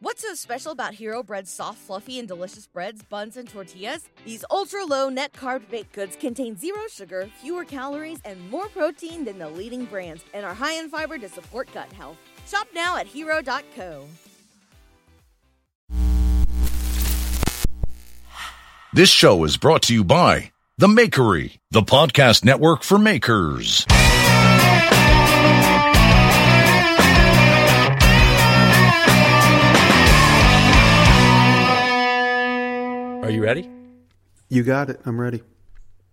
What's so special about Hero Bread's soft, fluffy, and delicious breads, buns, and tortillas? These ultra low net carb baked goods contain zero sugar, fewer calories, and more protein than the leading brands, and are high in fiber to support gut health. Shop now at hero.co. This show is brought to you by The Makery, the podcast network for makers. Are you ready? You got it. I'm ready.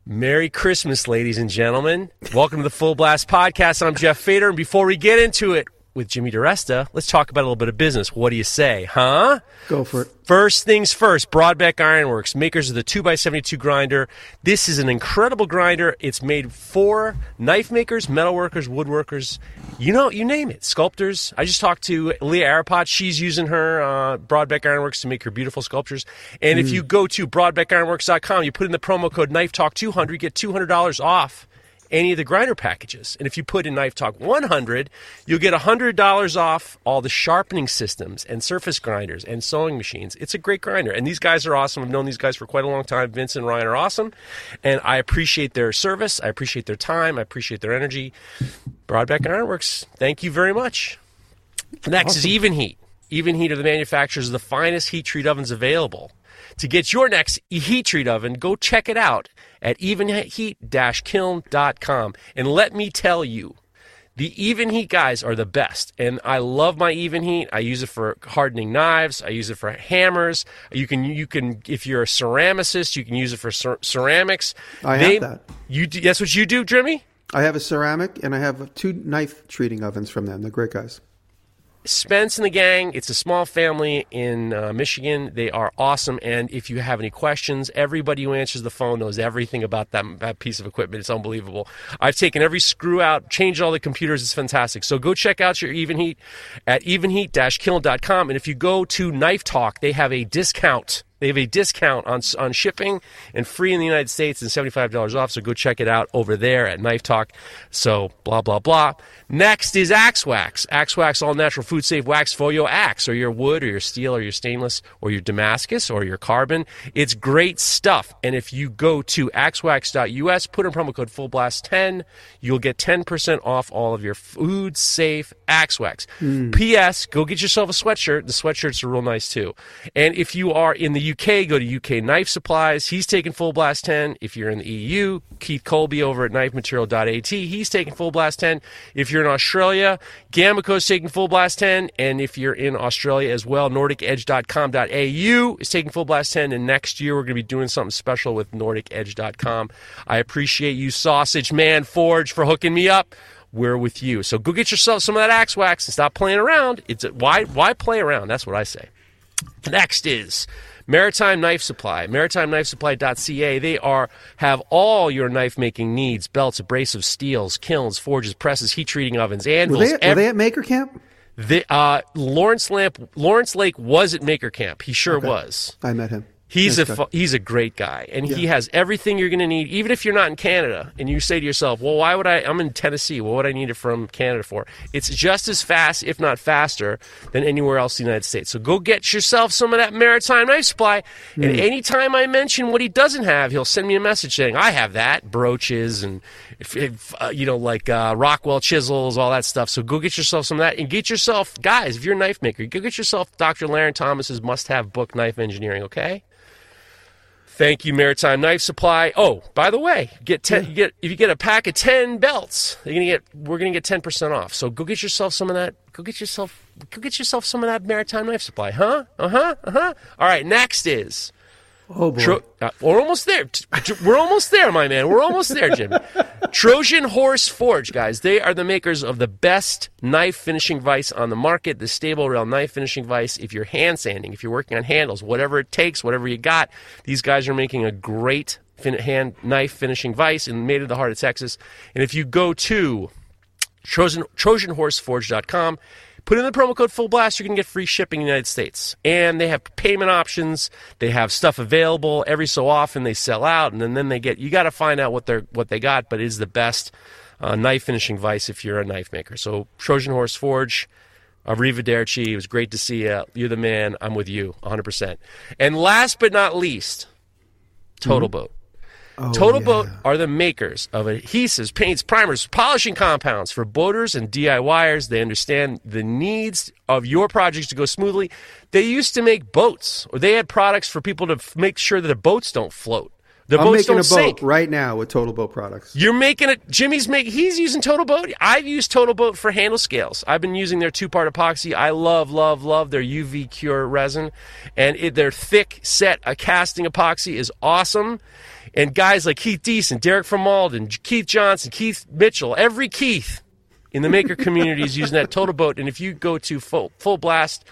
Merry Christmas, ladies and gentlemen. Welcome to the Full Blast Podcast. I'm Jeff Fader, and before we get into it with Jimmy DiResta, let's talk about a little bit of business. What do you say, huh? Go for it. First things first, Brodbeck Ironworks, makers of the 2x72 grinder. This is an incredible grinder. It's made for knife makers, metalworkers, woodworkers, you know, you name it, sculptors. I just talked to Leah Arapot. She's using her uh, Brodbeck Ironworks to make her beautiful sculptures. And if you go to brodbeckironworks.com, you put in the promo code Knife Talk 200, you get $200 off any of the grinder packages. And if you put in Knife Talk 100, you'll get $100 off all the sharpening systems and surface grinders and sewing machines. It's a great grinder. And these guys are awesome. I've known these guys for quite a long time. Vince and Ryan are awesome. And I appreciate their service. I appreciate their time. I appreciate their energy. Brodbeck and Ironworks, thank you very much. Next is Even Heat. Even Heat are the manufacturers of the finest heat treat ovens available. To get your next heat treat oven, go check it out at evenheat-kiln.com. And let me tell you, the Even Heat guys are the best. And I love my Even Heat. I use it for hardening knives. I use it for hammers. You can you can if you're a ceramicist, you can use it for cer- ceramics. I They- have that. You do, that's what you do, Jimmy? I have a ceramic and I have two knife treating ovens from them. They're great guys. Spence and the gang, it's a small family in uh, Michigan. They are awesome. And if you have any questions, everybody who answers the phone knows everything about that, that piece of equipment. It's unbelievable. I've taken every screw out, changed all the computers. It's fantastic. So go check out your Even Heat at evenheat-kiln.com. And if you go to Knife Talk, they have a discount. They have a discount on on shipping and free in the United States and seventy five dollars off. So go check it out over there at Knife Talk. So blah blah blah. Next is Axe Wax. Axe Wax, all natural, food safe wax for your axe or your wood or your steel or your stainless or your Damascus or your carbon. It's great stuff. And if you go to axewax.us, put in promo code FullBlast10, you'll get ten percent off all of your food safe Axe Wax. Hmm. P.S. Go get yourself a sweatshirt. The sweatshirts are real nice too. And if you are in the UK, go to UK Knife Supplies. He's taking Full Blast 10. If you're in the EU, Keith Colby over at knifematerial.at. He's taking Full Blast 10. If you're in Australia, Gamico's taking Full Blast 10. And if you're in Australia as well, NordicEdge.com.au is taking Full Blast 10. And next year, we're going to be doing something special with NordicEdge.com. I appreciate you, Sausage Man Forge, for hooking me up we're with you. So go get yourself some of that axe wax and stop playing around. It's why why play around? That's what I say. Next is Maritime Knife Supply. MaritimeKnifeSupply.ca. They are have all your knife making needs: belts, abrasive steels, kilns, forges, presses, heat treating ovens, Were anvils. they, were they at Maker Camp? the, uh, Lawrence Lamp, Lawrence Lake was at Maker Camp. He sure Okay. was. I met him. He's a he's a great guy, and he has everything you're going to need. Even if you're not in Canada, and you say to yourself, "Well, why would I? I'm in Tennessee. What would I need it from Canada for?" It's just as fast, if not faster, than anywhere else in the United States. So go get yourself some of that maritime knife supply. Hmm. And anytime I mention what he doesn't have, he'll send me a message saying, "I have that broaches and if, if, uh, you know like uh, Rockwell chisels, all that stuff." So go get yourself some of that, and get yourself, guys, if you're a knife maker, go get yourself Dr. Larrin Thomas's must-have book, Knife Engineering. Okay. Thank you, Maritime Knife Supply. Oh, by the way, get ten. You get if you get a pack of ten belts, you're gonna get. We're gonna get ten percent off. So go get yourself some of that. Go get yourself. Go get yourself some of that Maritime Knife Supply, huh? Uh huh. Uh huh. All right. Next is. Oh boy. Tro- uh, we're almost there. We're almost there, my man. We're almost there, Jim. Trojan Horse Forge, guys. They are the makers of the best knife finishing vise on the market, the stable rail knife finishing vise. If you're hand sanding, if you're working on handles, whatever it takes, whatever you got, these guys are making a great fin- hand knife finishing vise and made in the heart of Texas. And if you go to Trojan, TrojanHorseForge.com. Put in the promo code Full Blast, you're gonna get free shipping in the United States. And they have payment options. They have stuff available every so often. They sell out, and then, then they get. You got to find out what they're what they got, but it is the best uh, knife finishing vice if you're a knife maker. So Trojan Horse Forge. Arrivederci. It was great to see you. You're the man. I'm with you 100%. And last but not least, Total Boat. Oh, Total yeah. Boat are the makers of adhesives, paints, primers, polishing compounds for boaters and DIYers. They understand the needs of your projects to go smoothly. They used to make boats, or they had products for people to f- make sure that their boats don't float. The I'm boats making don't a boat sink. right now with Total Boat products. You're making it. Jimmy's making. He's using Total Boat. I've used Total Boat for handle scales. I've been using their two-part epoxy. I love, love, love their UV Cure resin, and it, their thick set a casting epoxy is awesome. And guys like Keith Deason, Derek from Malden, Keith Johnson, Keith Mitchell, every Keith in the maker community is using that Total Boat. And if you go to Full, full Blast,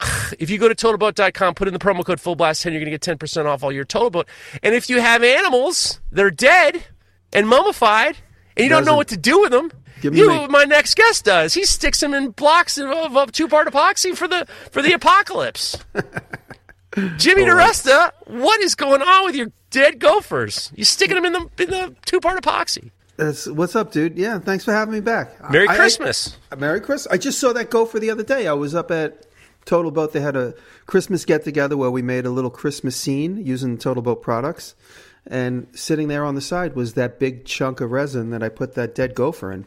if you go to totalboat.com, put in the promo code Full Blast 10, you're going to get 10% off all your Total Boat. And if you have animals that are dead and mummified, and you don't know what to do with them, you know what my next guest does. He sticks them in blocks of, of, of two-part epoxy for the for the apocalypse. Jimmy DiResta, what is going on with your dead gophers? You sticking them in the in the two-part epoxy? That's, what's up, dude? Yeah, thanks for having me back. Merry I- I- Christmas. Merry Christmas. I just saw that gopher the other day. I was up at Total Boat. They had a Christmas get together where we made a little Christmas scene using Total Boat products. And sitting there on the side was that big chunk of resin that I put that dead gopher in.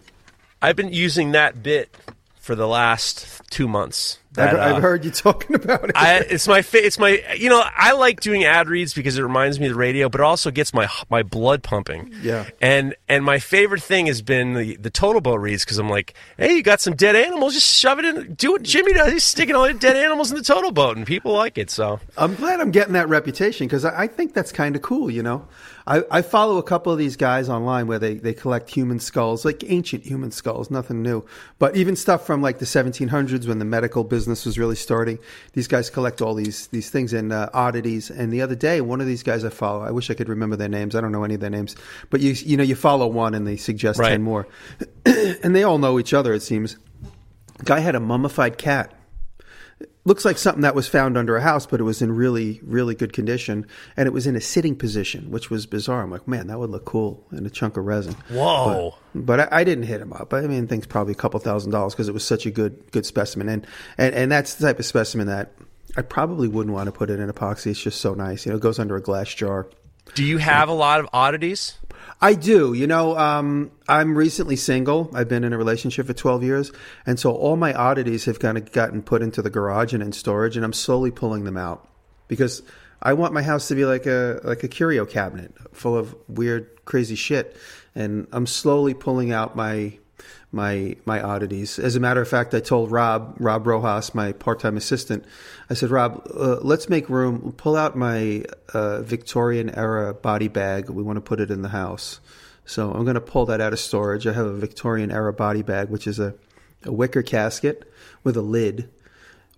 I've been using that bit for the last two months. I've, uh, I've heard you talking about it. I, it's my it's my you know I like doing ad reads because it reminds me of the radio, but it also gets my my blood pumping. Yeah. And and my favorite thing has been the the total boat reads because I'm like, hey, you got some dead animals, just shove it in. Do what Jimmy does. He's sticking all the dead animals in the total boat, and people like it. So I'm glad I'm getting that reputation because I, I think that's kind of cool, you know. I, I follow a couple of these guys online where they, they collect human skulls, like ancient human skulls, nothing new. But even stuff from like the 1700s when the medical business was really starting. These guys collect all these these things and uh, oddities. And the other day, one of these guys I follow, I wish I could remember their names. I don't know any of their names, but you you know you follow one and they suggest Right. ten more, and they all know each other. It seems. Guy had a mummified cat looks like something that was found under a house, but it was in really, really good condition, and it was in a sitting position, which was bizarre. I'm like, man, that would look cool in a chunk of resin. whoa. But I, I didn't hit him up. I mean, things probably a couple thousand dollars because it was such a good, good specimen, and, and and that's the type of specimen that I probably wouldn't want to put it in epoxy. It's just so nice. You know, it goes under a glass jar. Do you have a lot of oddities? I do. You know, um, I'm recently single. I've been in a relationship for 12 years. And so all my oddities have kind of gotten put into the garage and in storage, and I'm slowly pulling them out because I want my house to be like a, like a curio cabinet full of weird, crazy shit. And I'm slowly pulling out my, my, my oddities. As a matter of fact, I told Rob, Rob Rojas, my part-time assistant, I said, Rob, uh, let's make room. Pull out my uh, Victorian era body bag. We want to put it in the house. So I'm going to pull that out of storage. I have a Victorian era body bag, which is a, a wicker casket with a lid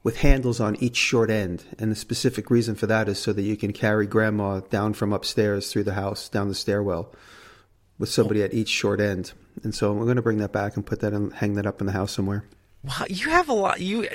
with handles on each short end. And the specific reason for that is so that you can carry grandma down from upstairs through the house, down the stairwell with somebody at each short end. And so I'm going to bring that back and put that and hang that up in the house somewhere. Wow, you have a lot. You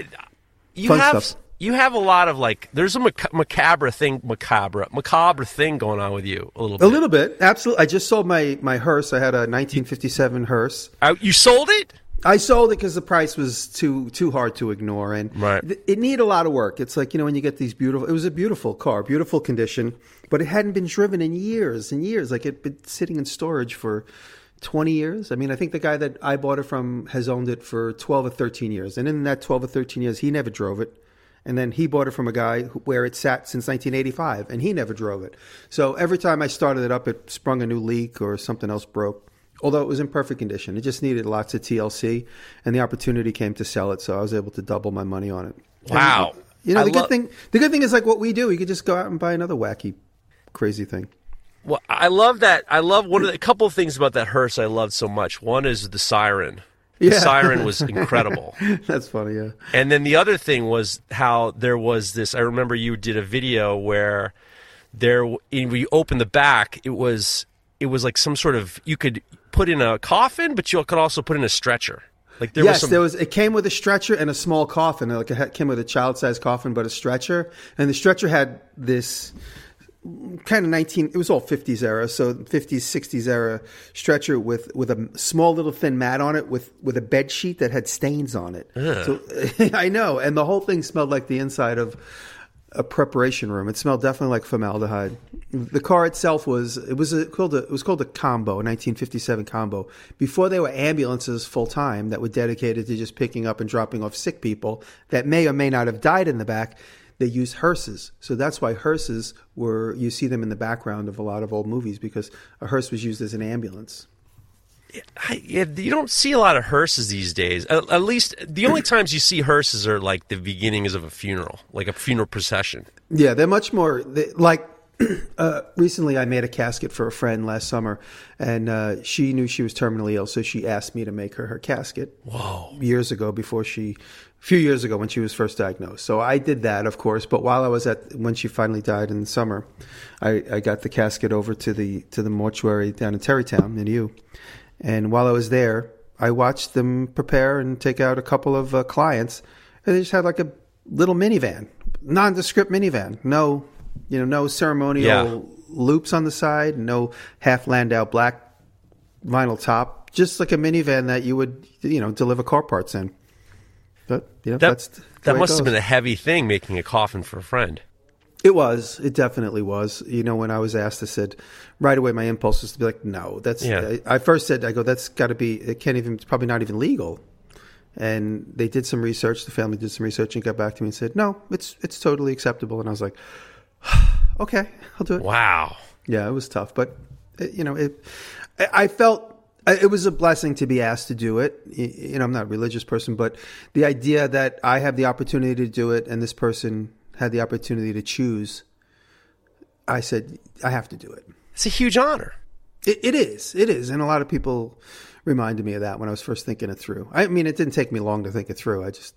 you Fun have stuff. You have a lot of like. There's a mac- macabre thing, macabre, macabre thing going on with you a little bit. A little bit, absolutely. I just sold my my hearse. I had a 1957 hearse. Uh, you sold it. I sold it because the price was too too hard to ignore, and Right. th- it needed a lot of work. It's like you know when you get these beautiful. It was a beautiful car, beautiful condition, but it hadn't been driven in years and years. Like it'd been sitting in storage for twenty years. I mean, I think the guy that I bought it from has owned it for twelve or thirteen years, and in that twelve or thirteen years, he never drove it. And then he bought it from a guy where it sat since 1985, and he never drove it. So every time I started it up, it sprung a new leak or something else broke although it was in perfect condition. It just needed lots of TLC, and the opportunity came to sell it, so I was able to double my money on it. Wow. And, you know, I the lo- good thing the good thing is like what we do, you could just go out and buy another wacky, crazy thing. Well, I love that. I love one of the a couple of things about that hearse I loved so much. One is the siren. The Yeah. siren was incredible. That's funny, yeah. And then the other thing was how there was this. I remember you did a video where there, when you open the back, it was it was like some sort of you could put in a coffin, but you could also put in a stretcher. Like there was yes, some. there was. It came with a stretcher and a small coffin. Like it came with a child-sized coffin, but a stretcher. And the stretcher had this kind of 19 it was all 50s era so 50s 60s era stretcher with with a small little thin mat on it with with a bed sheet that had stains on it. So i know and the whole thing smelled like the inside of a preparation room. It smelled definitely like formaldehyde. The car itself was it was a, called a, it was called a combo a 1957 combo. Before they were ambulances full time that were dedicated to just picking up and dropping off sick people that may or may not have died in the back they use hearses. So that's why hearses were, you see them in the background of a lot of old movies because a hearse was used as an ambulance. I, yeah, you don't see a lot of hearses these days. At, at least the only times you see hearses are like the beginnings of a funeral, like a funeral procession. Yeah, they're much more they, like. Uh, recently, I made a casket for a friend last summer, and uh, she knew she was terminally ill, so she asked me to make her her casket. Whoa! Years ago, before she, few years ago, when she was first diagnosed. So I did that, of course. But while I was at when she finally died in the summer, I, I got the casket over to the to the mortuary down in Tarrytown in you. And while I was there, I watched them prepare and take out a couple of uh, clients, and they just had like a little minivan, nondescript minivan, no, you know, no ceremonial Yeah. loops on the side, no half Landau black vinyl top, just like a minivan that you would, you know, deliver car parts in. But you know, That that's that must have been a heavy thing making a coffin for a friend. It was. It definitely was. You know, when I was asked, I said right away. My impulse was to be like, "No, that's." Yeah. I, I first said, "I go, that's got to be. It can't even. It's probably not even legal." And they did some research. The family did some research and got back to me and said, "No, it's it's totally acceptable." And I was like, "Okay, I'll do it." Wow. Yeah, it was tough, but you know, it. I felt it was a blessing to be asked to do it. You know, I'm not a religious person, but the idea that I have the opportunity to do it, and this person had the opportunity to choose, I said I have to do it. It's a huge honor. It, it is, it is, and a lot of people reminded me of that when I was first thinking it through. I mean, it didn't take me long to think it through. I just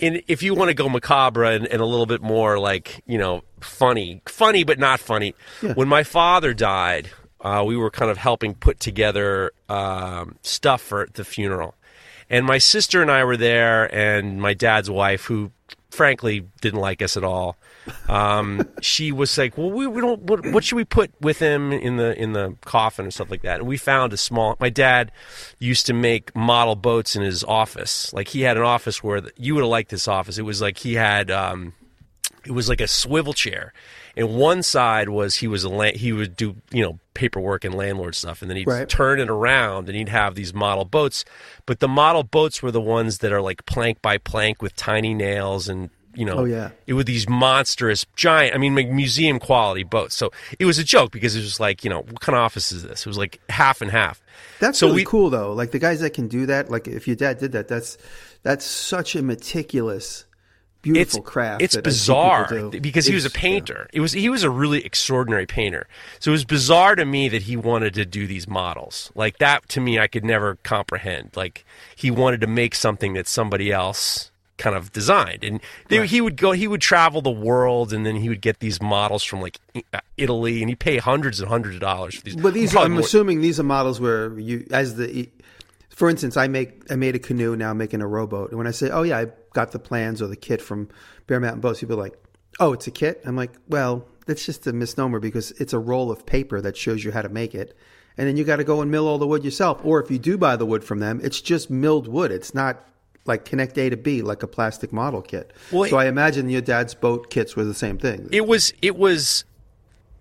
And if you want to go macabre and, and a little bit more like, you know, funny, funny but not funny, when my father died, uh, we were kind of helping put together um, stuff for the funeral. And my sister and I were there, and my dad's wife, who frankly didn't like us at all, um, she was like, "Well, we, we don't. What, what should we put with him in the in the coffin and stuff like that?" And we found a small. My dad used to make model boats in his office. Like he had an office where the, you would have liked this office. It was like he had. Um, it was like a swivel chair, and one side was he was a la- he would do you know paperwork and landlord stuff, and then he'd Right. turn it around and he'd have these model boats. But the model boats were the ones that are like plank by plank with tiny nails and you know Oh, yeah. it these monstrous giant i mean like museum quality boats so it was a joke because it was like you know what kind of office is this it was like half and half That's So really we- cool though. Like the guys that can do that, like if your dad did that, that's that's such a meticulous, beautiful it's craft. It's bizarre because he was a painter. It was he was a really extraordinary painter. So it was bizarre to me that he wanted to do these models. Like that to me I could never comprehend. Like he wanted to make something that somebody else kind of designed and they, he would go he would travel the world and then he would get these models from like Italy and he'd pay hundreds and hundreds of dollars for these But these, I'm more- assuming these are models where you, as the, for instance, I make, I made a canoe. Now I'm making a rowboat, and when I say, "Oh yeah, I got the plans or the kit from Bear Mountain Boats," people are like, "Oh, it's a kit." I'm like, "Well, that's just a misnomer because it's a roll of paper that shows you how to make it, and then you got to go and mill all the wood yourself. Or if you do buy the wood from them, it's just milled wood. It's not." Like connect A to B, like a plastic model kit. Well, so I imagine your dad's boat kits were the same thing. It was it was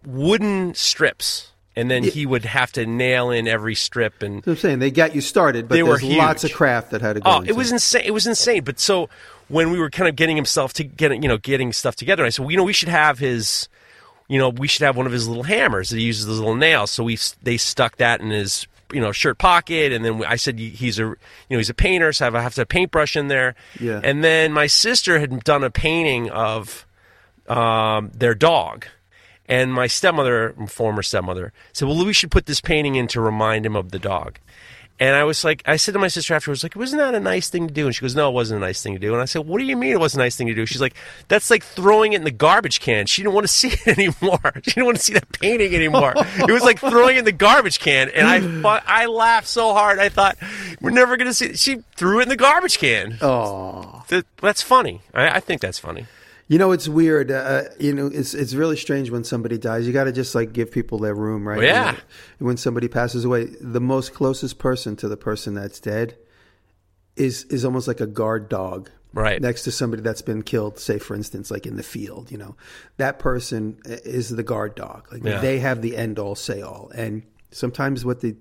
wooden strips and then he would have to nail in every strip and So I'm saying they got you started, but They were there's lots of craft that had to go. Oh, it was insane! It was insane. But so when we were kind of getting himself to getting, you know, getting stuff together, I said, well, you know, we should have his, you know, we should have one of his little hammers that he uses those little nails. So we they stuck that in his, you know, shirt pocket, and then I said he's a, you know, he's a painter, so I have, I have to have a paintbrush in there. Yeah. And then my sister had done a painting of um, their dog. And my stepmother, former stepmother, said, "Well, we should put this painting in to remind him of the dog." And I was like, I said to my sister afterwards, like, wasn't that a nice thing to do? And she goes, No, it wasn't a nice thing to do. And I said, What do you mean it wasn't a nice thing to do? She's like, That's like throwing it in the garbage can. She didn't want to see it anymore. She didn't want to see that painting anymore. it was like throwing it in the garbage can. And I, I laughed so hard. I thought, We're never going to see it. She threw it in the garbage can. Oh, That's funny. I, I think that's funny. You know, it's weird. Uh, you know, it's it's really strange when somebody dies. You got to just like give people their room, right? Well, yeah. Know, when somebody passes away, the most closest person to the person that's dead is is almost like a guard dog, Right. Next to somebody that's been killed, say for instance, like in the field. You know, that person is the guard dog. Like Yeah. they have the end all, say all, and sometimes what the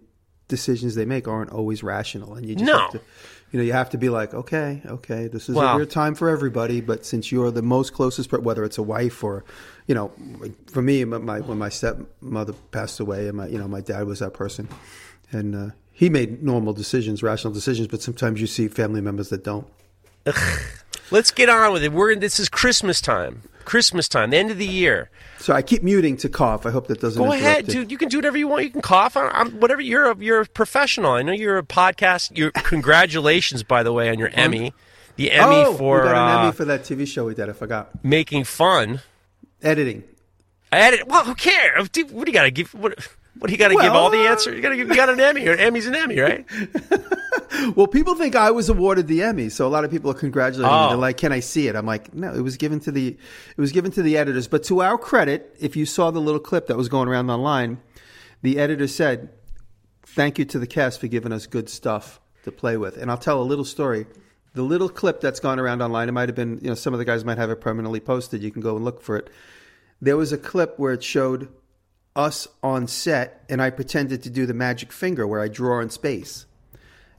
decisions they make aren't always rational, and you just No. have to, you know, you have to be like, okay, okay, this is Well- a weird time for everybody, but since you're the most closest, whether it's a wife or, you know, for me, my, my when my stepmother passed away, and my you know my dad was that person, and uh, he made normal decisions, rational decisions, but sometimes you see family members that don't. Let's get on with it. We're in, this is Christmas time. Christmas time, the end of the year. So I keep muting to cough. I hope that doesn't. Go ahead, it. dude. You can do whatever you want. You can cough. I'm, I'm, whatever. You're a, you're a professional. I know you're a podcast. You're, congratulations, by the way, on your Emmy. The Emmy oh, for we got an uh, Emmy for that TV show we did. I forgot making fun. editing. I added. Well, who cares? Dude, What do you got to give? What, what do you got to give all the uh, answer? You got to give. You got an Emmy. Or Emmy's an Emmy, right? Well, people think I was awarded the Emmy, so a lot of people are congratulating Oh. me. They're like, "Can I see it?" I'm like, "No, it was given to the it was given to the editors." But to our credit, if you saw the little clip that was going around online, the editor said, "Thank you to the cast for giving us good stuff to play with." And I'll tell a little story. The little clip that's gone around online, it might have been, you know, some of the guys might have it permanently posted. You can go and look for it. There was a clip where it showed us on set, and I pretended to do the magic finger where I draw in space.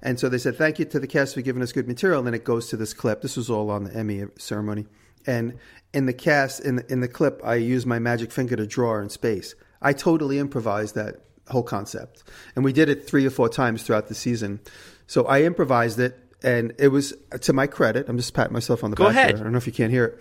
And so they said, thank you to the cast for giving us good material. And then it goes to this clip. This was all on the Emmy ceremony. And in the cast, in the, in the clip, I used my magic finger to draw in space. I totally improvised that whole concept. And we did it three or four times throughout the season. So I improvised it, and it was, to my credit, I'm just patting myself on the Go back ahead. here. I don't know if you can't hear it.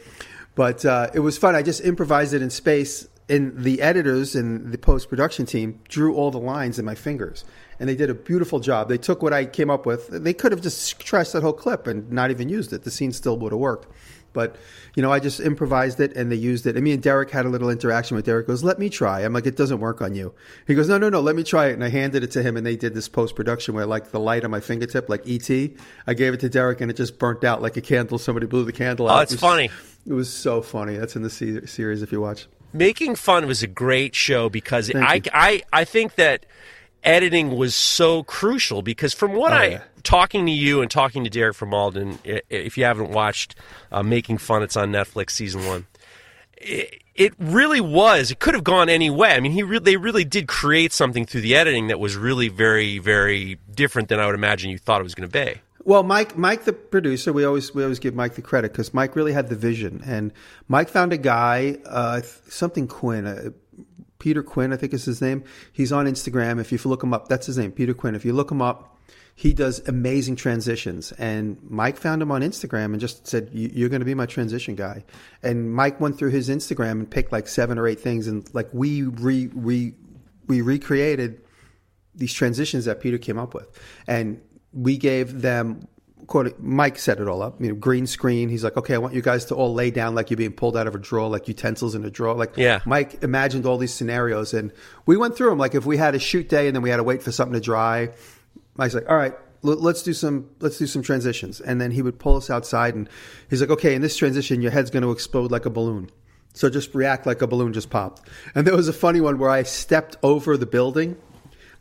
But uh, it was fun. I just improvised it in space. And the editors and the post production team drew all the lines in my fingers. And they did a beautiful job. They took what I came up with. They could have just trashed that whole clip and not even used it. The scene still would have worked. But, you know, I just improvised it and they used it. And me and Derek had a little interaction with Derek goes, let me try. I'm like, it doesn't work on you. He goes, no, no, no, let me try it. And I handed it to him and they did this post production where like the light on my fingertip, like ET, I gave it to Derek and it just burnt out like a candle. Somebody blew the candle oh, out. Oh, It it's was- funny. It was so funny. That's in the series if you watch. Making Fun was a great show because Thank I, you. I, I think that editing was so crucial because from what Oh, I yeah. talking to you and talking to Derek from Alden, if you haven't watched uh, Making Fun, it's on Netflix season one. It, it really was. It could have gone any way. I mean, he re- they really did create something through the editing that was really very, very different than I would imagine you thought it was going to be. Well, Mike, Mike, the producer, we always we always give Mike the credit because Mike really had the vision, and Mike found a guy, uh, something Quinn, uh, Peter Quinn, I think is his name. He's on Instagram. If you look him up, that's his name, Peter Quinn. If you look him up, he does amazing transitions. And Mike found him on Instagram and just said, "You- "You're going to be my transition guy." And Mike went through his Instagram and picked like seven or eight things, and like we re re we recreated these transitions that Peter came up with, and we gave them. quote- Mike set it all up. You know, green screen. He's like, okay, I want you guys to all lay down like you're being pulled out of a drawer, like utensils in a drawer. Like, Yeah. Mike imagined all these scenarios, and we went through them. Like, if we had a shoot day and then we had to wait for something to dry, Mike's like, all right, l- let's do some let's do some transitions, and then he would pull us outside, and he's like, okay, in this transition, your head's going to explode like a balloon. So just react like a balloon just popped. And there was a funny one where I stepped over the building.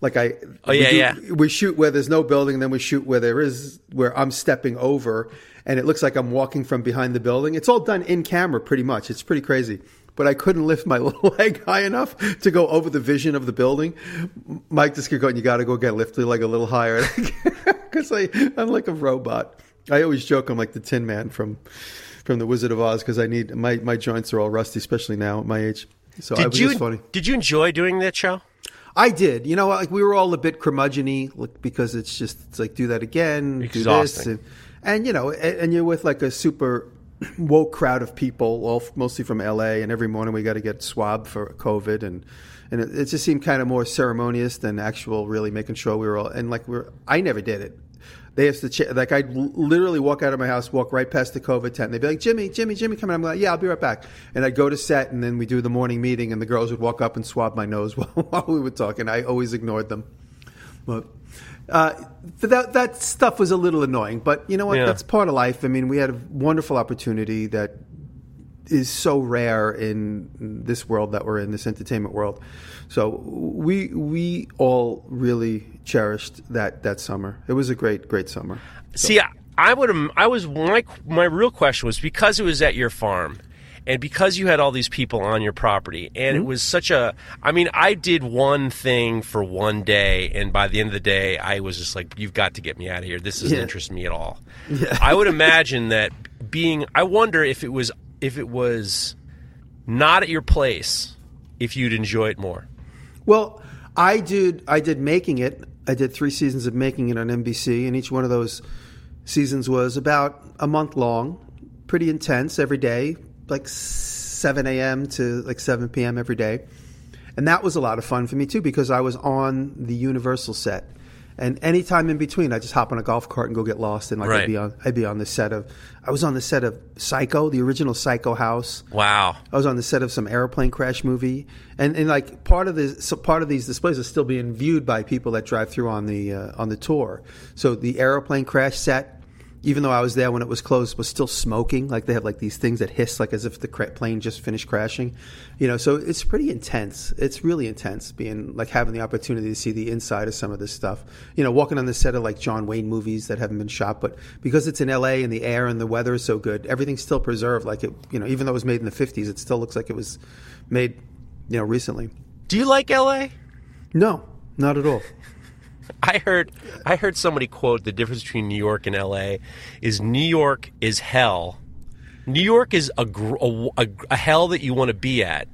Like I, Oh, we yeah, do- yeah. We shoot where there's no building, and then we shoot where there is, where I'm stepping over, and it looks like I'm walking from behind the building. It's all done in camera, pretty much. It's pretty crazy. But I couldn't lift my little leg high enough to go over the vision of the building. Mike just kept going, "You got to go get lift lifted like a little higher," because I'm like a robot. I always joke I'm like the Tin Man from from the Wizard of Oz because I need my my joints are all rusty, especially now at my age. So Did was you just funny. did you enjoy doing that show? I did. You know, like we were all a bit curmudgeony like, because it's just it's like do that again, do this, and, and you know, and, and you're with like a super woke crowd of people, all mostly from LA, and every morning we got to get swabbed for COVID, and and it, it just seemed kind of more ceremonious than actual really making sure we were all and like we're. I never did it. They have to ch- like I'd literally walk out of my house, walk right past the COVID tent. And they'd be like, "Jimmy, Jimmy, Jimmy, come in." I'm like, "Yeah, I'll be right back." And I'd go to set, and then we do the morning meeting, and the girls would walk up and swab my nose while, while we were talking. I always ignored them, but uh, that that stuff was a little annoying. But you know what? Yeah. That's part of life. I mean, we had a wonderful opportunity that is so rare in this world that we're in, this entertainment world. So we we all really cherished that that summer. It was a great great summer. See, I, I would. I was my my real question was because it was at your farm, and because you had all these people on your property, and it hmm? was such a. I mean, I did one thing for one day, and by the end of the day, I was just like, "You've got to get me out of here. This doesn't Yeah. interest me at all." I would imagine that being. I wonder if it was if it was not at your place, if you'd enjoy it more. Well, I did. I did making it. I did three seasons of making it on NBC, and each one of those seasons was about a month long, pretty intense every day, like seven a.m. to like seven p.m. every day, and that was a lot of fun for me too because I was on the Universal set. And anytime in between, I just hop on a golf cart and go get lost, and like Right. I'd be on, I'd be on the set of, I was on the set of Psycho, the original Psycho house. Wow. I was on the set of some airplane crash movie, and, and like part of the so part of these displays are still being viewed by people that drive through on the uh, on the tour. So the airplane crash set, even though I was there when it was closed, was still smoking. Like they have like these things that hiss, like as if the cra- plane just finished crashing. You know, so it's pretty intense. It's really intense being like having the opportunity to see the inside of some of this stuff. You know, walking on the set of like John Wayne movies that haven't been shot, but because it's in L.A. and the air and the weather is so good, everything's still preserved. Like it, you know, even though it was made in the '50s, it still looks like it was made, you know, recently. Do you like L.A.? No, not at all. I heard I heard somebody quote the difference between New York and L.A. is New York is hell. New York is a gr- a, a, a hell that you want to be at,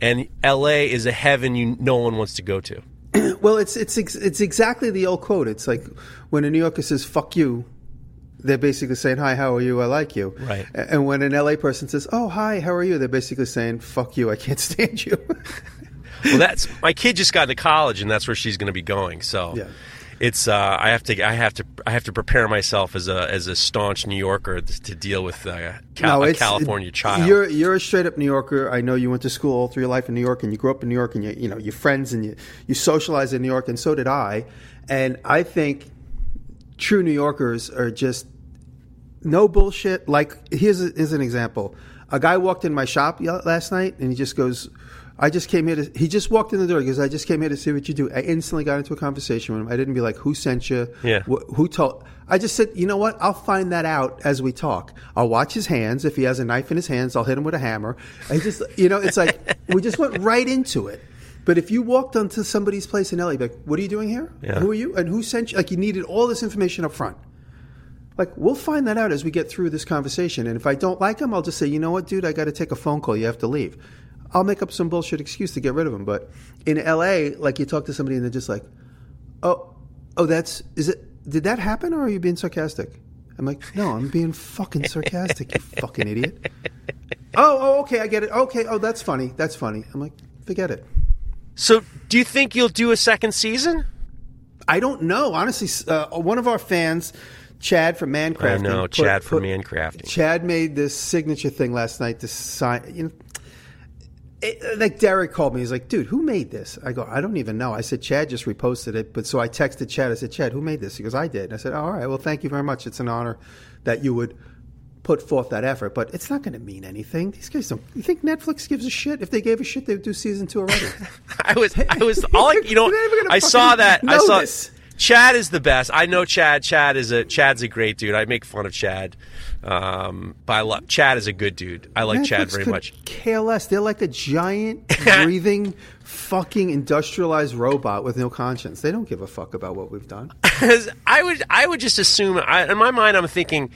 and L.A. is a heaven you no one wants to go to. Well, it's it's it's exactly the old quote. It's like when a New Yorker says "fuck you," they're basically saying "Hi, how are you? I like you." Right. And when an LA person says "Oh, hi, how are you?" they're basically saying "Fuck you, I can't stand you." Well, that's my kid just got into college, and that's where she's going to be going. So, Yeah. it's uh, I have to I have to I have to prepare myself as a as a staunch New Yorker to deal with uh, Cal- a California child. You're you're a straight up New Yorker. I know you went to school all through your life in New York, and you grew up in New York, and you you know your friends and you you socialize in New York, and so did I. And I think true New Yorkers are just no bullshit. Like here's a, here's an example. A guy walked in my shop last night, and he just goes. I just came here to. He just walked in the door. He goes, "I just came here to see what you do." I instantly got into a conversation with him. I didn't be like, "Who sent you?" Yeah. Wh- who told? I just said, "You know what? I'll find that out as we talk. I'll watch his hands. If he has a knife in his hands, I'll hit him with a hammer." I just, you know, it's like we just went right into it. But if you walked onto somebody's place in LA, like, "What are you doing here? Yeah. Who are you? And who sent you?" Like you needed all this information up front. Like we'll find that out as we get through this conversation. And if I don't like him, I'll just say, you know what, dude, I got to take a phone call. You have to leave. I'll make up some bullshit excuse to get rid of him. But in LA, like you talk to somebody and they're just like, oh, oh, that's is it? Did that happen, or are you being sarcastic? I'm like, no, I'm being fucking sarcastic. you fucking idiot. Oh, oh, okay, I get it. Okay, oh, that's funny. That's funny. I'm like, forget it. so, do you think you'll do a second season? I don't know. Honestly, uh, one of our fans, Chad from Mancrafting. I know put- Chad from put- Mancrafting. Chad made this signature thing last night to sign. You know, it, uh, like Derek called me. He's like, "Dude, who made this?" I go, "I don't even know." I said, "Chad just reposted it." But so I texted Chad. I said, "Chad, who made this?" He goes, "I did." And I said, "All right. Well, thank you very much. It's an honor that you would." Put forth that effort, but it's not going to mean anything. These guys don't. You think Netflix gives a shit? If they gave a shit, they would do season two already. I was, I was, all I, you know, You're not even gonna I saw that. I saw. this. Chad is the best. I know Chad. Chad is a Chad's a great dude. I make fun of Chad, um, but I love Chad is a good dude. I like Chad very much. KLS. They're like a giant, breathing, fucking industrialized robot with no conscience. They don't give a fuck about what we've done. I would, I would just assume. I, in my mind, I'm thinking,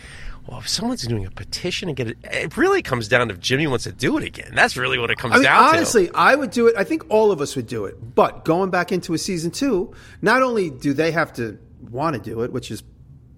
well, if someone's doing a petition to get it, it really comes down to if Jimmy wants to do it again. That's really what it comes I mean, down honestly, I would do it. I think all of us would do it. But going back into a season two, not only do they have to want to do it, which is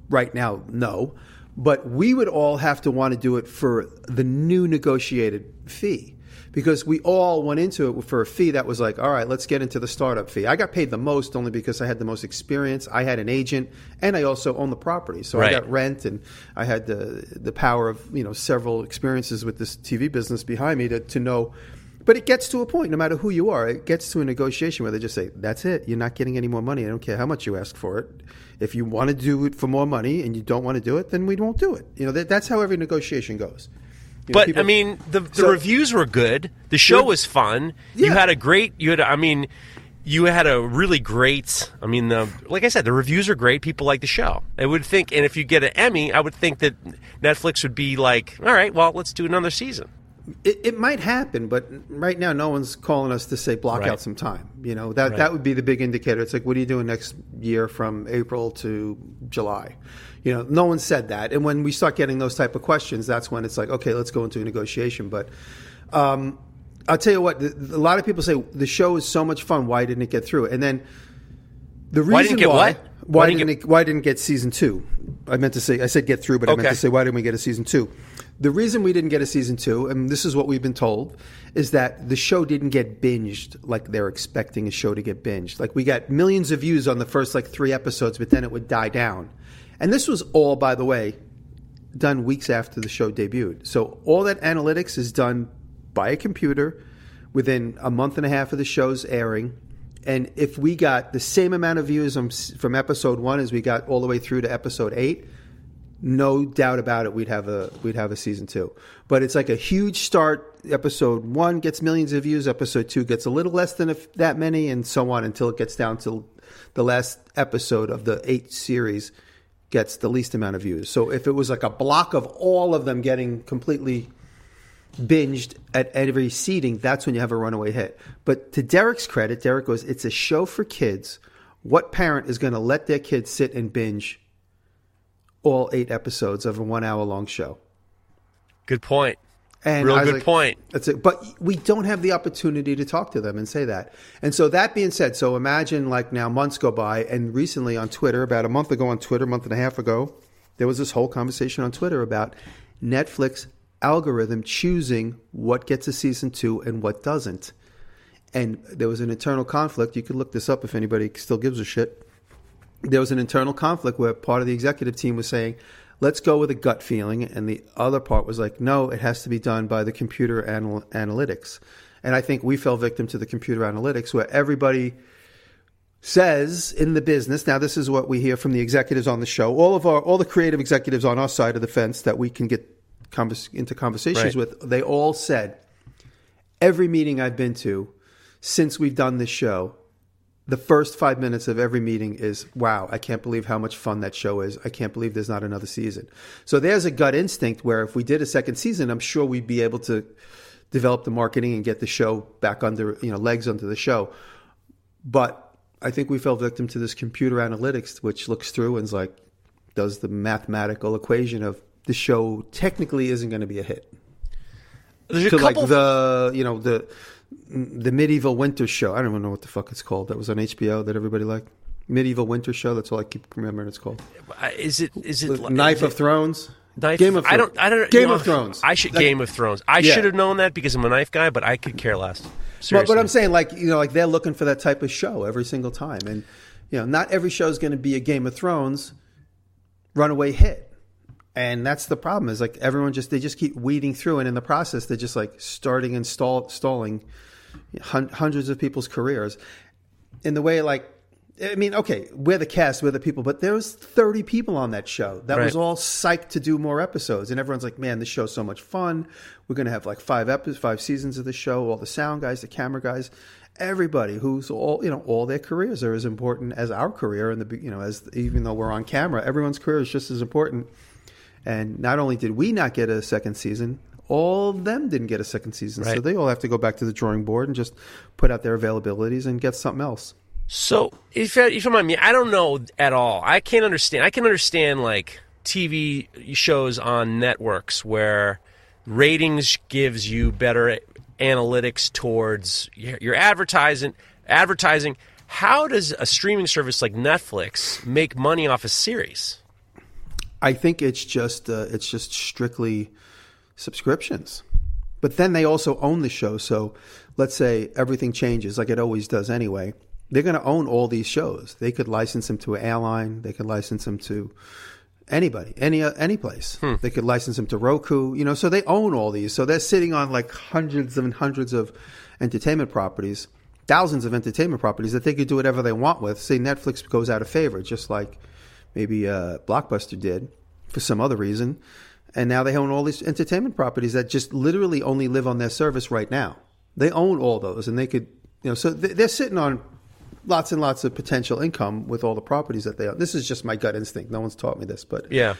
right now no, but we would all have to want to do it for the new negotiated fee. Because we all went into it for a fee that was like, all right, let's get into the startup fee. I got paid the most only because I had the most experience. I had an agent, and I also own the property, so Right. I got rent, and I had the the power of you know several experiences with this TV business behind me to to know. But it gets to a point, no matter who you are, it gets to a negotiation where they just say, "That's it. You're not getting any more money. I don't care how much you ask for it. If you want to do it for more money and you don't want to do it, then we won't do it." You know, that, that's how every negotiation goes. You know, But people- I mean, the, the So- reviews were good. The show was fun. You had a great. You had. I mean, you had a really great. I mean, the like I said, the reviews are great. People like the show. I would think, and if you get an Emmy, I would think that Netflix would be like, all right, well, let's do another season. It, it might happen, but right now, no one's calling us to say block Right. out some time. You know that Right. that would be the big indicator. It's like, what are you doing next year from April to July? You know, no one said that. And when we start getting those type of questions, that's when it's like, okay, let's go into a negotiation. But um, I'll tell you what, a lot of people say the show is so much fun. Why didn't it get through? And then the reason Why didn't it get why, what? Why, Why didn't didn't it it, why didn't get season two? I meant to say I said get through, but I meant to say why didn't we get a season two? The reason we didn't get a season two, and this is what we've been told, is that the show didn't get binged like they're expecting a show to get binged. Like we got millions of views on the first like three episodes, but then it would die down. And this was all, by the way, done weeks after the show debuted. So all that analytics is done by a computer within a month and a half of the show's airing. And if we got the same amount of views from, episode one as we got all the way through to episode eight, no doubt about it, we'd have a we'd have a season two. But it's like a huge start. Episode one gets millions of views. Episode two gets a little less than that many, and so on until it gets down to the last episode of the eight series gets the least amount of views. So if it was like a block of all of them getting completely binged at every seating, that's when you have a runaway hit. But to Derek's credit, Derek goes, "It's a show for kids. What parent is going to let their kids sit and binge all eight episodes of a one-hour-long show?" Good point. And Real good like, point. That's it. But we don't have the opportunity to talk to them and say that. And so that being said, so imagine like now months go by, and recently on Twitter, about a month ago on Twitter, a month and a half ago, there was this whole conversation on Twitter about Netflix algorithm choosing what gets a season two and what doesn't. And there was an internal conflict. You could look this up if anybody still gives a shit there was an internal conflict where part of the executive team was saying, let's go with a gut feeling. And the other part was like, no, it has to be done by the computer anal- analytics. And I think we fell victim to the computer analytics where everybody says in the business, now this is what we hear from the executives on the show, all of our, all the creative executives on our side of the fence that we can get convers- into conversations Right. with, they all said, every meeting I've been to since we've done this show, the first five minutes of every meeting is wow i can't believe how much fun that show is. I can't believe there's not another season. So there's a gut instinct where if we did a second season i'm sure we'd be able to develop the marketing and get the show back under you know legs under the show. But i think we fell victim to this computer analytics which looks through and is like does the mathematical equation of the show technically isn't going to be a hit. There's a to like couple. the you know the the medieval winter show. I don't even know what the fuck it's called. That was on HBO that everybody liked. Medieval winter show. That's all I keep remembering. It's called uh, is it? Is it? Knife is of it- Thrones. Knife, Game of I Thrones. don't. I don't. Game you know, of Thrones. I should Like- Game of Thrones. I Yeah. should have known that because I'm a knife guy, but I could care less. But, but I'm saying like you know like they're looking for that type of show every single time, and you know not every show is going to be a Game of Thrones runaway hit. And that's the problem is like everyone just they just keep weeding through, and in the process they're just like starting and stall, stalling hun- hundreds of people's careers in the way like I mean, okay, we're the cast, we're the people, but there was 30 people on that show that was all psyched to do more episodes, and everyone's like, "Man, this show's so much fun. We're going to have like five episodes, five seasons of the show. All the sound guys, the camera guys, everybody who's all you know, all their careers are as important as our career, and the you know, as even though we're on camera, everyone's career is just as important. And not only did we not get a second season, all of them didn't get a second season, so they all have to go back to the drawing board and just put out their availabilities and get something else. So, if you, if you mind me, I don't know at all. I can't understand. I can understand like TV shows on networks where ratings gives you better analytics towards your, your advertising. Advertising. How does a streaming service like Netflix make money off a series? I think it's just uh, it's just strictly subscriptions. But then they also own the show. So let's say everything changes, like it always does anyway. They're going to own all these shows. They could license them to an airline. They could license them to anybody, any uh, any place. They could license them to Roku. You know, so they own all these. So they're sitting on like hundreds and hundreds of entertainment properties, thousands of entertainment properties that they could do whatever they want with. Say Netflix goes out of favor, just like maybe uh, Blockbuster did for some other reason. and now they own all these entertainment properties that just literally only live on their service right now. They own all those, and they could, you know, so they're sitting on lots and lots of potential income with all the properties that they own. This is just my gut instinct. No one's taught me this, but Yeah.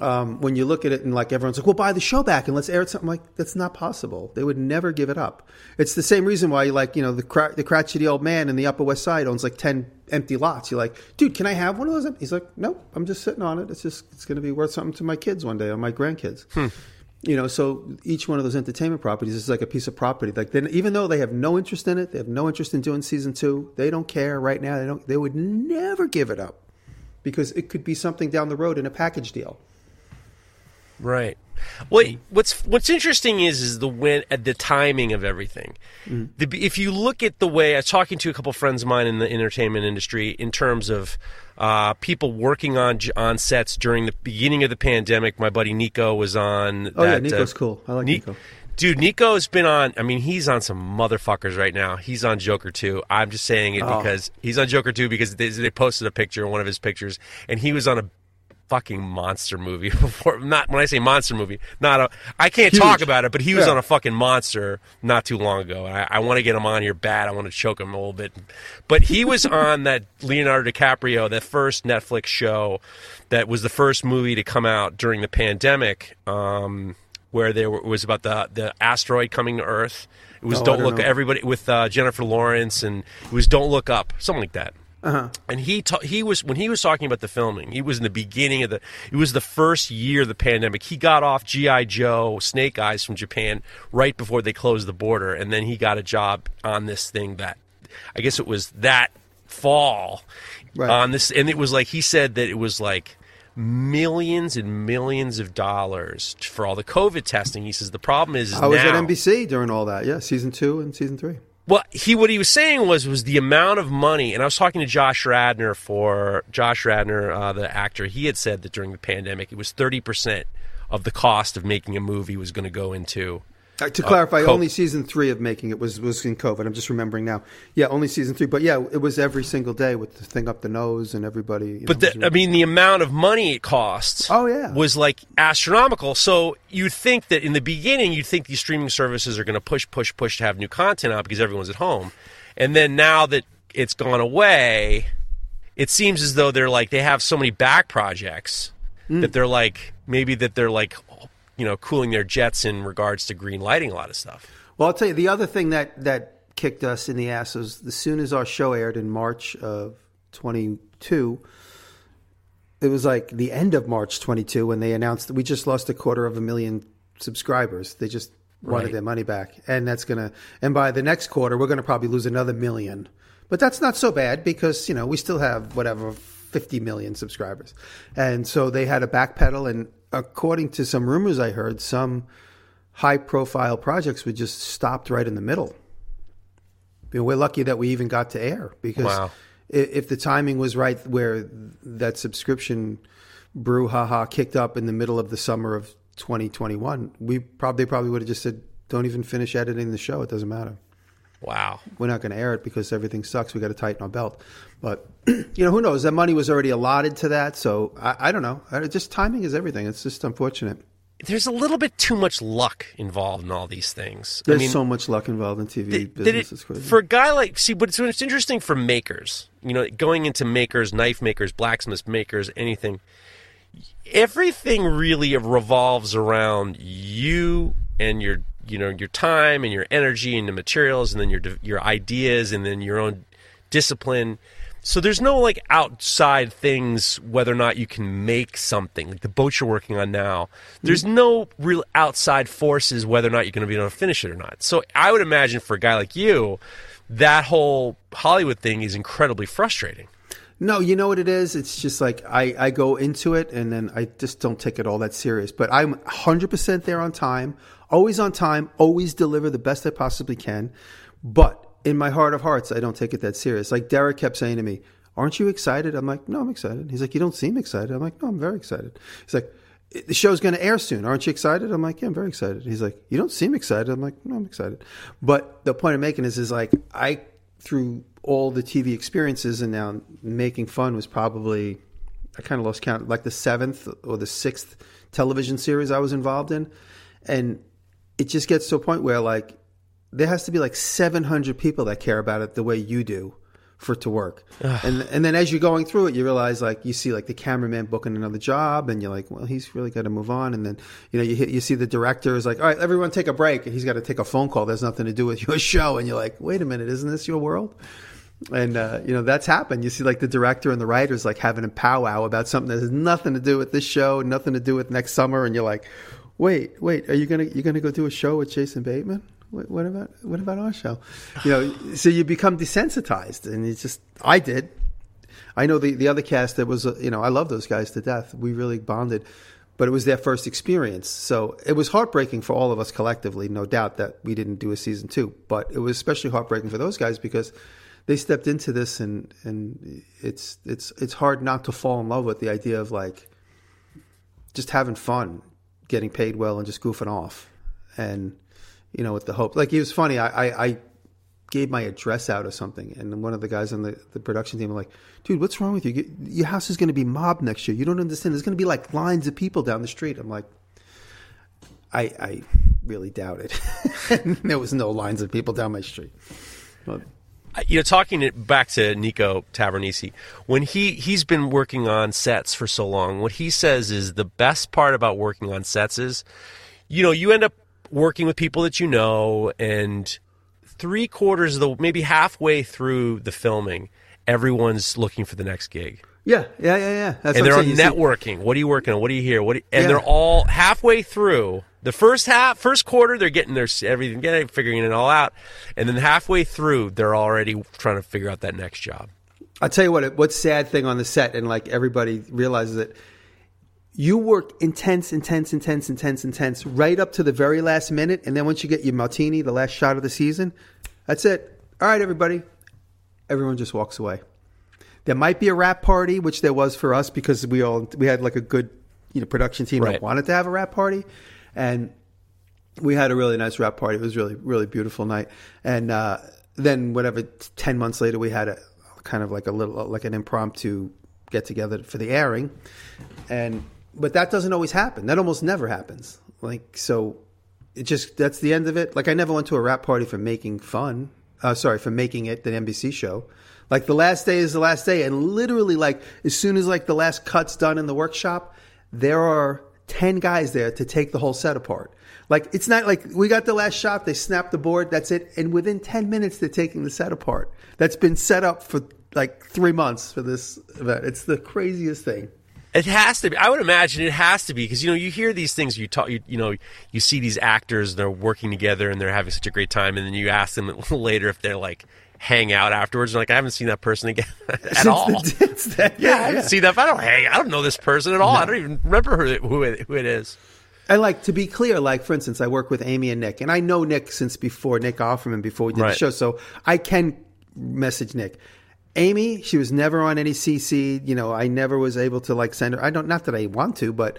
Um, when you look at it and like everyone's like, well, buy the show back and let's air it. Something like that's not possible. They would never give it up. It's the same reason why, like, you know, the cra- the crotchety old man in the Upper West Side owns like ten empty lots. You're like, dude, can I have one of those? He's like, nope, I'm just sitting on it. It's just it's going to be worth something to my kids one day or my grandkids. You know, so each one of those entertainment properties is like a piece of property. Like, then even though they have no interest in it, they have no interest in doing season two. They don't care right now. They don't. They would never give it up because it could be something down the road in a package deal. Right. Well, mm. what's what's interesting is is the when at the timing of everything. Mm. The, if you look at the way I was talking to a couple of friends of mine in the entertainment industry in terms of uh, people working on on sets during the beginning of the pandemic. My buddy Nico was on. Oh, yeah, that, uh, Nico's cool. I like Ni- Nico. Dude, Nico's been on. I mean, he's on some motherfuckers right now. He's on Joker 2. I'm just saying it Oh. because he's on Joker 2 because they, they posted a picture, one of his pictures, and he was on a fucking monster movie before. Not when I say monster movie, not a. I can't Huge. talk about it, but he was Yeah. on a fucking monster not too long ago. And I, I want to get him on here bad. I want to choke him a little bit, but he was on that Leonardo DiCaprio, that first Netflix show, that was the first movie to come out during the pandemic. Um, where there were- was about the the asteroid coming to Earth. It was Oh, Don't Look know. everybody with uh, Jennifer Lawrence, and it was Don't Look Up, something like that. Uh-huh. And he ta- he was when he was talking about the filming. He was in the beginning of the. It was the first year of the pandemic. He got off GI Joe Snake Eyes from Japan right before they closed the border, and then he got a job on this thing that, I guess it was that fall, Right. on this, and it was like he said that it was like millions and millions of dollars for all the COVID testing. He says the problem is, is I was now, at NBC during all that. Yeah, season two and season three. Well, he what he was saying was was the amount of money, and I was talking to Josh Radnor for Josh Radnor, uh, the actor. He had said that during the pandemic, it was thirty percent of the cost of making a movie was going to go into. Uh, to clarify, co- only season three of making it was was in COVID. I'm just remembering now. Yeah, only season three. But yeah, it was every single day with the thing up the nose and everybody. you But know, the, I mean, the amount of money it costs. Oh, yeah. was like astronomical. So you'd think that in the beginning, you'd think these streaming services are going to push, push, push to have new content out because everyone's at home, and then now that it's gone away, it seems as though they're like they have so many back projects Hmm. that they're like maybe that they're like you know cooling their jets in regards to green lighting a lot of stuff. Well, I'll tell you the other thing that that kicked us in the ass was as soon as our show aired in March of 22. It was like the end of March 22 when they announced that we just lost a quarter of a million subscribers. They just wanted Right. their money back, and that's gonna. And by the next quarter, we're gonna probably lose another million. But that's not so bad because you know we still have whatever 50 million subscribers, and so they had a backpedal. And according to some rumors I heard, some high-profile projects were just stopped right in the middle. You know, we're lucky that we even got to air because Wow. if the timing was right, where that subscription brouhaha kicked up in the middle of the summer of 2021, we probably probably would have just said, "Don't even finish editing the show. It doesn't matter. Wow. We're not going to air it because everything sucks. We got to tighten our belt." But you know, who knows? That money was already allotted to that, so I, I don't know. I, just timing is everything. It's just unfortunate. There's a little bit too much luck involved in all these things. There's I mean, so much luck involved in TV did business. it- it's crazy. for a guy like see, but it's, it's interesting for makers. You know, going into makers, knife makers, blacksmith makers, anything. Everything really revolves around you and your, you know, your time and your energy and the materials, and then your your ideas, and then your own discipline. So there's no like outside things whether or not you can make something like the boat you're working on now. There's mm-hmm. no real outside forces whether or not you're going to be able to finish it or not. So I would imagine for a guy like you, that whole Hollywood thing is incredibly frustrating. No, you know what it is? It's just like I, I go into it and then I just don't take it all that serious. But I'm 100% there on time, always on time, always deliver the best I possibly can. But in my heart of hearts, I don't take it that serious. Like Derek kept saying to me, Aren't you excited? I'm like, No, I'm excited. He's like, You don't seem excited. I'm like, No, I'm very excited. He's like, the show's going to air soon. Aren't you excited? I'm like, yeah, I'm very excited. He's like, you don't seem excited. I'm like, no, I'm excited. But the point I'm making is, is like, I, through all the TV experiences and now making fun was probably, I kind of lost count, like the seventh or the sixth television series I was involved in, and it just gets to a point where like there has to be like 700 people that care about it the way you do for it to work. and and then as you're going through it, you realize like you see like the cameraman booking another job, and you're like, well, he's really got to move on. And then you know you hit, you see the director is like, all right, everyone take a break, and he's got to take a phone call. That's nothing to do with your show, and you're like, wait a minute, isn't this your world? And uh, you know that's happened. You see like the director and the writers like having a powwow about something that has nothing to do with this show, nothing to do with next summer, and you're like, wait, wait, are you gonna you're gonna go do a show with Jason Bateman? What, what about what about our show? You know, so you become desensitized, and it's just I did. I know the the other cast that was uh, you know I love those guys to death. We really bonded, but it was their first experience, so it was heartbreaking for all of us collectively. No doubt that we didn't do a season two, but it was especially heartbreaking for those guys because they stepped into this and and it's it's it's hard not to fall in love with the idea of like just having fun, getting paid well, and just goofing off, and you know with the hope. Like it was funny. I I, I gave my address out or something, and one of the guys on the, the production team were like, "Dude, what's wrong with you? You- Your house is going to be mobbed next year. You don't understand. There's going to be like lines of people down the street." I'm like, I I really doubt it. there was no lines of people down my street. But, you know, talking it back to Nico Tavernisi, when he he's been working on sets for so long, what he says is the best part about working on sets is, you know, you end up working with people that you know, and three quarters of the maybe halfway through the filming, everyone's looking for the next gig. yeah, yeah, yeah, yeah. That's and they're on saying. See- networking. what are you working on? What do you hear? What? You- and Yeah. they're all halfway through the first half, first quarter. They're getting their everything, getting figuring it all out, and then halfway through, they're already trying to figure out that next job. I'll tell you what. What's sad thing on the set, and like everybody realizes it. You work intense, intense, intense, intense, intense, right up to the very last minute, and then once you get your martini, the last shot of the season, that's it. All right, everybody. Everyone just walks away. There might be a wrap party, which there was for us because we all we had like a good you know production team Right. that wanted to have a wrap party, and we had a really nice wrap party. It was really really beautiful night. And uh, then whatever, ten months later, we had a kind of like a little like an impromptu get together for the airing, and but that doesn't always happen. That almost never happens. Like so, it just that's the end of it. Like I never went to a wrap party for making fun. Uh, sorry for making it the NBC show. Like the last day is the last day, and literally like as soon as like the last cut's done in the workshop, there are ten guys there to take the whole set apart. Like it's not like we got the last shot, they snap the board, that's it, and within ten minutes they're taking the set apart. That's been set up for like three months for this event. It's the craziest thing. It has to be. I would imagine it has to be because you know you hear these things. You talk. You, you know you see these actors. They're working together and they're having such a great time. And then you ask them a little later if they're like hang out afterwards. And like I haven't seen that person again at Since all. the- that- yeah, I haven't seen that. I don't hang. I don't know this person at all. I don't even remember who who it, who it is. And like to be clear, like for instance, I work with Amy and Nick, and I know Nick since before Nick Offerman before we did Right. the show, so I can message Nick. Amy, she was never on any CC. You know, I never was able to like send her. I don't, not that I want to, but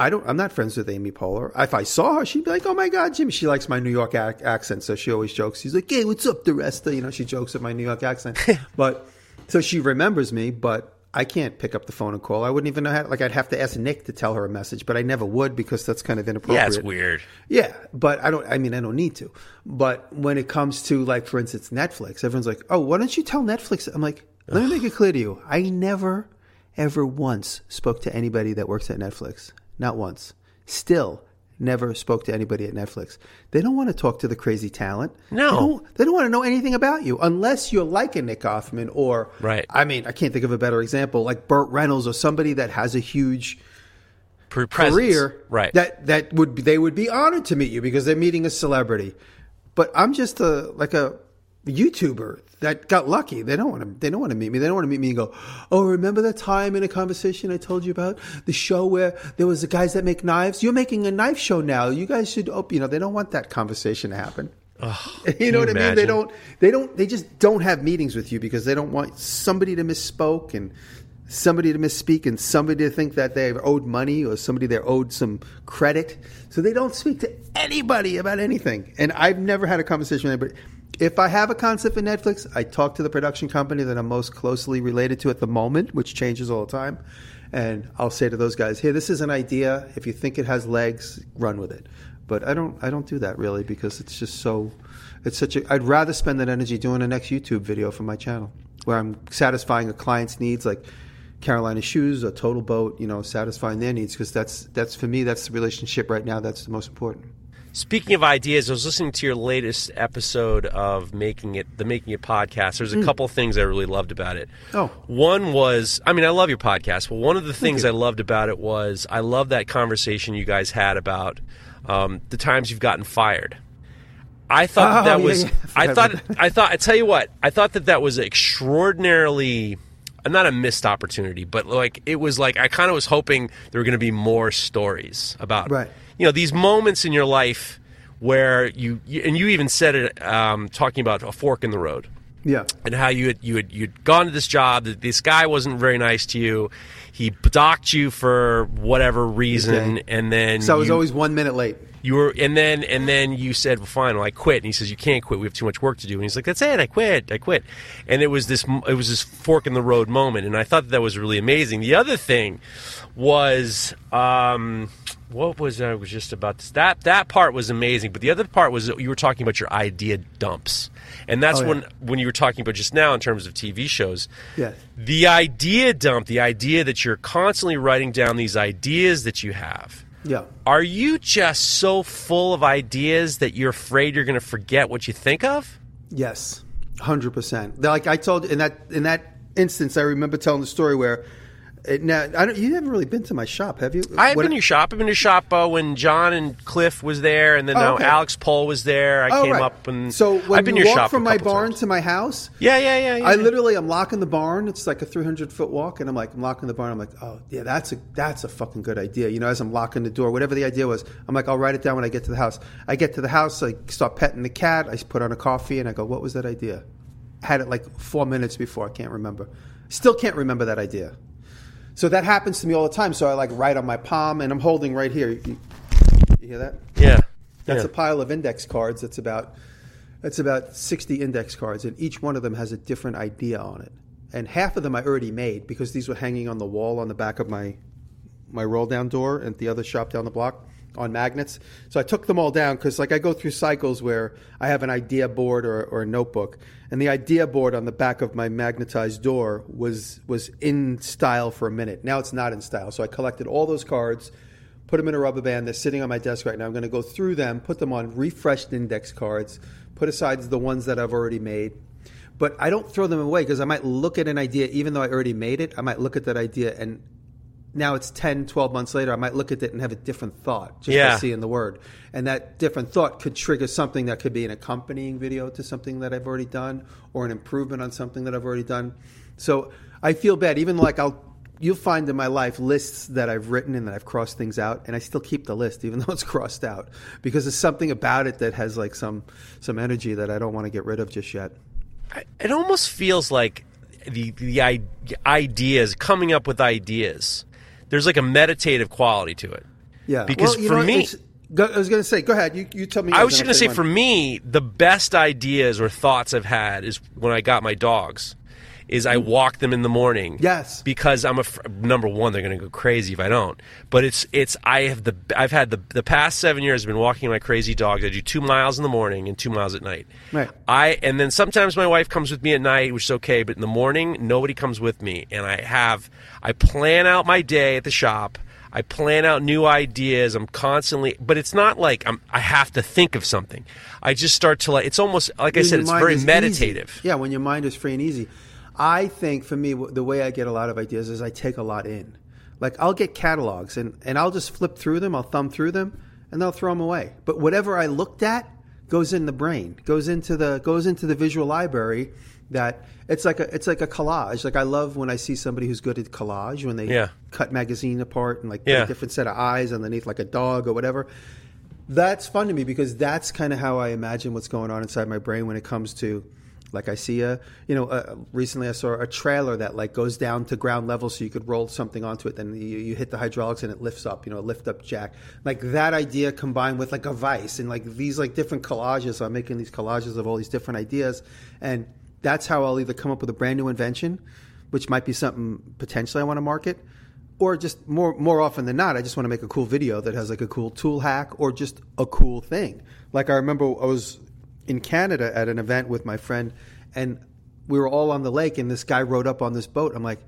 I don't. I'm not friends with Amy Poehler. If I saw her, she'd be like, "Oh my God, Jimmy!" She likes my New York ac- accent, so she always jokes. She's like, "Hey, what's up, DiResta?" You know, she jokes at my New York accent, but so she remembers me, but. I can't pick up the phone and call. I wouldn't even know how. Like, I'd have to ask Nick to tell her a message, but I never would because that's kind of inappropriate. Yeah, it's weird. Yeah, but I don't. I mean, I don't need to. But when it comes to like, for instance, Netflix, everyone's like, "Oh, why don't you tell Netflix?" I'm like, let me make it clear to you. I never, ever once spoke to anybody that works at Netflix. Not once. Still, never spoke to anybody at Netflix. They don't want to talk to the crazy talent. No. they don't, they don't want to know anything about you unless you're like a Nick Offerman or, Right. I mean, I can't think of a better example, like Burt Reynolds or somebody that has a huge presence. career right? that that would be, they would be honored to meet you because they're meeting a celebrity but i'm just a like a youtuber that got lucky they don't want to they don't want to meet me they don't want to meet me and go oh remember that time in a conversation i told you about the show where there was the guys that make knives you're making a knife show now you guys should oh, you know they don't want that conversation to happen you know you what I mean? They don't. They don't. They just don't have meetings with you because they don't want somebody to misspoke and somebody to misspeak and somebody to think that they're owed money or somebody they're owed some credit. So they don't speak to anybody about anything. And I've never had a conversation with anybody. If I have a concept for Netflix, I talk to the production company that I'm most closely related to at the moment, which changes all the time. And I'll say to those guys, "Hey, this is an idea. If you think it has legs, run with it." But I don't. I don't do that really because it's just so. It's such a. I'd rather spend that energy doing the next YouTube video for my channel, where I'm satisfying a client's needs, like Carolina Shoes, a TotalBoat. You know, satisfying their needs because that's that's for me. That's the relationship right now. That's the most important. Speaking of ideas, I was listening to your latest episode of Making It, the Making It podcast. There's a couple things I really loved about it. Oh. One was, I mean, I love your podcast, but one of the things I loved about it was I love that conversation you guys had about um, the times you've gotten fired. I thought Oh, that yeah, was. yeah. I thought. I thought. I tell you what. I thought that that was extraordinarily. Not a missed opportunity, but like it was like I kind of was hoping there were going to be more stories about Right. You know these moments in your life where you, you and you even said it um, talking about a fork in the road. Yeah. and how you had you had you'd gone to this job that this guy wasn't very nice to you. He docked you for whatever reason Okay. and then So I was you, always one minute late. you were and then and then you said well fine well, I quit. And he says you can't quit. We have too much work to do. And he's like that's it. I quit. I quit. And it was this it was this fork in the road moment. And I thought that, was really amazing. The other thing was um what was I was just about this, that that part was amazing but the other part was you were talking about your idea dumps and that's Oh, yeah. when when you were talking about just now in terms of TV shows Yes. the idea dump the idea that you're constantly writing down these ideas that you have Yeah. are you just so full of ideas that you're afraid you're going to forget what you think of? Yes, hundred percent. Like I told in that in that instance, I remember telling the story where. It, now I don't. You haven't really been to my shop, have you? I've been to your shop. I've been to your shop uh, when John and Cliff was there, and then Oh, now okay. Alex Pohl was there. I Oh, came right. up and so when I've been you your walk shop from my barn times. to my house, Yeah, yeah, yeah. yeah I literally I'm locking the barn. It's like a 300 foot walk, and I'm like I'm locking the barn. I'm like, oh yeah, that's a that's a fucking good idea. You know, as I'm locking the door, whatever the idea was, I'm like, I'll write it down when I get to the house. I get to the house, I start petting the cat. I put on a coffee, and I go, what was that idea? I Had it like four minutes before. I can't remember. Still can't remember that idea. So that happens to me all the time. So I like write on my palm, and I'm holding right here. You, you hear that? yeah. That's yeah. a pile of index cards. That's about that's about sixty index cards, and each one of them has a different idea on it. And half of them I already made because these were hanging on the wall on the back of my my roll down door at the other shop down the block on magnets. So I took them all down because like I go through cycles where I have an idea board or, or a notebook, and the idea board on the back of my magnetized door was was in style for a minute. Now it's not in style. So I collected all those cards put them in a rubber band. They're sitting on my desk right now. I'm going to go through them, put them on refreshed index cards, put aside the ones that I've already made. But I don't throw them away because I might look at an idea, even though I already made it, I might look at that idea and now it's 10, 12 months later, I might look at it and have a different thought just Yeah. by seeing the word. And that different thought could trigger something that could be an accompanying video to something that I've already done or an improvement on something that I've already done. So I feel bad. Even like I'll, you'll find in my life lists that I've written and that I've crossed things out, and I still keep the list even though it's crossed out because there's something about it that has like some some energy that I don't want to get rid of just yet. It almost feels like the the ideas coming up with ideas. There's like a meditative quality to it. Yeah, Because Well, for know, me- go, I was going to say, go ahead. You, you tell me. I was just going to say, one. for me, the best ideas or thoughts I've had is when I got my dogs. Is I walk them in the morning. Yes. Because I'm a number one, they're going to go crazy if I don't. But it's it's I have the I've had the the past seven years I've been walking my crazy dogs. I do two miles in the morning and two miles at night. Right. I and then sometimes my wife comes with me at night, which is okay. But in the morning, nobody comes with me, and I have I plan out my day at the shop. I plan out new ideas. I'm constantly, but it's not like I'm, I have to think of something. I just start to like. It's almost like I said. It's very meditative. easy. Yeah, when your mind is free and easy. I think for me, the way I get a lot of ideas is I take a lot in. Like I'll get catalogs and, and I'll just flip through them, I'll thumb through them, and they'll throw them away. But whatever I looked at goes in the brain, goes into the goes into the visual library. That it's like a it's like a collage. Like I love when I see somebody who's good at collage when they Yeah. cut magazine apart and like put Yeah. a different set of eyes underneath like a dog or whatever that's fun to me because that's kind of how I imagine what's going on inside my brain when it comes to Like I see a, you know, uh, recently I saw a trailer that like goes down to ground level so you could roll something onto it. Then you, you hit the hydraulics and it lifts up, you know, a lift up jack. Like that idea combined with like a vice and like these like different collages. So I'm making these collages of all these different ideas. And that's how I'll either come up with a brand new invention, which might be something potentially I want to market, or just more more often than not, I just want to make a cool video that has like a cool tool hack or just a cool thing. Like I remember I was in Canada at an event with my friend, and we were all on the lake, and this guy rode up on this boat. I'm like,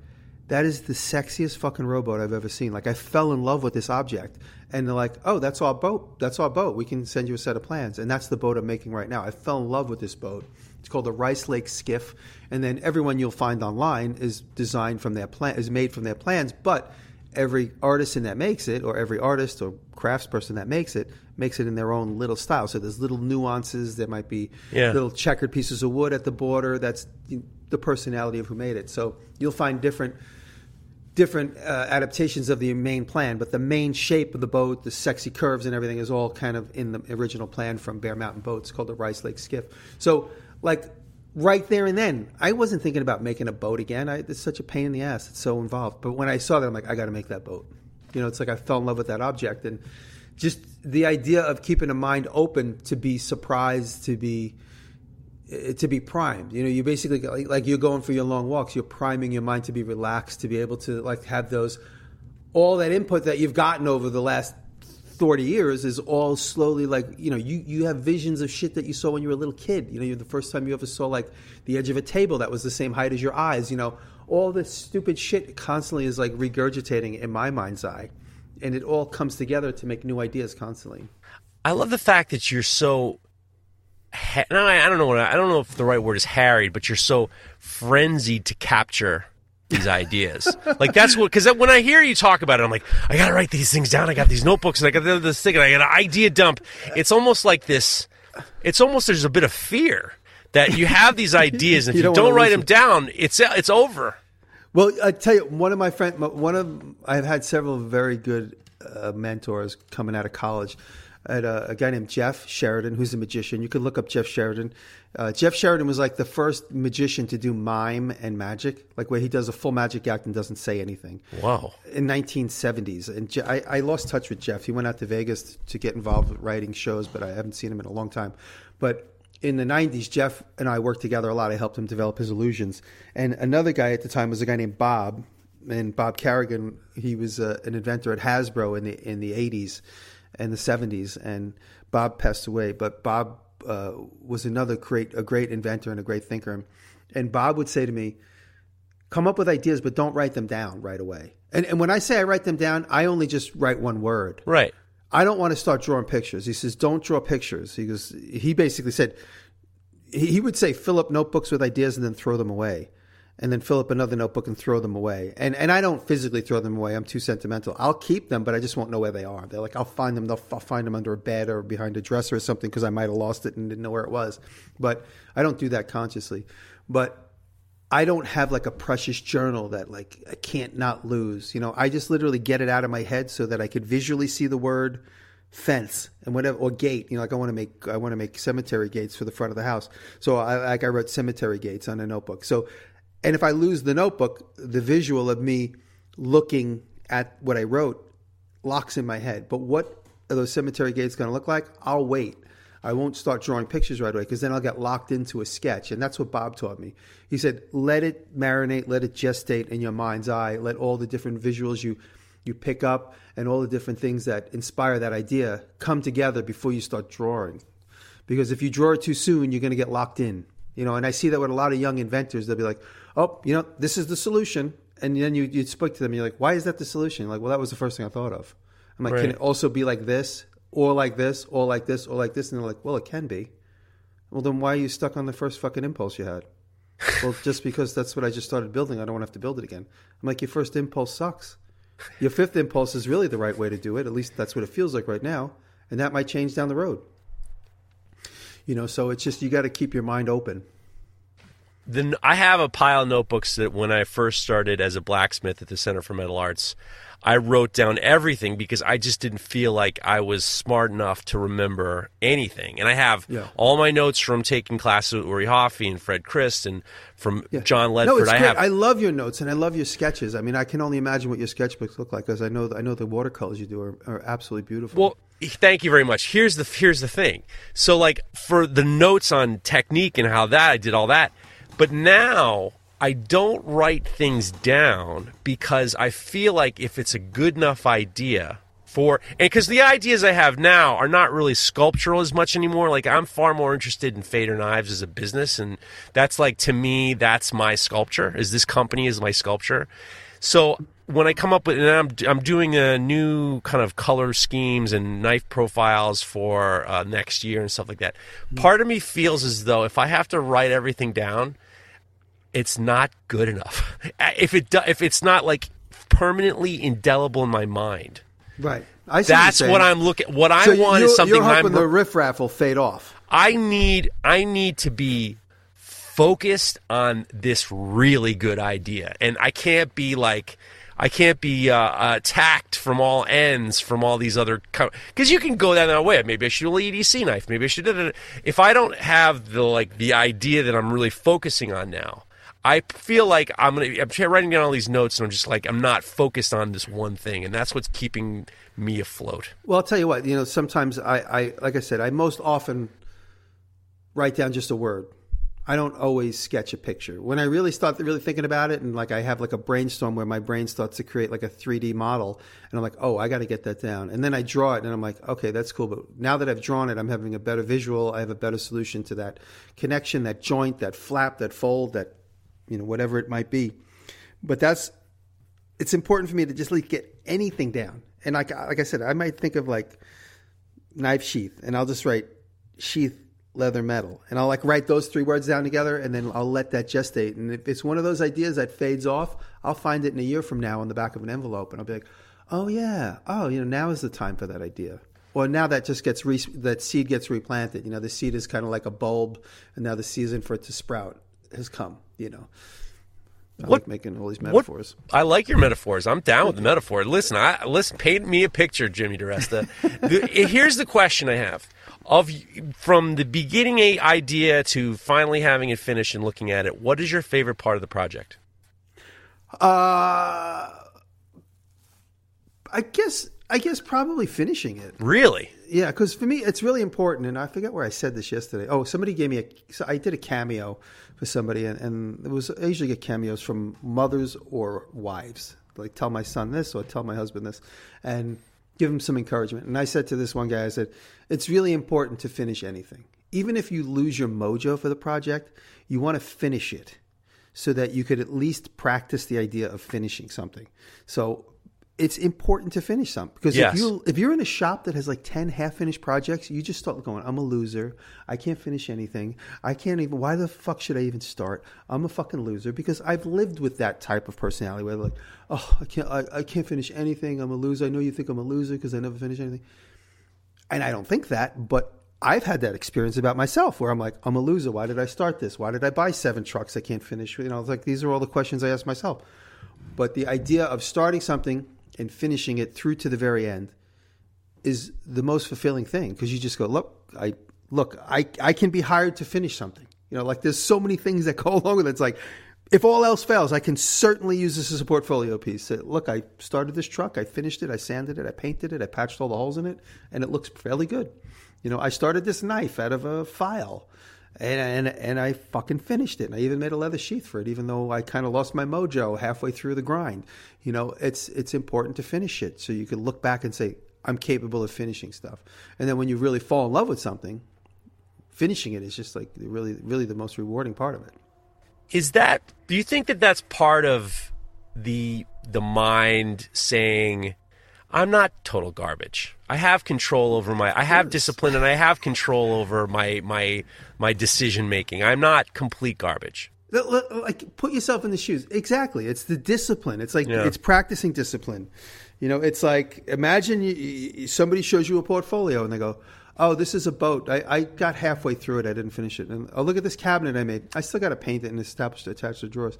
that is the sexiest fucking rowboat I've ever seen. Like I fell in love with this object, and they're like, oh, that's our boat. That's our boat. We can send you a set of plans, and that's the boat I'm making right now. I fell in love with this boat. It's called the Rice Lake Skiff, and then everyone you'll find online is designed from their plan, is made from their plans, but every artisan that makes it, or every artist or craftsperson that makes it, makes it in their own little style. So there's little nuances. There might be Yeah. little checkered pieces of wood at the border. That's the personality of who made it. So you'll find different different uh, adaptations of the main plan, but the main shape of the boat, the sexy curves and everything is all kind of in the original plan from Bear Mountain Boats called the Rice Lake Skiff. So like right there and then, I wasn't thinking about making a boat again. I, it's such a pain in the ass. It's so involved. But when I saw that, I'm like, I got to make that boat. You know, it's like I fell in love with that object and just the idea of keeping a mind open to be surprised, to be uh, to be primed. You know, you basically like, like you're going for your long walks. You're priming your mind to be relaxed, to be able to like have those all that input that you've gotten over the last 30 years is all slowly like you know you you have visions of shit that you saw when you were a little kid you know the first time you ever saw like the edge of a table that was the same height as your eyes you know all this stupid shit constantly is like regurgitating in my mind's eye and it all comes together to make new ideas constantly I love the fact that you're so. Ha- I I don't know what I don't know if the right word is harried, but you're so frenzied to capture these ideas. like that's what because when I hear you talk about it, I'm like, I gotta write these things down. I got these notebooks and I got this thing and I got an idea dump. It's almost like this. It's almost there's a bit of fear that you have these ideas and if You you, don't don't, write them down, it's it's over. Well, I tell you, one of my friends, one of I've had several very good uh, mentors coming out of college. I had a, a guy named Jeff Sheridan, who's a magician. You can look up Jeff Sheridan. Uh, Jeff Sheridan was like the first magician to do mime and magic, like where he does a full magic act and doesn't say anything. Wow. In 1970s, and Je- I, I lost touch with Jeff. He went out to Vegas to get involved with writing shows, but I haven't seen him in a long time. But in the 90s, Jeff and I worked together a lot. I helped him develop his illusions. And another guy at the time was a guy named Bob. And Bob Carrigan, he was uh, an inventor at Hasbro in the in the 80s and the 70s. And Bob passed away, but Bob uh, was another great a great inventor and a great thinker. And Bob would say to me, "Come up with ideas, but don't write them down right away." And, and when I say I write them down, I only just write one word. Right. I don't want to start drawing pictures. He says, don't draw pictures. He goes, he basically said, he, he would say, fill up notebooks with ideas and then throw them away. And then fill up another notebook and throw them away. And and I don't physically throw them away. I'm too sentimental. I'll keep them, but I just won't know where they are. They're like, I'll find them. They'll, I'll find them under a bed or behind a dresser or something because I might have lost it and didn't know where it was. But I don't do that consciously. But I don't have like a precious journal that like I can't not lose. You know, I just literally get it out of my head so that I could visually see the word fence and whatever or gate. You know, like I want to make I want to make cemetery gates for the front of the house. So I like I wrote cemetery gates on a notebook. So and if I lose the notebook, the visual of me looking at what I wrote locks in my head. But what are those cemetery gates going to look like? I'll wait. I won't start drawing pictures right away because then I'll get locked into a sketch. And that's what Bob taught me. He said, let it marinate, let it gestate in your mind's eye, let all the different visuals you you pick up and all the different things that inspire that idea come together before you start drawing. Because if you draw it too soon, you're going to get locked in. You know, and I see that with a lot of young inventors. They'll be like, "Oh, you know, this is the solution," and then you you speak to them, and you're like, "Why is that the solution?" Like, well, that was the first thing I thought of. I'm like, Right. "Can it also be like this, or like this, or like this, or like this?" And they're like, "Well, it can be." Well, then why are you stuck on the first fucking impulse you had? well, just because that's what I just started building, I don't want to have to build it again. I'm like, your first impulse sucks. Your fifth impulse is really the right way to do it. At least that's what it feels like right now, and that might change down the road. You know, so it's just you got to keep your mind open. Then I have a pile of notebooks that when I first started as a blacksmith at the Center for Metal Arts, I wrote down everything because I just didn't feel like I was smart enough to remember anything. And I have Yeah. all my notes from taking classes with Uri Hofi and Fred Crist and from Yeah. John Ledford. No, it's I great. have I love your notes and I love your sketches. I mean, I can only imagine what your sketchbooks look like because I know I know the watercolors you do are, are absolutely beautiful. Well, thank you very much. Here's the here's the thing. So like for the notes on technique and how that I did all that, but now I don't write things down because I feel like if it's a good enough idea for and because the ideas I have now are not really sculptural as much anymore. Like I'm far more interested in Fader Knives as a business, and that's like to me that's my sculpture. Is this company is my sculpture. So when I come up with, and I'm I'm doing a new kind of color schemes and knife profiles for uh, next year and stuff like that. Part of me feels as though if I have to write everything down, it's not good enough. If it do, if it's not like permanently indelible in my mind, right. That's you're what. I'm looking. What I So want you're, is something you're I'm hoping the riff raff will fade off. I need I need to be focused on this really good idea, and I can't be like I can't be uh, attacked from all ends from all these other because you can go down that way. Maybe I should do an EDC knife. Maybe I should. da- da- da. If I don't have the like the idea that I'm really focusing on now. I feel like I'm gonna. I'm writing down all these notes, and I'm just like I'm not focused on this one thing, and that's what's keeping me afloat. Well, I'll tell you what. You know, sometimes I, I like I said, I most often write down just a word. I don't always sketch a picture. When I really start really thinking about it, and like I have like a brainstorm where my brain starts to create like a 3D model, and I'm like, oh, I got to get that down, and then I draw it, and I'm like, okay, that's cool. But now that I've drawn it, I'm having a better visual. I have a better solution to that connection, that joint, that flap, that fold, that you know whatever it might be. But that's it's important for me to just like get anything down. And like like I said, I might think of like knife sheath, and I'll just write sheath leather metal, and I'll like write those three words down together, and then I'll let that gestate. And if it's one of those ideas that fades off, I'll find it in a year from now on the back of an envelope, and I'll be like, oh yeah, oh you know now is the time for that idea. Or now that just gets re- that seed gets replanted. You know, the seed is kind of like a bulb, and now the season for it to sprout has come. You know, I What- like making all these What- metaphors. I like your metaphors. I'm down with the metaphor. Listen, I listen. Paint me a picture, Jimmy DiResta. the, here's the question I have: of from the beginning a idea to finally having it finished and looking at it, what is your favorite part of the project? Uh, I guess I guess probably finishing it. Really? Yeah, because for me it's really important, and I forget where I said this yesterday. Oh, somebody gave me a. So I did a cameo for somebody, and, and it was I usually get cameos from mothers or wives. Like tell my son this or tell my husband this, and give him some encouragement. And I said to this one guy, I said, it's really important to finish anything, even if you lose your mojo for the project. You want to finish it so that you could at least practice the idea of finishing something. So it's important to finish something because Yes. if you if you're in a shop that has like 10 half finished projects, you just start going, I'm a loser. I can't finish anything. I can't even why the fuck should I even start? I'm a fucking loser because I've lived with that type of personality where like, oh, I can't I, I can't finish anything. I'm a loser. I know you think I'm a loser because I never finish anything. And I don't think that, but I've had that experience about myself where I'm like, I'm a loser. Why did I start this? Why did I buy seven trucks I can't finish? You know, it's like these are all the questions I ask myself. But the idea of starting something and finishing it through to the very end is the most fulfilling thing because you just go, look, I look, I, I can be hired to finish something. You know, like there's so many things that go along with it. It's like, if all else fails, I can certainly use this as a portfolio piece. Say, look, I started this truck, I finished it, I sanded it, I painted it, I patched all the holes in it, and it looks fairly good. You know, I started this knife out of a file, and and, and I fucking finished it. And I even made a leather sheath for it, even though I kind of lost my mojo halfway through the grind. You know, it's it's important to finish it so you can look back and say, I'm capable of finishing stuff. And then when you really fall in love with something, finishing it is just like really really the most rewarding part of it. Is that? Do you think that that's part of the the mind saying, "I'm not total garbage. I have control over my. I have discipline, and I have control over my my my decision making. I'm not complete garbage." Like put yourself in the shoes exactly it's the discipline it's like Yeah. it's practicing discipline you know it's like imagine you, somebody shows you a portfolio and they go oh this is a boat I, I got halfway through it i didn't finish it and oh look at this cabinet i made i still got to paint it and establish attach the drawers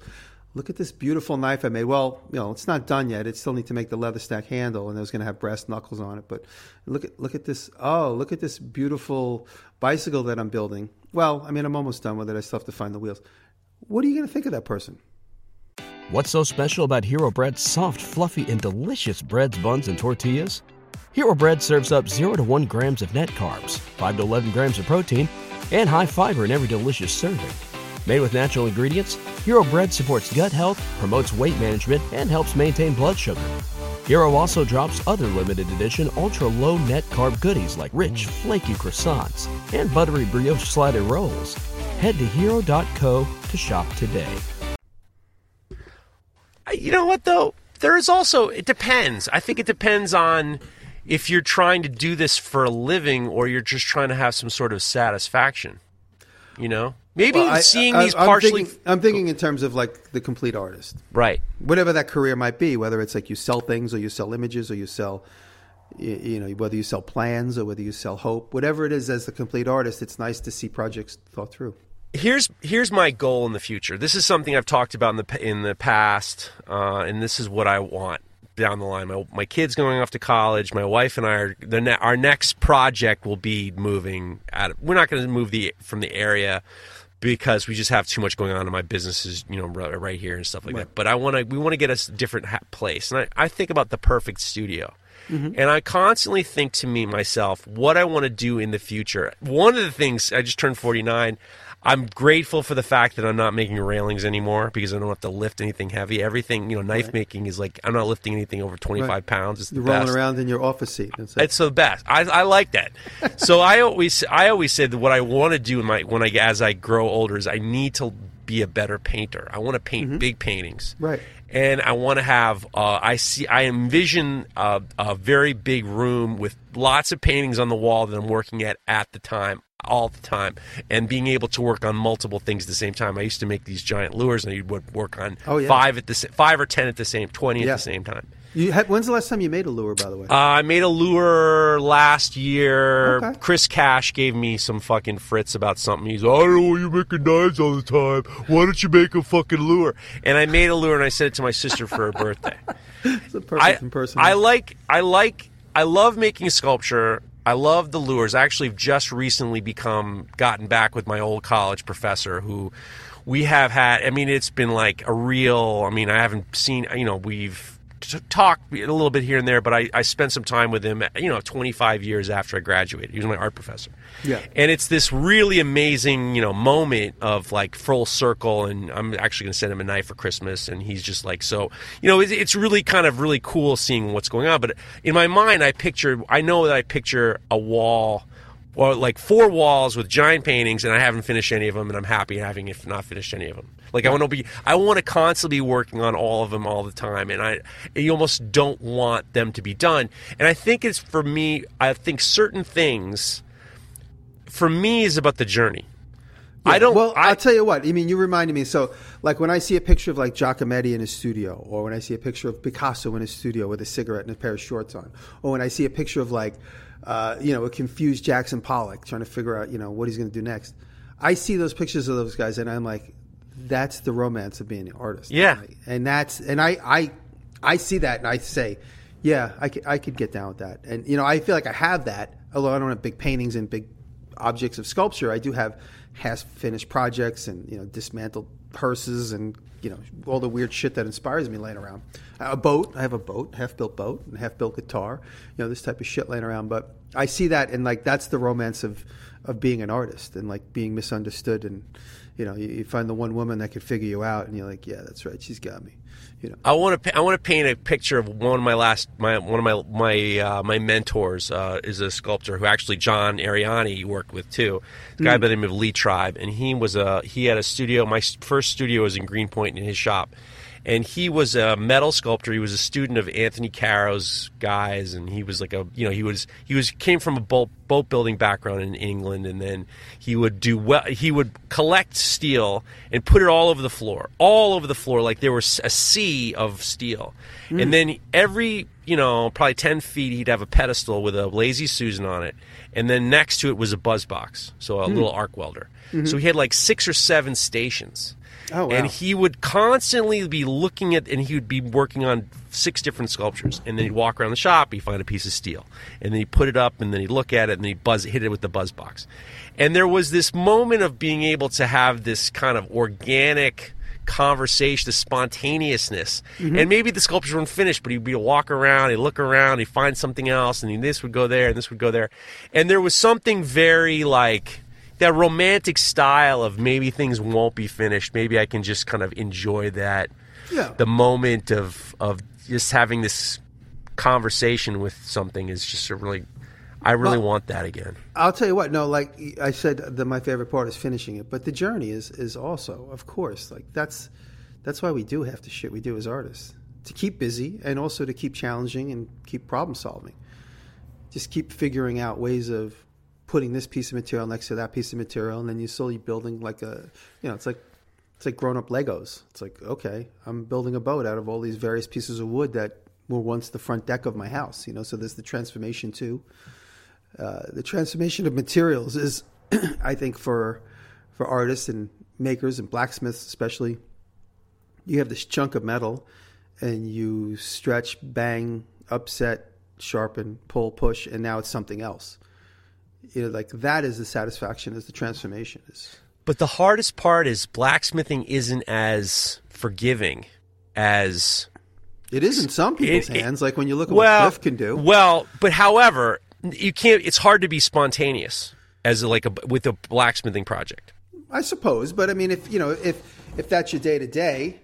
look at this beautiful knife I made. Well, you know, it's not done yet. It still need to make the leather stack handle, and it was going to have brass knuckles on it. But look at look at this. Oh, look at this beautiful bicycle that I'm building. Well, I mean, I'm almost done with it. I still have to find the wheels. What are you going to think of that person? What's so special about Hero Bread's soft, fluffy, and delicious breads, buns, and tortillas? Hero Bread serves up 0 to 1 grams of net carbs, 5 to 11 grams of protein, and high fiber in every delicious serving. Made with natural ingredients, Hero Bread supports gut health, promotes weight management, and helps maintain blood sugar. Hero also drops other limited edition ultra low net carb goodies like rich, flaky croissants and buttery brioche slider rolls. Head to hero.co to shop today. You know what though? There is also it depends. I think it depends on if you're trying to do this for a living or you're just trying to have some sort of satisfaction. You know, maybe Well, I- seeing I- these I'm partially Thinking, I'm thinking in terms of like the complete artist, right. whatever that career might be. Whether it's like you sell things, or you sell images, or you sell, you, you know, whether you sell plans, or whether you sell hope. Whatever it is, as the complete artist, it's nice to see projects thought through. here's here's my goal in the future. This is something I've talked about in the in the past, uh, and this is what I want down the line. My, my kids going off to college. My wife and I are the ne- our next project will be moving. Out of, we're not going to move the from the area because we just have too much going on in my businesses, you know, right, right here and stuff like that. But I want to we want to get a different ha- place, and I, I think about the perfect studio. Mm-hmm. And I constantly think to me myself what I want to do in the future. One of the things I just turned 49. I'm grateful for the fact that I'm not making railings anymore because I don't have to lift anything heavy. Everything, you know, knife making is like I'm not lifting anything over 25 Right. pounds. It's the You're best. rolling around in your office seat. That's it. It's the best. I, I like that. so I always I always said that what I want to do in my when I as I grow older is I need to be a better painter. I want to paint big paintings. Right. And I want to have uh, I see I envision a, a very big room with lots of paintings on the wall that I'm working at at the time all the time and being able to work on multiple things at the same time. I used to make these giant lures and I would work on Oh, yeah. five at the five or 10 at the same 20 at the same time. You had, when's the last time you made a lure, by the way? Uh, I made a lure last year. Okay. Chris Cash gave me some fucking fritz about something. He's, I don't know why you're making knives all the time. Why don't you make a fucking lure? And I made a lure and I sent it to my sister for her birthday. it's a I, perfect person. I like, I like, I love making sculpture. I love the lures. I actually have just recently become gotten back with my old college professor who we have had. I mean, it's been like a real. I mean, I haven't seen. You know, we've t- talked a little bit here and there, but I, I spent some time with him. You know, 25 years after I graduated, he was my art professor. Yeah. And it's this really amazing, you know, moment of like full circle. And I'm actually going to send him a knife for Christmas. And he's just like, so, you know, it's, it's really kind of really cool seeing what's going on. But in my mind, I picture, I know that I picture a wall or like four walls with giant paintings, and I haven't finished any of them, and I'm happy having if not finished any of them. Like I want to be, I want to constantly be working on all of them all the time, and I, you almost don't want them to be done. And I think it's for me. I think certain things, for me, is about the journey. I don't. Well, I, I'll tell you what. I mean, you reminded me. So, like when I see a picture of like Giacometti in his studio, or when I see a picture of Picasso in his studio with a cigarette and a pair of shorts on, or when I see a picture of like, uh, you know, a confused Jackson Pollock trying to figure out, you know, what he's going to do next. I see those pictures of those guys, and I'm like, that's the romance of being an artist. Yeah. and that's and I I I see that, and I say, yeah, I could, I could get down with that. And you know, I feel like I have that. Although I don't have big paintings and big objects of sculpture, I do have half finished projects and you know dismantled purses and you know all the weird shit that inspires me laying around. A boat, I have a boat, half built boat and half built guitar, you know this type of shit laying around. But I see that and like that's the romance of of being an artist and like being misunderstood and you know you, you find the one woman that could figure you out and you're like yeah that's right she's got me. You know. I want to. I want to paint a picture of one of my last. My one of my my uh, my mentors uh, is a sculptor who actually John Ariani worked with too. A guy by the name of Lee Tribe, and he was a he had a studio. My first studio was in Greenpoint in his shop, and he was a metal sculptor. He was a student of Anthony Caro's guys, and he was like a you know he was he was came from a boat boat building background in England, and then he would do well. He would collect steel and put it all over the floor, all over the floor, like there was a sea of steel. Hmm. And then every you know probably ten feet, he'd have a pedestal with a lazy Susan on it, and then next to it was a buzz box, so a hmm. little arc welder. Hmm. So he had like six or seven stations. Oh, wow. And he would constantly be looking at, and he would be working on six different sculptures. And then he'd walk around the shop, he'd find a piece of steel. And then he'd put it up, and then he'd look at it, and then he'd buzz, hit it with the buzz box. And there was this moment of being able to have this kind of organic conversation, the spontaneousness. Mm-hmm. And maybe the sculptures weren't finished, but he'd be walk around, he'd look around, he'd find something else, and this would go there, and this would go there. And there was something very like that romantic style of maybe things won't be finished. Maybe I can just kind of enjoy that Yeah. the moment of of just having this conversation with something is just a really I really Well- want that again. I'll tell you what. No, like I said, that my favorite part is finishing it, but the journey is is also, of course, like that's that's why we do half the shit we do as artists to keep busy and also to keep challenging and keep problem solving. Just keep figuring out ways of putting this piece of material next to that piece of material, and then you're slowly building like a, you know, it's like it's like grown up Legos. It's like okay, I'm building a boat out of all these various pieces of wood that were once the front deck of my house. You know, so there's the transformation too uh, the transformation of materials is, I think, for for artists and makers and blacksmiths especially, you have this chunk of metal, and you stretch, bang, upset, sharpen, pull, push, and now it's something else. You know, like that is the satisfaction, is the transformation. Is But the hardest part is blacksmithing isn't as forgiving as it is in some people's It- it- hands, like when you look at well, what Cliff can do. Well, but however, you can't. It's hard to be spontaneous as a, like a with a blacksmithing project. I suppose, but I mean, if you know, if if that's your day to day,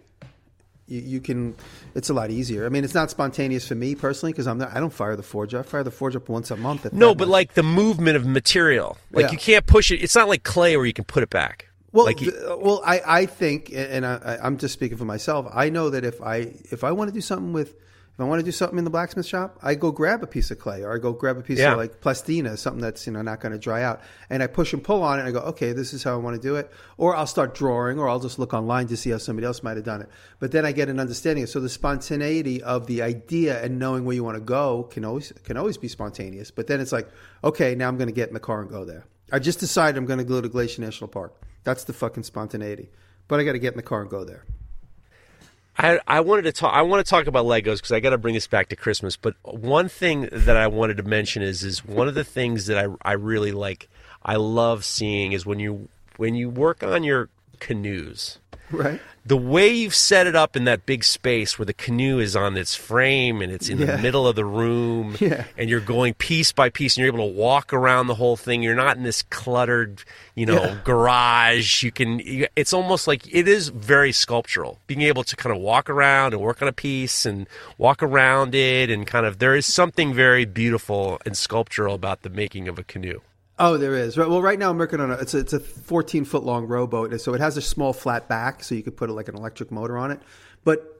you you can. It's a lot easier. I mean, it's not spontaneous for me personally because I'm not. I don't fire the forge. I fire the forge up once a month. No, but much. like the movement of material, like Yeah. you can't push it. It's not like clay where you can put it back. Well, like you- th- well, I, I think, and I- I'm just speaking for myself. I know that if I if I want to do something with, if I want to do something in the blacksmith shop, I go grab a piece of clay or I go grab a piece Yeah. of like plastina, something that's you know not going to dry out, and I push and pull on it. and I go, okay, this is how I want to do it, or I'll start drawing, or I'll just look online to see how somebody else might have done it. But then I get an understanding. So the spontaneity of the idea and knowing where you want to go can always can always be spontaneous. But then it's like, okay, now I'm going to get in the car and go there. I just decided I'm going to go to Glacier National Park. That's the fucking spontaneity. But I got to get in the car and go there. I, I wanted to talk. I want to talk about Legos because I got to bring this back to Christmas. But one thing that I wanted to mention is is one of the things that I I really like. I love seeing is when you when you work on your canoes. Right? The way you've set it up in that big space where the canoe is on its frame and it's in the middle of the room, Yeah. and you're going piece by piece, and you're able to walk around the whole thing. You're not in this cluttered, you know, Yeah. garage. You can. It's almost like it is very sculptural. Being able to kind of walk around and work on a piece and walk around it, and kind of there is something very beautiful and sculptural about the making of a canoe. Oh, there is. Well, right now I'm working on a. It's a, it's a 14 foot long rowboat, so it has a small flat back, so you could put like an electric motor on it. But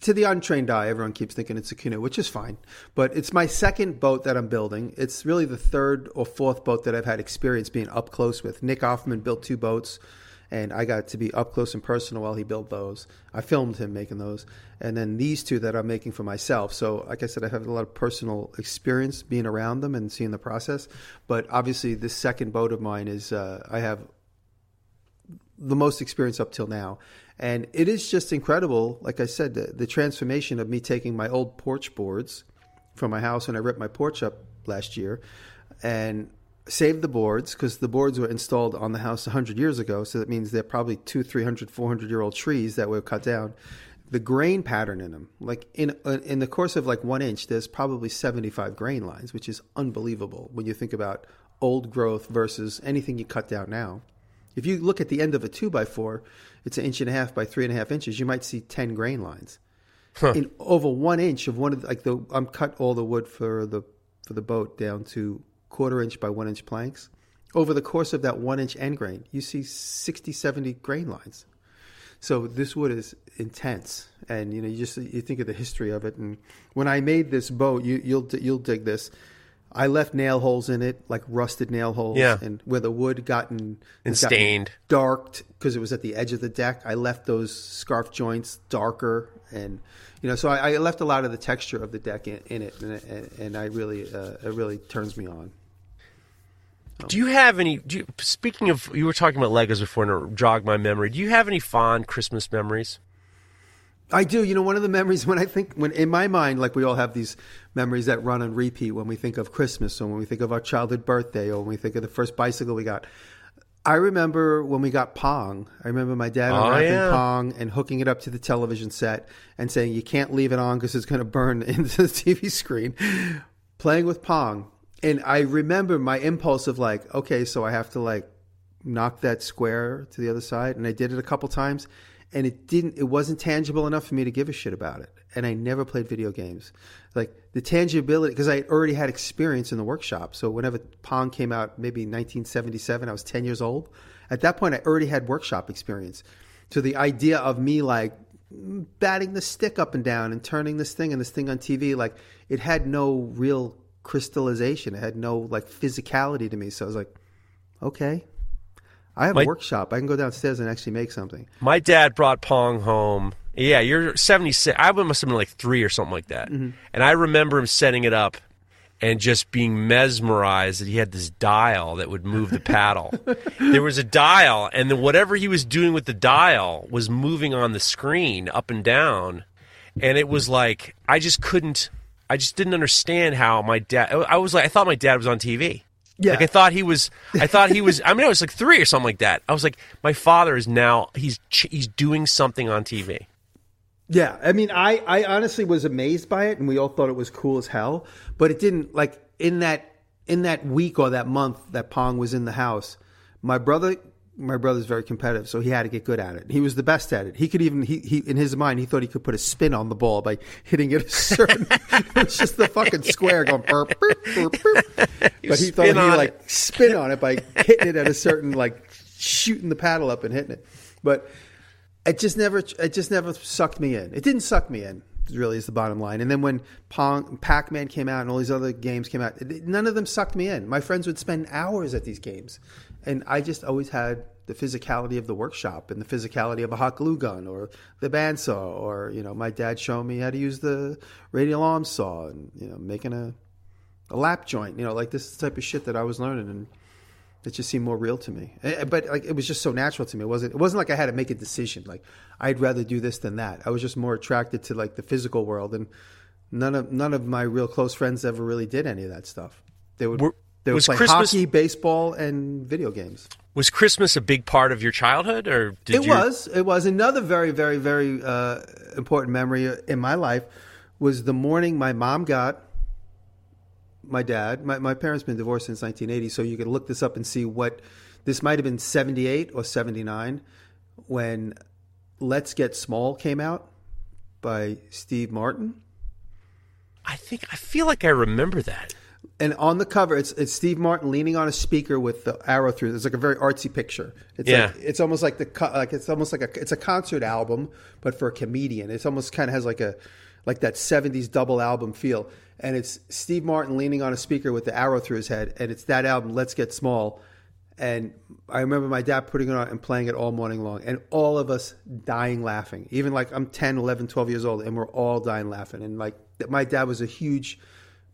to the untrained eye, everyone keeps thinking it's a canoe, which is fine. But it's my second boat that I'm building. It's really the third or fourth boat that I've had experience being up close with. Nick Offerman built two boats, and I got to be up close and personal while he built those. I filmed him making those, and then these two that I'm making for myself. So, like I said, I have a lot of personal experience being around them and seeing the process. But obviously, this second boat of mine is uh, I have the most experience up till now. And it is just incredible, like I said, the, the transformation of me taking my old porch boards from my house when I ripped my porch up last year and saved the boards because the boards were installed on the house 100 years ago. So that means they're probably two, 300, 400 year old trees that were cut down. The grain pattern in them, like in uh, in the course of like one inch, there's probably 75 grain lines, which is unbelievable when you think about old growth versus anything you cut down now. If you look at the end of a two by four, it's an inch and a half by three and a half inches. You might see ten grain lines. In over one inch of one of the, like the I'm cut all the wood for the for the boat down to quarter inch by one inch planks. Over the course of that one inch end grain, you see 60, 70 grain lines. So this wood is intense, and you know you just you think of the history of it. And when I made this boat, you, you'll you'll dig this. I left nail holes in it, like rusted nail holes, Yeah. and where the wood gotten And has gotten stained. darked because it was at the edge of the deck. I left those scarf joints darker, and you know, so I, I left a lot of the texture of the deck in, in it, and, and, and I really, uh, it really turns me on. Um, do you have any? Do you, speaking of, you were talking about Legos before, and it jogged my memory. Do you have any fond Christmas memories? I do. You know, one of the memories when I think, when in my mind, like we all have these memories that run on repeat when we think of Christmas or when we think of our childhood birthday or when we think of the first bicycle we got. I remember when we got Pong. I remember my dad Oh, unwrapping yeah. Pong and hooking it up to the television set and saying, you can't leave it on because it's going to burn into the TV screen. Playing with Pong. And I remember my impulse of like, okay, so I have to like knock that square to the other side. And I did it a couple times. And it didn't, it wasn't tangible enough for me to give a shit about it. And I never played video games. Like the tangibility, because I already had experience in the workshop. So whenever Pong came out, maybe 1977, I was 10 years old. At that point, I already had workshop experience. So the idea of me like batting the stick up and down and turning this thing and this thing on TV, like it had no real crystallization. It had no like physicality to me. So I was like, okay, I have My- a workshop. I can go downstairs and actually make something. My dad brought Pong home. Yeah, you're 76. I must have been like three or something like that. Mm-hmm. And I remember him setting it up and just being mesmerized that he had this dial that would move the paddle. there was a dial, and then whatever he was doing with the dial was moving on the screen up and down. And it was like, I just couldn't, I just didn't understand how my dad, I was like, I thought my dad was on TV. Yeah. Like I thought he was. I thought he was. I mean, I was like three or something like that. I was like, my father is now. He's he's doing something on TV. Yeah, I mean, I, I honestly was amazed by it, and we all thought it was cool as hell. But it didn't like in that in that week or that month that Pong was in the house. My brother, my brother's very competitive, so he had to get good at it. He was the best at it. He could even he, he in his mind he thought he could put a spin on the ball by hitting it a certain. it's just the fucking square going. Burp, burp, burp, burp. But he thought he like spin on it by hitting it at a certain like shooting the paddle up and hitting it. But it just never it just never sucked me in. It didn't suck me in. Really, is the bottom line. And then when Pong, Pac Man came out and all these other games came out, it- none of them sucked me in. My friends would spend hours at these games, and I just always had the physicality of the workshop and the physicality of a hot glue gun or the bandsaw, or you know, my dad showing me how to use the radial arm saw and you know, making a a lap joint. You know, like this type of shit that I was learning and it just seemed more real to me. Eh, But like it was just so natural to me. It wasn't it wasn't like I had to make a decision. Like I'd rather do this than that. I was just more attracted to like the physical world and none of none of my real close friends ever really did any of that stuff. They would Were- they was Christmas- hockey, baseball and video games. Was Christmas a big part of your childhood, or did it you? was. It was another very, very, very uh, important memory in my life. Was the morning my mom got my dad. My, my parents been divorced since 1980, so you can look this up and see what this might have been 78 or 79 when "Let's Get Small" came out by Steve Martin. I think I feel like I remember that. And on the cover, it's it's Steve Martin leaning on a speaker with the arrow through. It's like a very artsy picture. It's Yeah. like, it's almost like the like it's almost like a it's a concert album, but for a comedian. It's almost kind of has like a like that '70s double album feel. And it's Steve Martin leaning on a speaker with the arrow through his head, and it's that album, "Let's Get Small." And I remember my dad putting it on and playing it all morning long, and all of us dying laughing. Even like I'm 10, 11, 12 years old, and we're all dying laughing. And like my dad was a huge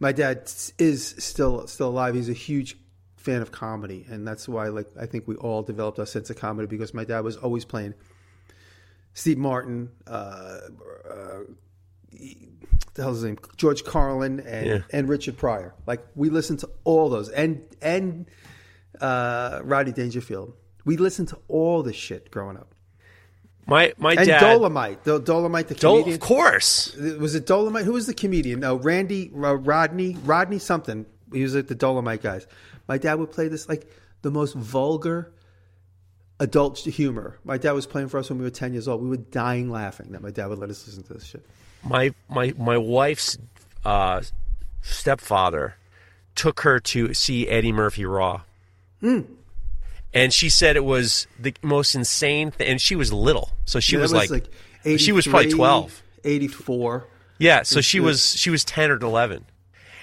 my dad is still still alive. He's a huge fan of comedy, and that's why like I think we all developed our sense of comedy because my dad was always playing Steve Martin, uh, uh, the hell's his name, George Carlin, and Yeah. and Richard Pryor. Like we listened to all those, and and uh, Rodney Dangerfield. We listened to all this shit growing up. My my And dad. Dolomite, the Dolomite, the Dol- comedian. of course. Was it Dolomite? Who was the comedian? No, Randy, uh, Rodney, Rodney something. He was at the Dolomite guys. My dad would play this like the most vulgar adult humor. My dad was playing for us when we were ten years old. We were dying laughing that my dad would let us listen to this shit. my my my wife's uh, stepfather took her to see Eddie Murphy Raw, Hmm. And she said it was the most insane thing. And she was little, so she Yeah, was, that like, she was probably 83, twelve. 84. Yeah, so she was she was ten or eleven,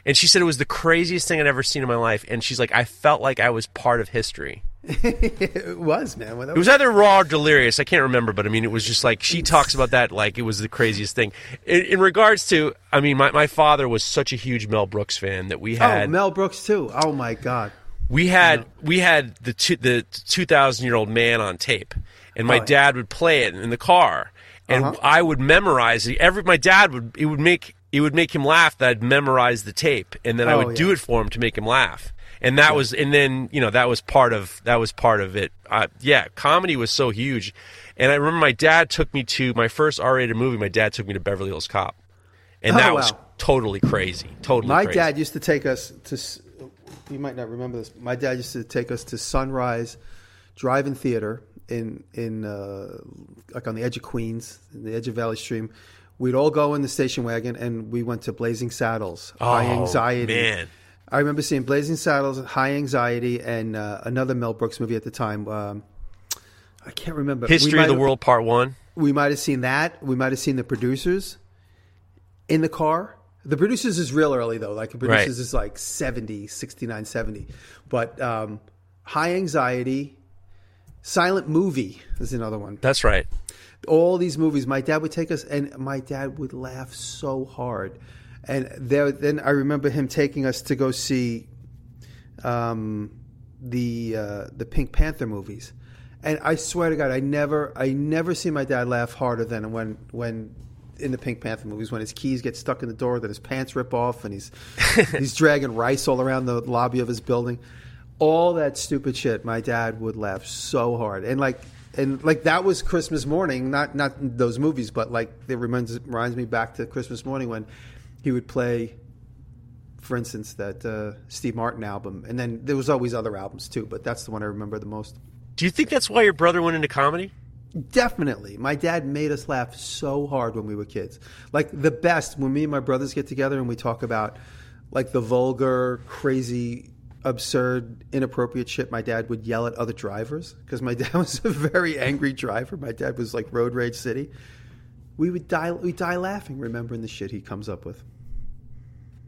and she said it was the craziest thing I'd ever seen in my life. And she's like, I felt like I was part of history. it was man. That It was either raw or delirious. I can't remember, but I mean, it was just like she talks about that like it was the craziest thing. In, in regards to, I mean, my, my father was such a huge Mel Brooks fan that we oh, had Mel Brooks too. Oh my god. We had we had the two, the two thousand year old man on tape, and my Oh, yeah. dad would play it in the car, and Uh-huh. I would memorize it. Every my dad would it would make it would make him laugh that I'd memorize the tape, and then I Oh, would do it for him to make him laugh. And that was, and then you know that was part of that was part of it. Uh, yeah, comedy was so huge, and I remember my dad took me to my first R-rated movie. My dad took me to Beverly Hills Cop, and Oh, that was totally crazy. Totally, My crazy. dad used to take us to. You might not remember this. My dad used to take us to Sunrise Drive-in Theater in in uh, like on the edge of Queens, in the edge of Valley Stream. We'd all go in the station wagon, and we went to Blazing Saddles, High Oh, Anxiety. man. I remember seeing Blazing Saddles, High Anxiety, and uh, another Mel Brooks movie at the time. Um, I can't remember. History of the World Part One. we might have seen that. We might have seen the producers in the car. The producers is real early though. Like the producers Right. is like 70, 69, 70. But um, high anxiety, silent movie is another one. That's right. All these movies, my dad would take us, and my dad would laugh so hard. And there, then I remember him taking us to go see um, the uh, the Pink Panther movies. And I swear to God, I never, I never see my dad laugh harder than when, when in the Pink Panther movies, when his keys get stuck in the door, that his pants rip off, and he's he's dragging rice all around the lobby of his building. All that stupid shit. My dad would laugh so hard, and like, and like that was Christmas morning. Not not those movies, but like it reminds reminds me back to Christmas morning when he would play for instance, that uh, Steve Martin album, and then there was always other albums too, but that's the one I remember the most. Do you think that's why your brother went into comedy? Definitely, my dad made us laugh so hard when we were kids. Like the best when me and my brothers get together and we talk about like the vulgar, crazy, absurd, inappropriate shit. My dad would yell at other drivers because my dad was a very angry driver. My dad was like road rage city. We would die. We die laughing, remembering the shit he comes up with.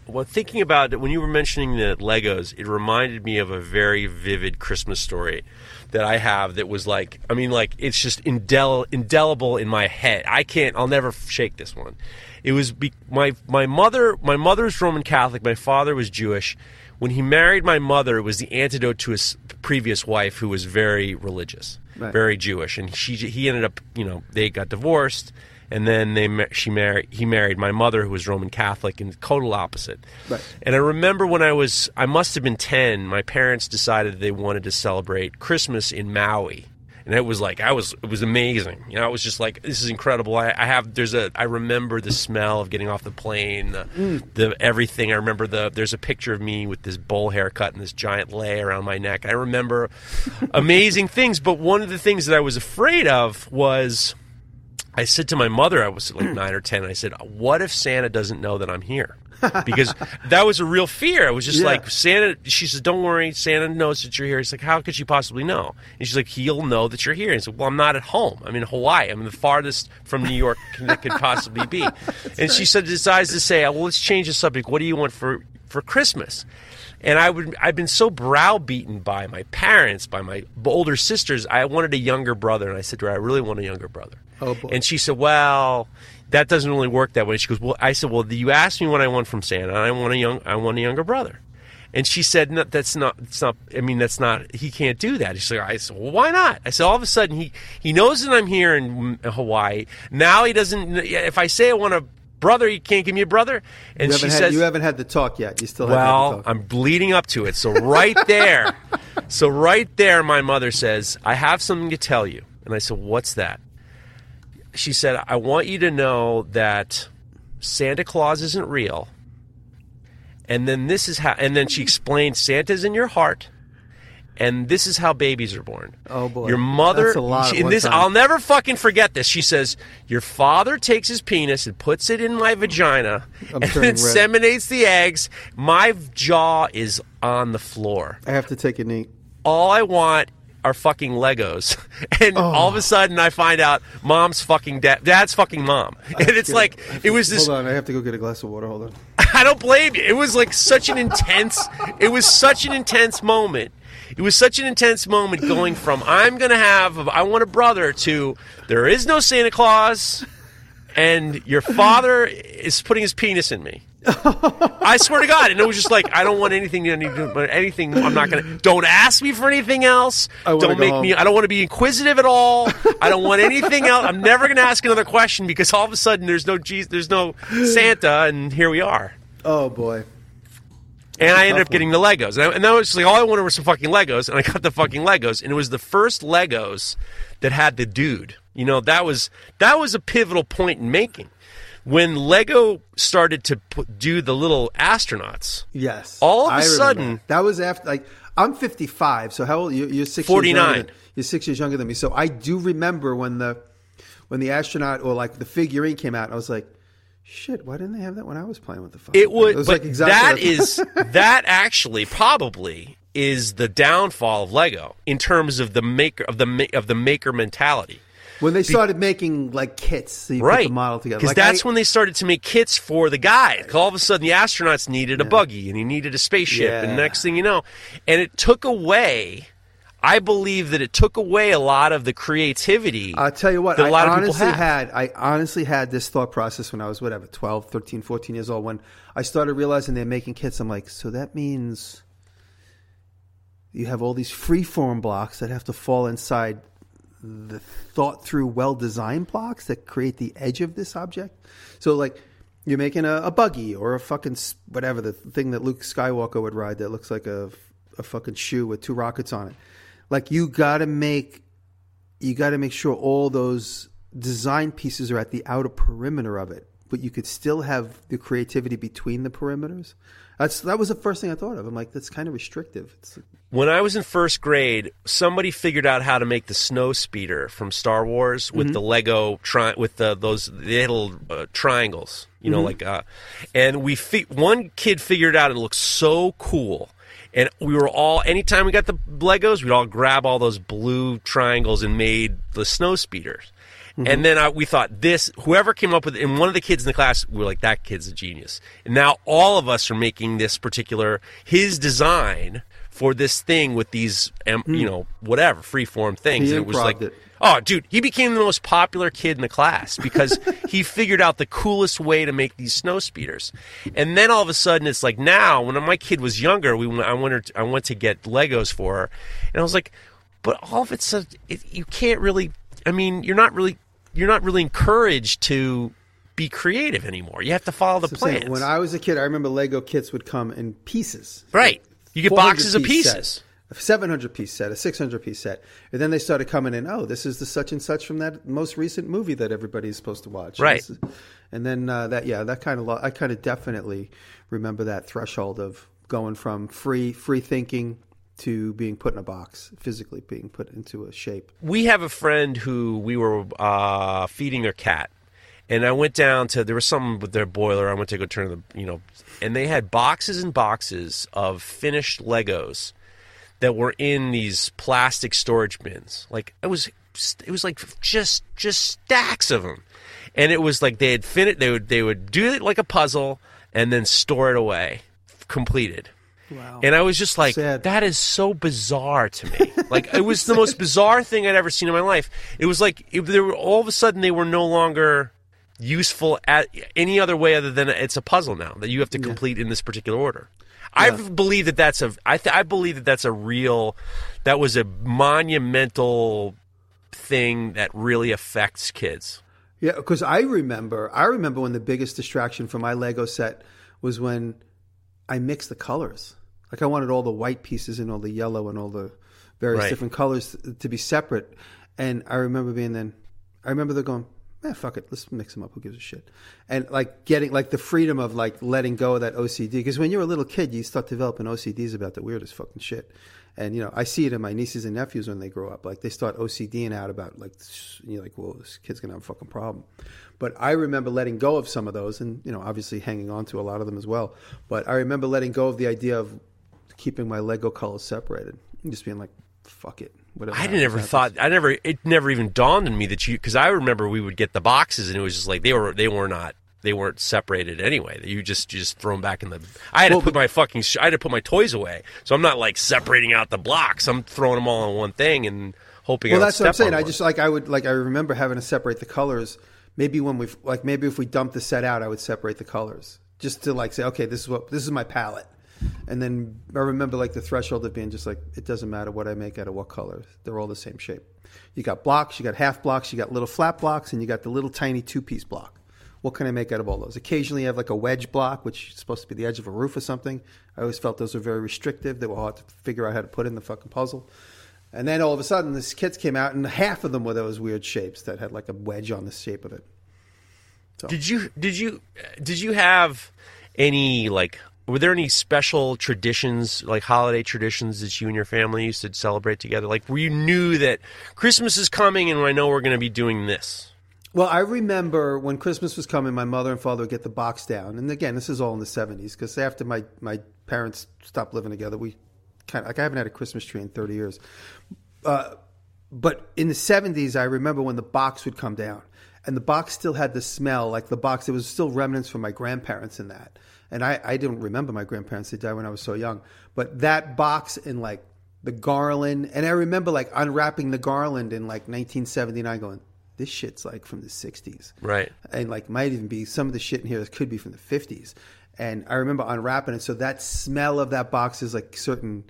Well, thinking about it, when you were mentioning the Legos, it reminded me of a very vivid Christmas story that I have that was like, I mean, like, it's just indel- indelible in my head. I can't, I'll never shake this one. It was be- my, my mother, my mother's Roman Catholic, my father was Jewish. When he married my mother, it was the antidote to his previous wife who was very religious, Right. very Jewish. And she, he ended up, you know, they got divorced and then they she married he married my mother who was Roman Catholic and total opposite. Right. And I remember when I was I must have been 10, my parents decided they wanted to celebrate Christmas in Maui. And it was like I was it was amazing. You know, it was just like this is incredible. I, I have there's a I remember the smell of getting off the plane, the, mm. the everything. I remember the there's a picture of me with this bowl haircut and this giant lei around my neck. I remember amazing things, but one of the things that I was afraid of was I said to my mother, I was like nine or ten. I said, "What if Santa doesn't know that I'm here?" Because that was a real fear. I was just Yeah. like Santa. She said, "Don't worry, Santa knows that you're here." He's like, "How could she possibly know?" And she's like, "He'll know that you're here." And I said, "Well, I'm not at home. I'm in Hawaii. I'm the farthest from New York that could possibly be." and she said, decides to say, "Well, let's change the subject. What do you want for for Christmas?" And I would I've been so browbeaten by my parents, by my older sisters. I wanted a younger brother, and I said to her, "I really want a younger brother." Oh, boy. And she said, "Well, that doesn't really work that way." She goes, "Well," I said, "Well, you asked me what I want from Santa, I want a young, I want a younger brother." And she said, "No, that's not. It's not. I mean, that's not. He can't do that." She's like, "I said, well, why not?" I said, "All of a sudden, he he knows that I'm here in Hawaii. Now he doesn't. If I say I want a brother, he can't give me a brother." And she had, says, you haven't had the talk yet. You still haven't had well, the talk. I'm bleeding up to it. So right there, so right there, my mother says, "I have something to tell you." And I said, "What's that?" She said, "I want you to know that Santa Claus isn't real." And then this is how. And then she explained, "Santa's in your heart." And this is how babies are born. Oh, boy. Your mother. That's a lot she- this, time. I'll never fucking forget this. She says, "Your father takes his penis and puts it in my vagina, I'm and turning red. the eggs. My jaw is on the floor. I have to take a knee. All I want are fucking Legos. And all of Oh. a sudden, I find out mom's fucking dad, dad's fucking mom. And it's like it was this. Hold on, I have to go get a glass of water. Hold on. I don't blame you. It was like such an intense. It was such an intense moment. It was such an intense moment going from I'm gonna have I want a brother to there is no Santa Claus, and your father is putting his penis in me. I swear to God, and it was just like I don't want anything to do anything. I'm not gonna. Don't ask me for anything else. Don't make home. me. I don't want to be inquisitive at all. I don't want anything else. I'm never gonna ask another question because all of a sudden there's no Jesus, there's no Santa, and here we are. Oh boy. And I ended up getting the Legos, and, I, and that was like all I wanted were some fucking Legos, and I got the fucking Legos, and it was the first Legos that had the dude. You know, that was that was a pivotal point in making when Lego started to put, do the little astronauts. Yes. All of a I remember. sudden- that was after like I'm 55. So how old you? You're six. 49. younger than, you're six years younger than me. So I do remember when the when the astronaut or like the figurine came out. I was like, shit. Why didn't they have that when I was playing with the fucking It would, was but like exactly that is that actually probably is the downfall of Lego in terms of the maker of the of the maker mentality. When they started making like kits. So you right put the model together. because Like, that's I- when they started to make kits for the guy all of a sudden the astronauts needed a buggy and he needed a spaceship and next thing you know and it took away i believe that it took away a lot of the creativity I'll tell you what, a lot I of people honestly have. had I honestly had this thought process when I was whatever 12, 13, 14 years old when I started realizing they're making kits. I'm like, so that means you have all these free form blocks that have to fall inside the thought through, well designed blocks that create the edge of this object. So like you're making a, a buggy or a fucking whatever the thing that Luke Skywalker would ride that looks like a a fucking shoe with two rockets on it. Like you got to make you got to make sure all those design pieces are at the outer perimeter of it, but you could still have the creativity between the perimeters. That's that was the first thing I thought of. I'm like, that's kind of restrictive. It's, when i was in first grade somebody figured out how to make the snow speeder from star wars with the lego tri- with the those little uh, triangles you know like uh and we fi- one kid figured it out and it looked so cool and we were all anytime we got the legos we'd all grab all those blue triangles and made the snow speeders and then I, we thought this whoever came up with it and one of the kids in the class we were like that kid's a genius. And now all of us are making this particular his design for this thing with these um, you know whatever freeform things. He and it was like it. oh dude he became the most popular kid in the class because he figured out the coolest way to make these snow speeders. And then all of a sudden it's like now when my kid was younger we went, I went I went to get Legos for her. And I was like but all of it's a, it, you can't really I mean you're not really you're not really encouraged to be creative anymore you have to follow the saying, plans when I was a kid, I remember Lego kits would come in pieces. right you get 400 boxes of pieces set, a 700 piece set, a 600 piece set. And then they started coming in, oh, this is the such and such from that most recent movie that everybody's supposed to watch. Right. Is- And then uh, that, yeah, that kind of, lo- I kind of definitely remember that threshold of going from free, free thinking to being put in a box, physically being put into a shape. we have a friend who we were uh, feeding their cat, and I went down to there was something with their boiler. I went to go turn the you know, and they had boxes and boxes of finished Legos that were in these plastic storage bins. Like it was, it was like just just stacks of them, and it was like they had finished. They would they would do it like a puzzle and then store it away, completed. Wow. And I was just like, Sad. that is so bizarre to me. like it was the most bizarre thing I'd ever seen in my life. It was like there were all of a sudden they were no longer useful at any other way other than it's a puzzle now that you have to complete in this particular order. I believe that that's a I th- I believe that that's a real that was a monumental thing that really affects kids. Yeah, because I remember, I remember when the biggest distraction for my Lego set was when I mixed the colors. Like I wanted all the white pieces and all the yellow and all the various Right. different colors to be separate. And I remember being then, I remember they're going, eh, fuck it, let's mix them up. Who gives a shit? And like getting like the freedom of like letting go of that OCD. Because when you're a little kid, you start developing OCDs about the weirdest fucking shit. And you know, I see it in my nieces and nephews when they grow up. Like they start OCDing out about like you're like, well, this kid's gonna have a fucking problem. But I remember letting go of some of those, and you know, obviously hanging on to a lot of them as well. But I remember letting go of the idea of keeping my Lego colors separated, and just being like, fuck it, whatever. I happens, never happens. thought I never it never even dawned on me that you because I remember we would get the boxes and it was just like they were they were not they weren't separated anyway. You just you just throw them back in the. I had to put my fucking I had to put my toys away, so I'm not like separating out the blocks. I'm throwing them all in one thing and hoping. Well, that's what I'm saying. I just like I would like I remember having to separate the colors. Maybe when we like maybe if we dumped the set out, I would separate the colors just to like say, okay, this is what this is my palette. And then I remember like the threshold of being just like, it doesn't matter what I make out of what color; they're all the same shape. You got blocks, you got half blocks, you got little flat blocks, and you got the little tiny two piece block. What can I make out of all those? Occasionally, you have like a wedge block, which is supposed to be the edge of a roof or something. I always felt those were very restrictive. They were hard to figure out how to put in the fucking puzzle. And then all of a sudden, these kits came out, and half of them were those weird shapes that had like a wedge on the shape of it. Did you did you did you have any like were there any special traditions like holiday traditions that you and your family used to celebrate together? Like where you knew that Christmas is coming and I know we're going to be doing this. Well, I remember when Christmas was coming, my mother and father would get the box down, and again, this is all in the '70s because after my my parents stopped living together, we kind of like I haven't had a Christmas tree in 30 years. Uh, but in the 70s, I remember when the box would come down, and the box still had the smell, like the box. It was still remnants from my grandparents in that, and I I didn't remember my grandparents; they died when I was so young. But that box and like the garland, and I remember like unwrapping the garland in like 1979, going this shit's like from the 60s. Right. And like might even be some of the shit in here could be from the 50s. And I remember unwrapping it. So that smell of that box is like certain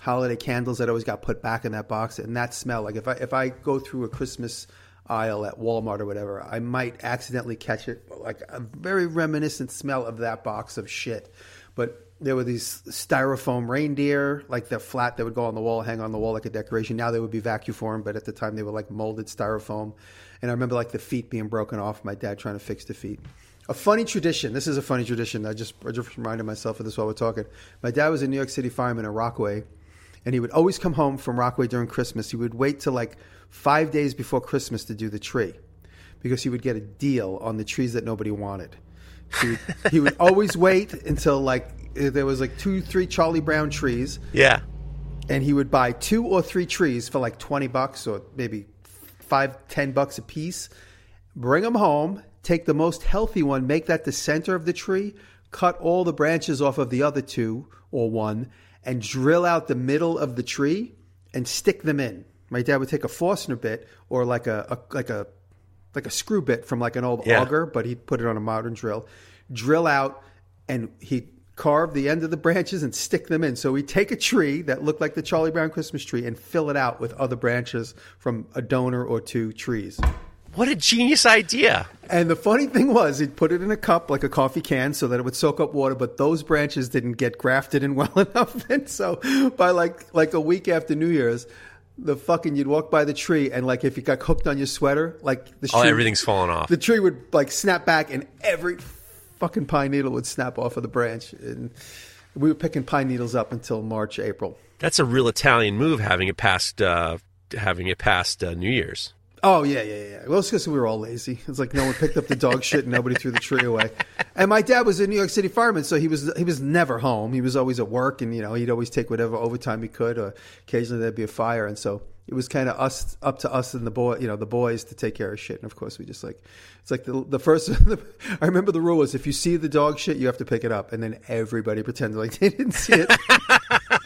holiday candles that always got put back in that box. And that smell, like if I if I go through a Christmas aisle at Walmart or whatever, I might accidentally catch it like a very reminiscent smell of that box of shit. But there were these styrofoam reindeer, like they're flat, that would go on the wall, hang on the wall like a decoration. Now they would be vacuum formed, but at the time they were like molded styrofoam. And I remember like the feet being broken off, my dad trying to fix the feet. A funny tradition. This is a funny tradition. I just, I just reminded myself of this while we're talking. My dad was a New York City fireman in Rockaway, and he would always come home from Rockaway during Christmas. He would wait till like five days before Christmas to do the tree because he would get a deal on the trees that nobody wanted. He would, he would always wait until like there was like two, three Charlie Brown trees, Yeah. and he would buy two or three trees for like 20 bucks or maybe five, ten bucks a piece, bring them home, take the most healthy one, make that the center of the tree, cut all the branches off of the other two or one, and drill out the middle of the tree and stick them in. My dad would take a Forstner bit or like a, a like a like a screw bit from like an old Yeah. auger, but he'd put it on a modern drill, drill out, and he'd carve the end of the branches and stick them in. So he'd take a tree that looked like the Charlie Brown Christmas tree and fill it out with other branches from a donor or two trees. What a genius idea. And the funny thing was, he'd put it in a cup like a coffee can so that it would soak up water, but those branches didn't get grafted in well enough. And so by like like a week after New Year's, the fucking you'd walk by the tree and like if you got hooked on your sweater, like the Oh, everything's falling off. the tree would like snap back and every fucking pine needle would snap off of the branch. And we were picking pine needles up until March, April. That's a real Italian move having it past uh, having it past uh, New Year's. Oh yeah, yeah, yeah. Well, it's because we were all lazy. It's like no one picked up the dog shit and nobody threw the tree away. And my dad was a New York City fireman, so he was he was never home. He was always at work, and you know he'd always take whatever overtime he could. Or occasionally there'd be a fire, and so it was kind of us up to us and the boy, you know, the boys to take care of shit. And of course, we just like it's like the the first. I remember the rule was if you see the dog shit, you have to pick it up, and then everybody pretended like they didn't see it.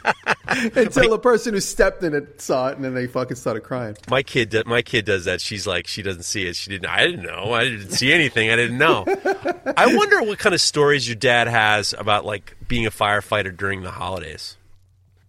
Until the person who stepped in it saw it, and then they fucking started crying. My kid, my kid does that. She's like, she doesn't see it. She didn't. I didn't know. I didn't see anything. I didn't know. I wonder what kind of stories your dad has about like being a firefighter during the holidays.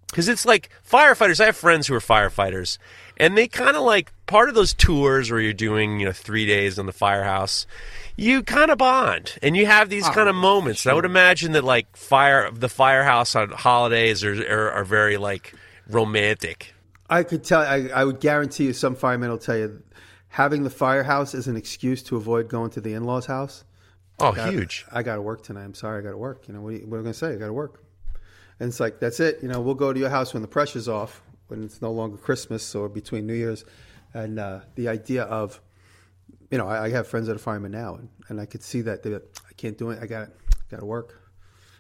Because it's like firefighters. I have friends who are firefighters, and they kind of like part of those tours where you're doing you know three days on the firehouse. You kind of bond, and you have these oh, kind of moments. And I would imagine that like fire the firehouse on holidays are are, are very like romantic. I could tell. I, I would guarantee you, some firemen will tell you, having the firehouse is an excuse to avoid going to the in-laws' house. Oh, I- huge. I got to work tonight. I'm sorry, I got to work. You know what? Are you, what am I going to say? I got to work. And it's like that's it. You know, we'll go to your house when the pressure's off, when it's no longer Christmas or between New Year's, and uh, the idea of, you know, I, I have friends that are firemen now, and, and I could see that they I can't do it. I got got to work.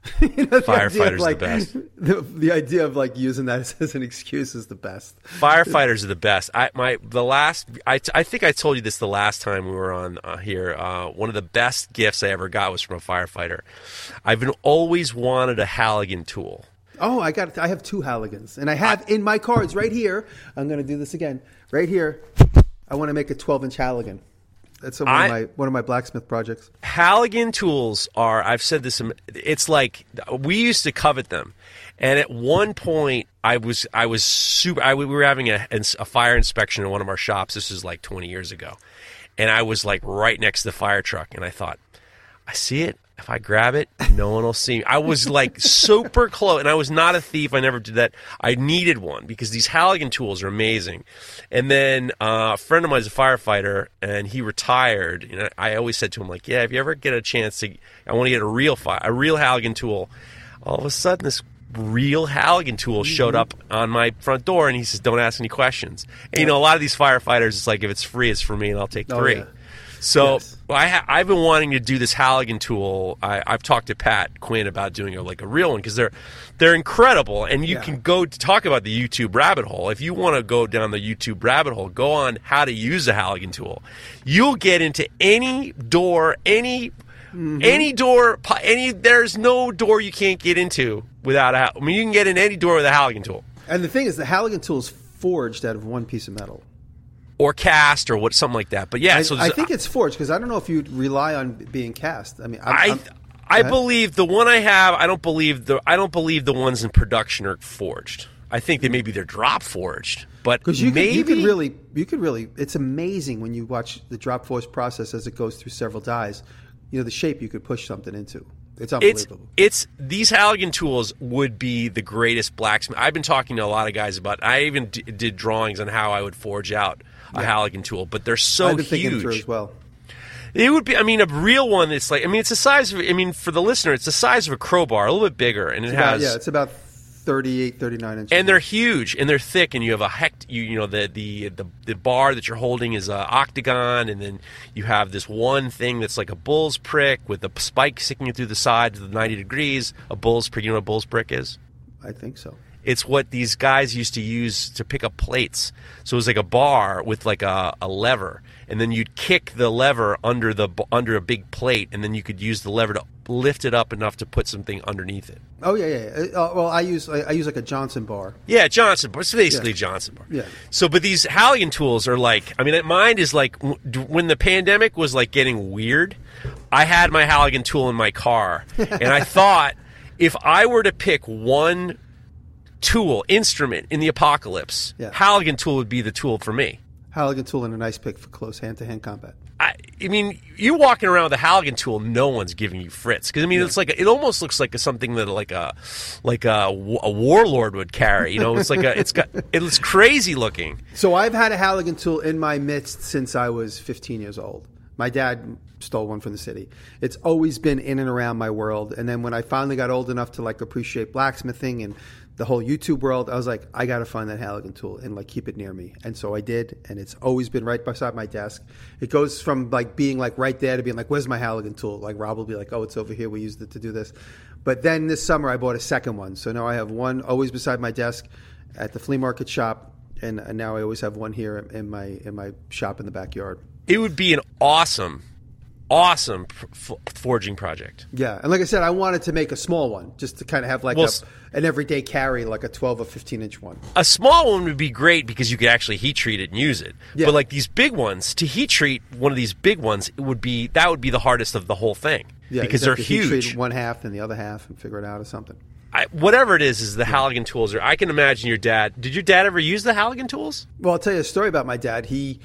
You know, the idea of, Firefighters are the like, best. The, the idea of like using that as, as an excuse is the best. Firefighters are the best. I my the last I, I think I told you this the last time we were on uh, here. Uh, one of the best gifts I ever got was from a firefighter. I've been always wanted a Halligan tool. Oh, I got. I have two Halligans, and I have in my cards right here. I'm going to do this again. Right here, I want to make a 12 inch Halligan. That's one I- of my one of my blacksmith projects. Halligan tools are, I've said this, it's like we used to covet them. And at one point, I was, I was super, I, we were having a, a fire inspection in one of our shops. This was like 20 years ago. And I was like right next to the fire truck. And I thought, I see it. If I grab it, no one will see me. I was like super close, and I was not a thief. I never did that. I needed one because these Halligan tools are amazing. And then uh, a friend of mine is a firefighter, and he retired. And I always said to him, like, "Yeah, if you ever get a chance to, I want to get a real fi- a real Halligan tool." All of a sudden, this real Halligan tool showed up on my front door, and he says, "Don't ask any questions." And you know, a lot of these firefighters, it's like if it's free, it's for me, and I'll take Oh, three. yeah. So Yes. I ha- I've been wanting to do this Halligan tool. I, I've talked to Pat Quinn about doing a, like a real one because they're they're incredible, and you Yeah. can go to talk about the YouTube rabbit hole. If you want to go down the YouTube rabbit hole, go on how to use a Halligan tool. You'll get into any door, any Mm-hmm. any door, any. There's no door you can't get into without a. I mean, you can get in any door with a Halligan tool And the thing is, the Halligan tool is forged out of one piece of metal. Or cast or what something like that. But yeah, I, so I think it's forged because I don't know if you'd rely on being cast. I mean, I'm, I I'm- I believe the one I have. I don't believe the I don't believe the ones in production are forged. I think that maybe they're drop forged, but Because you maybe you could really, you could really. It's amazing when you watch the drop forge process as it goes through several dies. You know the shape you could push something into. It's it's unbelievable. it's these Halligan tools would be the greatest blacksmith. I've been talking to a lot of guys about. I even d- did drawings on how I would forge out a Halligan tool, but they're so I've been thinking through huge. as well. It would be. I mean, a real one. It's like. I mean, it's the size of. I mean, for the listener, it's the size of a crowbar, a little bit bigger, and it about- has. yeah, it's about 38, 39 inches. and they're huge and they're thick and you have a hect you you know the the the, the bar that you're holding is a octagon and then you have this one thing that's like a bull's prick with a spike sticking through the side to the 90 degrees a bull's prick you know what a bull's prick is I think so. It's what these guys used to use to pick up plates so it was like a bar with like a, a lever and then you'd kick the lever under the under a big plate and then you could use the lever to lift it up enough to put something underneath it Oh yeah, yeah. yeah. Uh, well, I use I, I use like a Johnson bar. Yeah, Johnson bar. It's basically Yeah. Johnson bar. Yeah. So, but these Halligan tools are like, I mean, mine is like when the pandemic was like getting weird. I had my Halligan tool in my car, and I thought if I were to pick one tool instrument in the apocalypse, Yeah. Halligan tool would be the tool for me. Halligan tool and a nice pick for close hand to hand combat. I, I mean, you walking around with a Halligan tool, no one's giving you fritz because I mean, it's like it almost looks like something that like a like a, a warlord would carry. You know, it's like a it's got it's crazy looking. So I've had a Halligan tool in my midst since I was 15 years old. My dad stole one from the city. It's always been in and around my world. And then when I finally got old enough to like appreciate blacksmithing and the whole YouTube world, I was like, I got to find that Halligan tool and like keep it near me. And so I did, and it's always been right beside my desk. It goes from like being like right there to being like, "Where's my Halligan tool?" Like Rob will be like, "Oh, it's over here. We used it to do this." But then this summer I bought a second one, so now I have one always beside my desk at the flea market shop, and, and now I always have one here in my in my shop in the backyard. It would be an awesome, awesome f- forging project. Yeah, and like I said, I wanted to make a small one just to kind of have like Well, a, an everyday carry, like a 12 or 15 inch one. A small one would be great because you could actually heat treat it and use it. Yeah. But like these big ones, to heat treat one of these big ones, it would be that would be the hardest of the whole thing Yeah, because they're have to heat treat huge. One half and the other half, and figure it out or something. I, whatever it is, is the Halligan tools. Are, I can imagine your dad. Did your dad ever use the Halligan tools? Well, I'll tell you a story about my dad. He,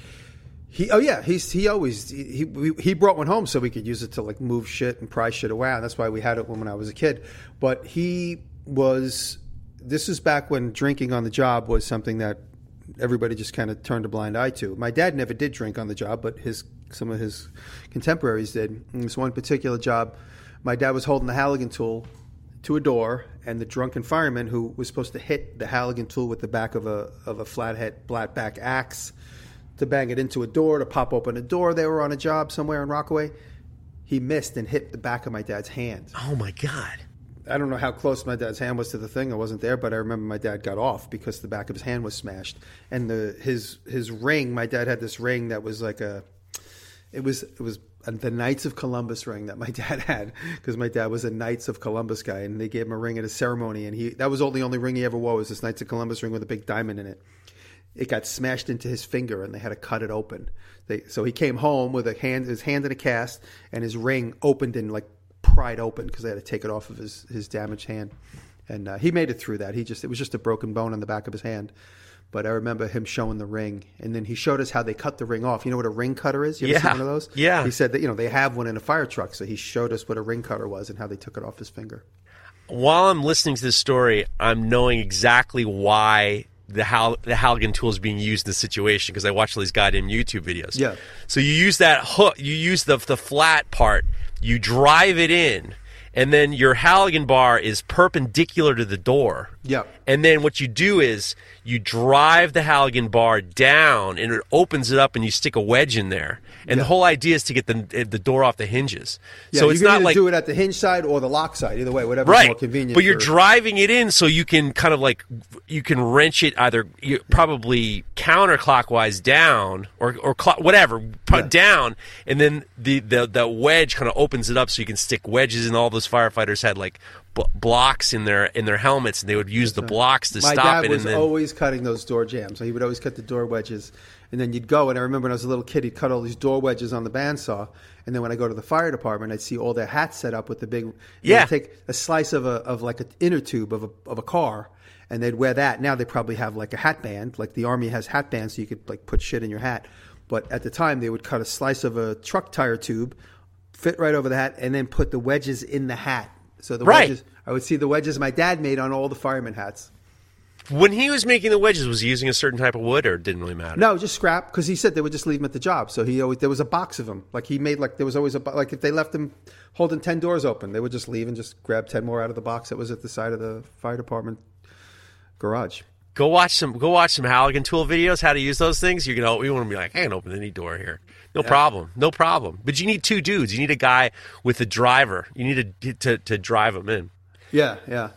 he, oh yeah, he's he always he he, he brought one home so we could use it to like move shit and pry shit around. That's why we had it when, when I was a kid. But he was. This is back when drinking on the job was something that everybody just kind of turned a blind eye to. My dad never did drink on the job, but his some of his contemporaries did. In this one particular job, my dad was holding the Halligan tool to a door, and the drunken fireman who was supposed to hit the Halligan tool with the back of a of a flathead flat back axe to bang it into a door to pop open a door. They were on a job somewhere in Rockaway. He missed and hit the back of my dad's hand. Oh my god! I don't know how close my dad's hand was to the thing. I wasn't there, but I remember my dad got off because the back of his hand was smashed, and the his his ring. My dad had this ring that was like a, it was it was the Knights of Columbus ring that my dad had because my dad was a Knights of Columbus guy, and they gave him a ring at a ceremony, and he that was all the only ring he ever wore was this Knights of Columbus ring with a big diamond in it. It got smashed into his finger, and they had to cut it open. They, so he came home with a hand, his hand in a cast, and his ring opened and like pried open because they had to take it off of his his damaged hand. And uh, he made it through that. He just it was just a broken bone on the back of his hand. But I remember him showing the ring, and then he showed us how they cut the ring off. You know what a ring cutter is? You ever Yeah. seen one of those? Yeah. He said that you know they have one in a fire truck, so he showed us what a ring cutter was and how they took it off his finger. While I'm listening to this story, I'm knowing exactly why the Hal- the Halligan tool is being used in this situation because I watch all these goddamn YouTube videos. Yeah. So you use that hook, you use the the flat part, you drive it in, and then your Halligan bar is perpendicular to the door. Yeah. And then what you do is you drive the Halligan bar down, and it opens it up, and you stick a wedge in there. And the whole idea is to get the the door off the hinges. Yeah, so you it's not like do it at the hinge side or the lock side. Either way, whatever's right more convenient. but you're for- driving it in so you can kind of like you can wrench it either you, probably counterclockwise down or or whatever pro- down and then the, the the wedge kind of opens it up so you can stick wedges in all those firefighters had like b- blocks in their in their helmets and they would use the blocks to My stop dad it was and then always cutting those door jams. So he would always cut the door wedges, and then you'd go. And I remember when I was a little kid, he'd cut all these door wedges on the bandsaw. And then when I go to the fire department, I'd see all their hats set up with the big. Yeah. take a slice of a of like an inner tube of a of a car, and they'd wear that. Now they probably have like a hat band, like the army has hat bands, so you could like put shit in your hat. But at the time, they would cut a slice of a truck tire tube, fit right over the hat, and then put the wedges in the hat. So the Right. wedges, I would see the wedges my dad made on all the fireman hats. when he was making the wedges was he using a certain type of wood or it didn't really matter No, just scrap because he said they would just leave him at the job. So he always there was a box of them. Like he made like there was always a bo- like if they left him holding ten doors open, they would just leave and just grab ten more out of the box that was at the side of the fire department garage. go watch some go watch some Halligan tool videos how to use those things you're gonna you want to be like I can open any door here no problem no problem but you need two dudes you need a guy with a driver you need to to, to drive them in Yeah, yeah.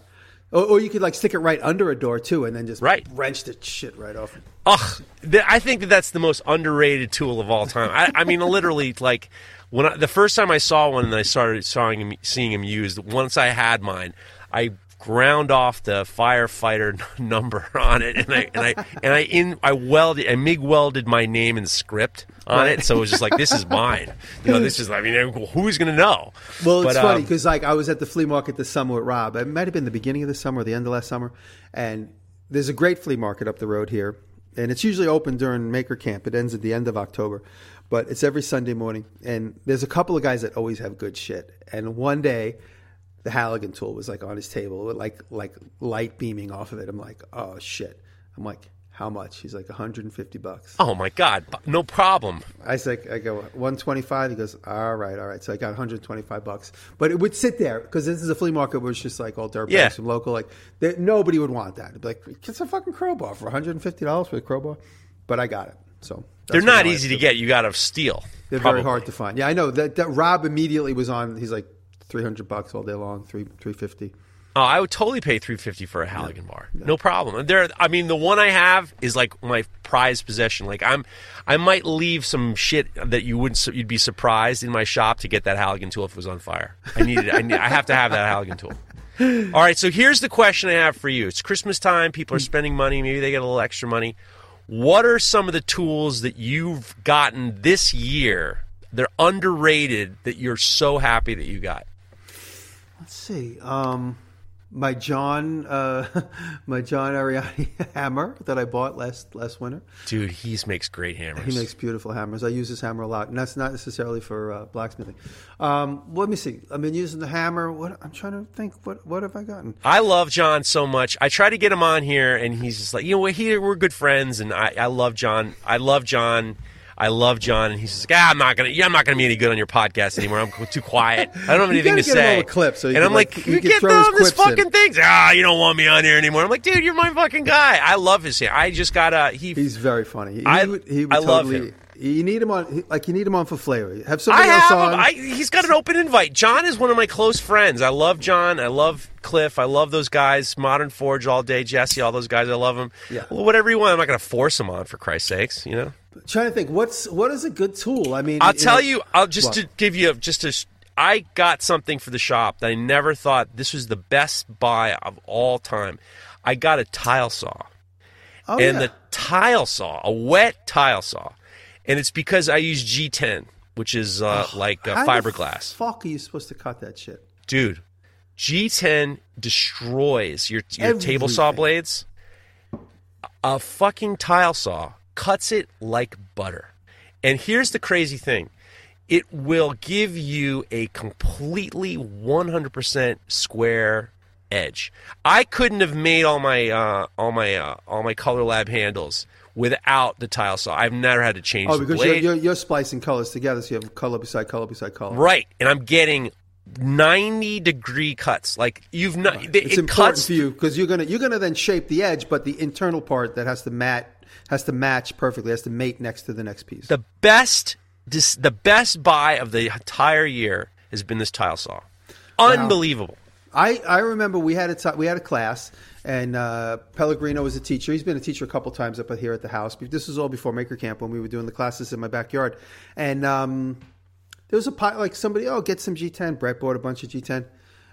Or, or you could like stick it right under a door too, and then just Right. wrench the shit right off. Ugh, I think that that's the most underrated tool of all time. I, I mean, literally, like when I, the first time I saw one and I started him, seeing him used, once I had mine, I ground off the firefighter number on it, and I and I and I in I welded, I MIG welded my name and script on it, so it was just like this is mine. You know, this is. I mean, who's going to know? Well, it's But, funny um, because like I was at the flea market this summer with Rob. It might have been the beginning of the summer or the end of last summer, and there's a great flea market up the road here, and it's usually open during Maker Camp. It ends at the end of October, but it's every Sunday morning. And there's a couple of guys that always have good shit. And one day, the Halligan tool was like on his table, with like like light beaming off of it. I'm like, oh shit. I'm like, how much? He's like 150 bucks. oh my god, no problem. I said, I go 125. He goes, all right, all right. So I got 125 bucks, but it would sit there because this is a flea market where it's just like all dirt Yeah. from local. Like there, nobody would want that. It'd be like, it's a fucking crowbar for 150 dollars for a crowbar, but I got it. So They're not easy to get. You got to steal. They're probably. very hard to find. Yeah, I know that, that. Rob immediately was on. He's like 300 bucks all day long, three 350. Oh, I would totally pay three fifty for a Halligan bar, no problem. And There, I mean, the one I have is like my prized possession. Like I'm, I might leave some shit that you wouldn't, you'd be surprised in my shop to get that Halligan tool if it was on fire. I need it. I, need, I have to have that Halligan tool. All right, so here's the question I have for you. It's Christmas time. People are spending money. Maybe they get a little extra money. What are some of the tools that you've gotten this year? They're underrated that you're so happy that you got. Let's see. Um, my John, uh, my John Ariani hammer that I bought last last winter. Dude, he makes great hammers. He makes beautiful hammers. I use his hammer a lot, and that's not necessarily for uh, blacksmithing. Um, let me see. I've been using the hammer. What I'm trying to think. What what have I gotten? I love John so much. I try to get him on here, and he's just like, you know what? He, we're good friends, and I, I love John. I love John. I love John, and he's just like, ah, I'm not gonna, yeah, I'm not gonna be any good on your podcast anymore. I'm too quiet. I don't have anything to say. a clip so and I'm like, like, you you can get throw this quips in. fucking things. Ah, you don't want me on here anymore. I'm like, dude, you're my fucking guy. I love his. Hair. I just gotta. He. He's very funny. He, I- would, he would I love him. You need him on, like you need him on for flavor. Have I somebody else have on. him. I, he's got an open invite. John is one of my close friends. I love John. I love Cliff. I love those guys. Modern Forge all day. Jesse, all those guys. I love them. Yeah. Well, whatever you want. I'm not going to force him on for Christ's sakes. You know. Trying to think. What's what is a good tool? I mean, I'll tell know- you. I'll just What? to give you just a. I got something for the shop that I never thought this was the best buy of all time. I got a tile saw, Oh, and yeah. the tile saw, a wet tile saw, and it's because I use G10, which is uh, like uh, How the fiberglass. fuck are you supposed to cut that shit? Dude, G10 destroys your your table saw blades. A fucking tile saw cuts it like butter. And here's the crazy thing. It will give you a completely 100% square edge. I couldn't have made all my uh, all my uh, all my color lab handles without the tile saw. I've never had to change Oh, because you're, you're, you're splicing colors together, so you have color beside color beside color. Right, and I'm getting 90 degree cuts. Like you've not, it, It's it important cuts. for you because you're gonna you're gonna then shape the edge, but the internal part that has to mat has to match perfectly, has to mate next to the next piece. The best, this, the best buy of the entire year has been this tile saw. Unbelievable. I, I remember we had a t- we had a class and uh, Pellegrino was a teacher. He's been a teacher a couple times up here at the house. This was all before Maker Camp when we were doing the classes in my backyard. And um, there was a pot like somebody oh get some G10. Brett bought a bunch of G10.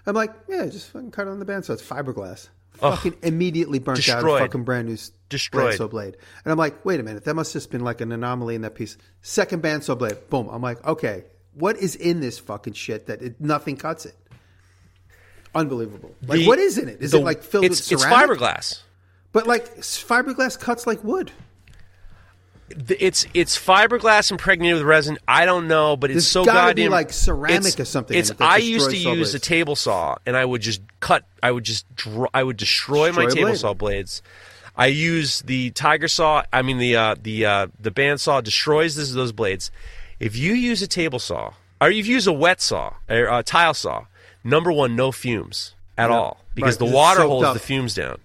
I'm like yeah just fucking cut it on the band so it's fiberglass. Fucking immediately burnt out a fucking brand new Destroyed. bandsaw blade. And I'm like wait a minute that must have just been like an anomaly in that piece. Second bandsaw blade boom. I'm like okay what is in this fucking shit that it, nothing cuts it. Unbelievable. Like, The- what is in it? Is the- it like filled it's, with It's fiberglass. But like fiberglass cuts like wood. It's it's fiberglass impregnated with resin. I don't know, but it's There's so goddamn like, ceramic it's- or something It's I used to use a table saw, and I would just cut. I would just dr- I would destroy, Destroy my table blade. saw blades. I use the tiger saw. I mean the uh, the uh, the band saw destroys this, those blades. If you use a table saw, or you've used a wet saw or a tile saw, number one, no fumes at Yeah. all because Right, the water holds up. the fumes down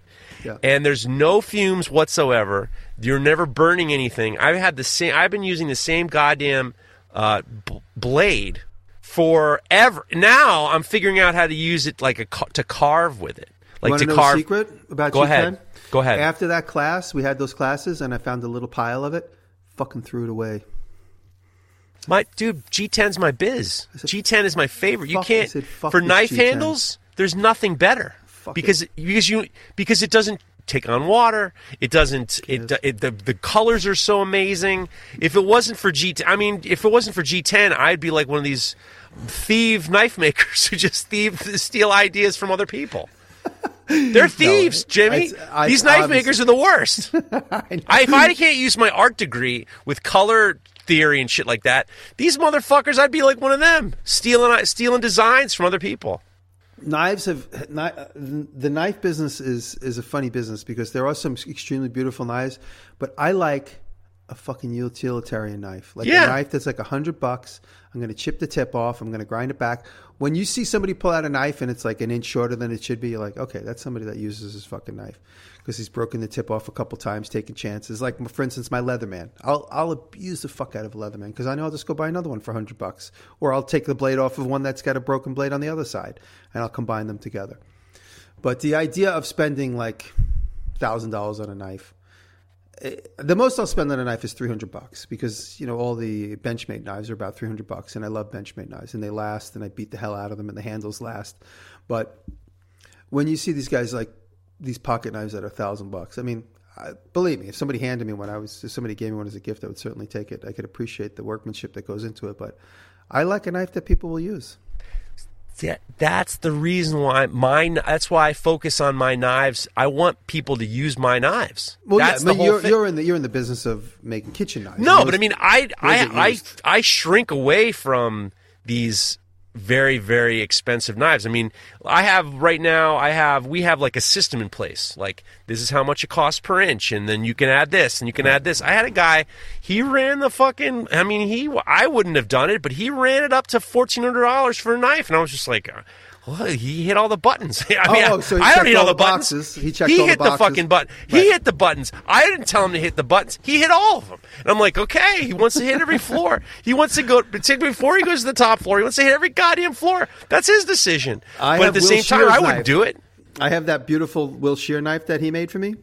Yeah. and there's no fumes whatsoever. You're never burning anything. I've had the same. I've been using the same goddamn uh, b- blade forever. Now I'm figuring out how to use it like a ca- to carve with it, like Want to know carve. a secret about Go G10? ahead. Go ahead. After that class, we had those classes, and I found a little pile of it. Fucking threw it away. My dude, G10's my biz. said, G10 is my favorite. You fuck- I can't said, for knife G10. handles. There's nothing better Fuck because because you because it doesn't take on water. It doesn't. It, it the the colors are so amazing. If it wasn't for G, I mean, if it wasn't for G10, I'd be like one of these thief knife makers who just thieve steal ideas from other people. They're thieves, Jimmy. it's- I- These knife obviously- makers are the worst. I, if I can't use my art degree with color theory and shit like that, these motherfuckers, I'd be like one of them, stealing stealing designs from other people. Knives have the knife business is is a funny business because there are some extremely beautiful knives, but I like a fucking utilitarian knife, like Yeah. a knife that's like a hundred bucks. I'm going to chip the tip off. I'm going to grind it back. When you see somebody pull out a knife and it's like an inch shorter than it should be, you're like, okay, that's somebody that uses his fucking knife because he's broken the tip off a couple times, taking chances. Like for instance, my Leatherman. I'll I'll abuse the fuck out of a Leatherman because I know I'll just go buy another one for hundred bucks, or I'll take the blade off of one that's got a broken blade on the other side, and I'll combine them together. But the idea of spending like thousand dollars on a knife, eh, the most I'll spend on a knife is three hundred bucks because you know all the Benchmade knives are about three hundred bucks, and I love Benchmade knives, and they last, and I beat the hell out of them, and the handles last. But when you see these guys like these pocket knives that are a thousand bucks, I mean, I, believe me, if somebody handed me one, I was if somebody gave me one as a gift, I would certainly take it. I could appreciate the workmanship that goes into it, but I like a knife that people will use. That, that's the reason why my that's why I focus on my knives. I want people to use my knives. Well, that's yeah, the whole you're, thing. you're in the you're in the business of making kitchen knives. No, but I mean, I I I. I shrink away from these very very expensive knives. I mean, I have right now. I have we have like a system in place. Like this is how much it costs per inch, and then you can add this and you can add this. I had a guy. He ran the fucking. I mean, he. I wouldn't have done it, but he ran it up to fourteen hundred dollars for a knife, and I was just like. Well, he hit all the buttons. I mean, Oh, so he I don't hit all all the the buttons. boxes. He checked all the hit the boxes. fucking button. He Right. hit the buttons. I didn't tell him to hit the buttons. He hit all of them. And I'm like, okay, he wants to hit every floor. He wants to go before he goes to the top floor. He wants to hit every goddamn floor. That's his decision. I but at the Will same time, Shearer's I wouldn't knife. do it. I have that beautiful Will Shear knife that he made for me.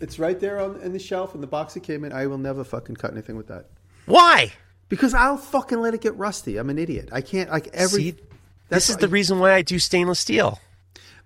It's right there on in the shelf in the box it came in. I will never fucking cut anything with that Why? because I'll fucking let it get rusty. I'm an idiot. I can't like every. See, that's this is the reason why I do stainless steel.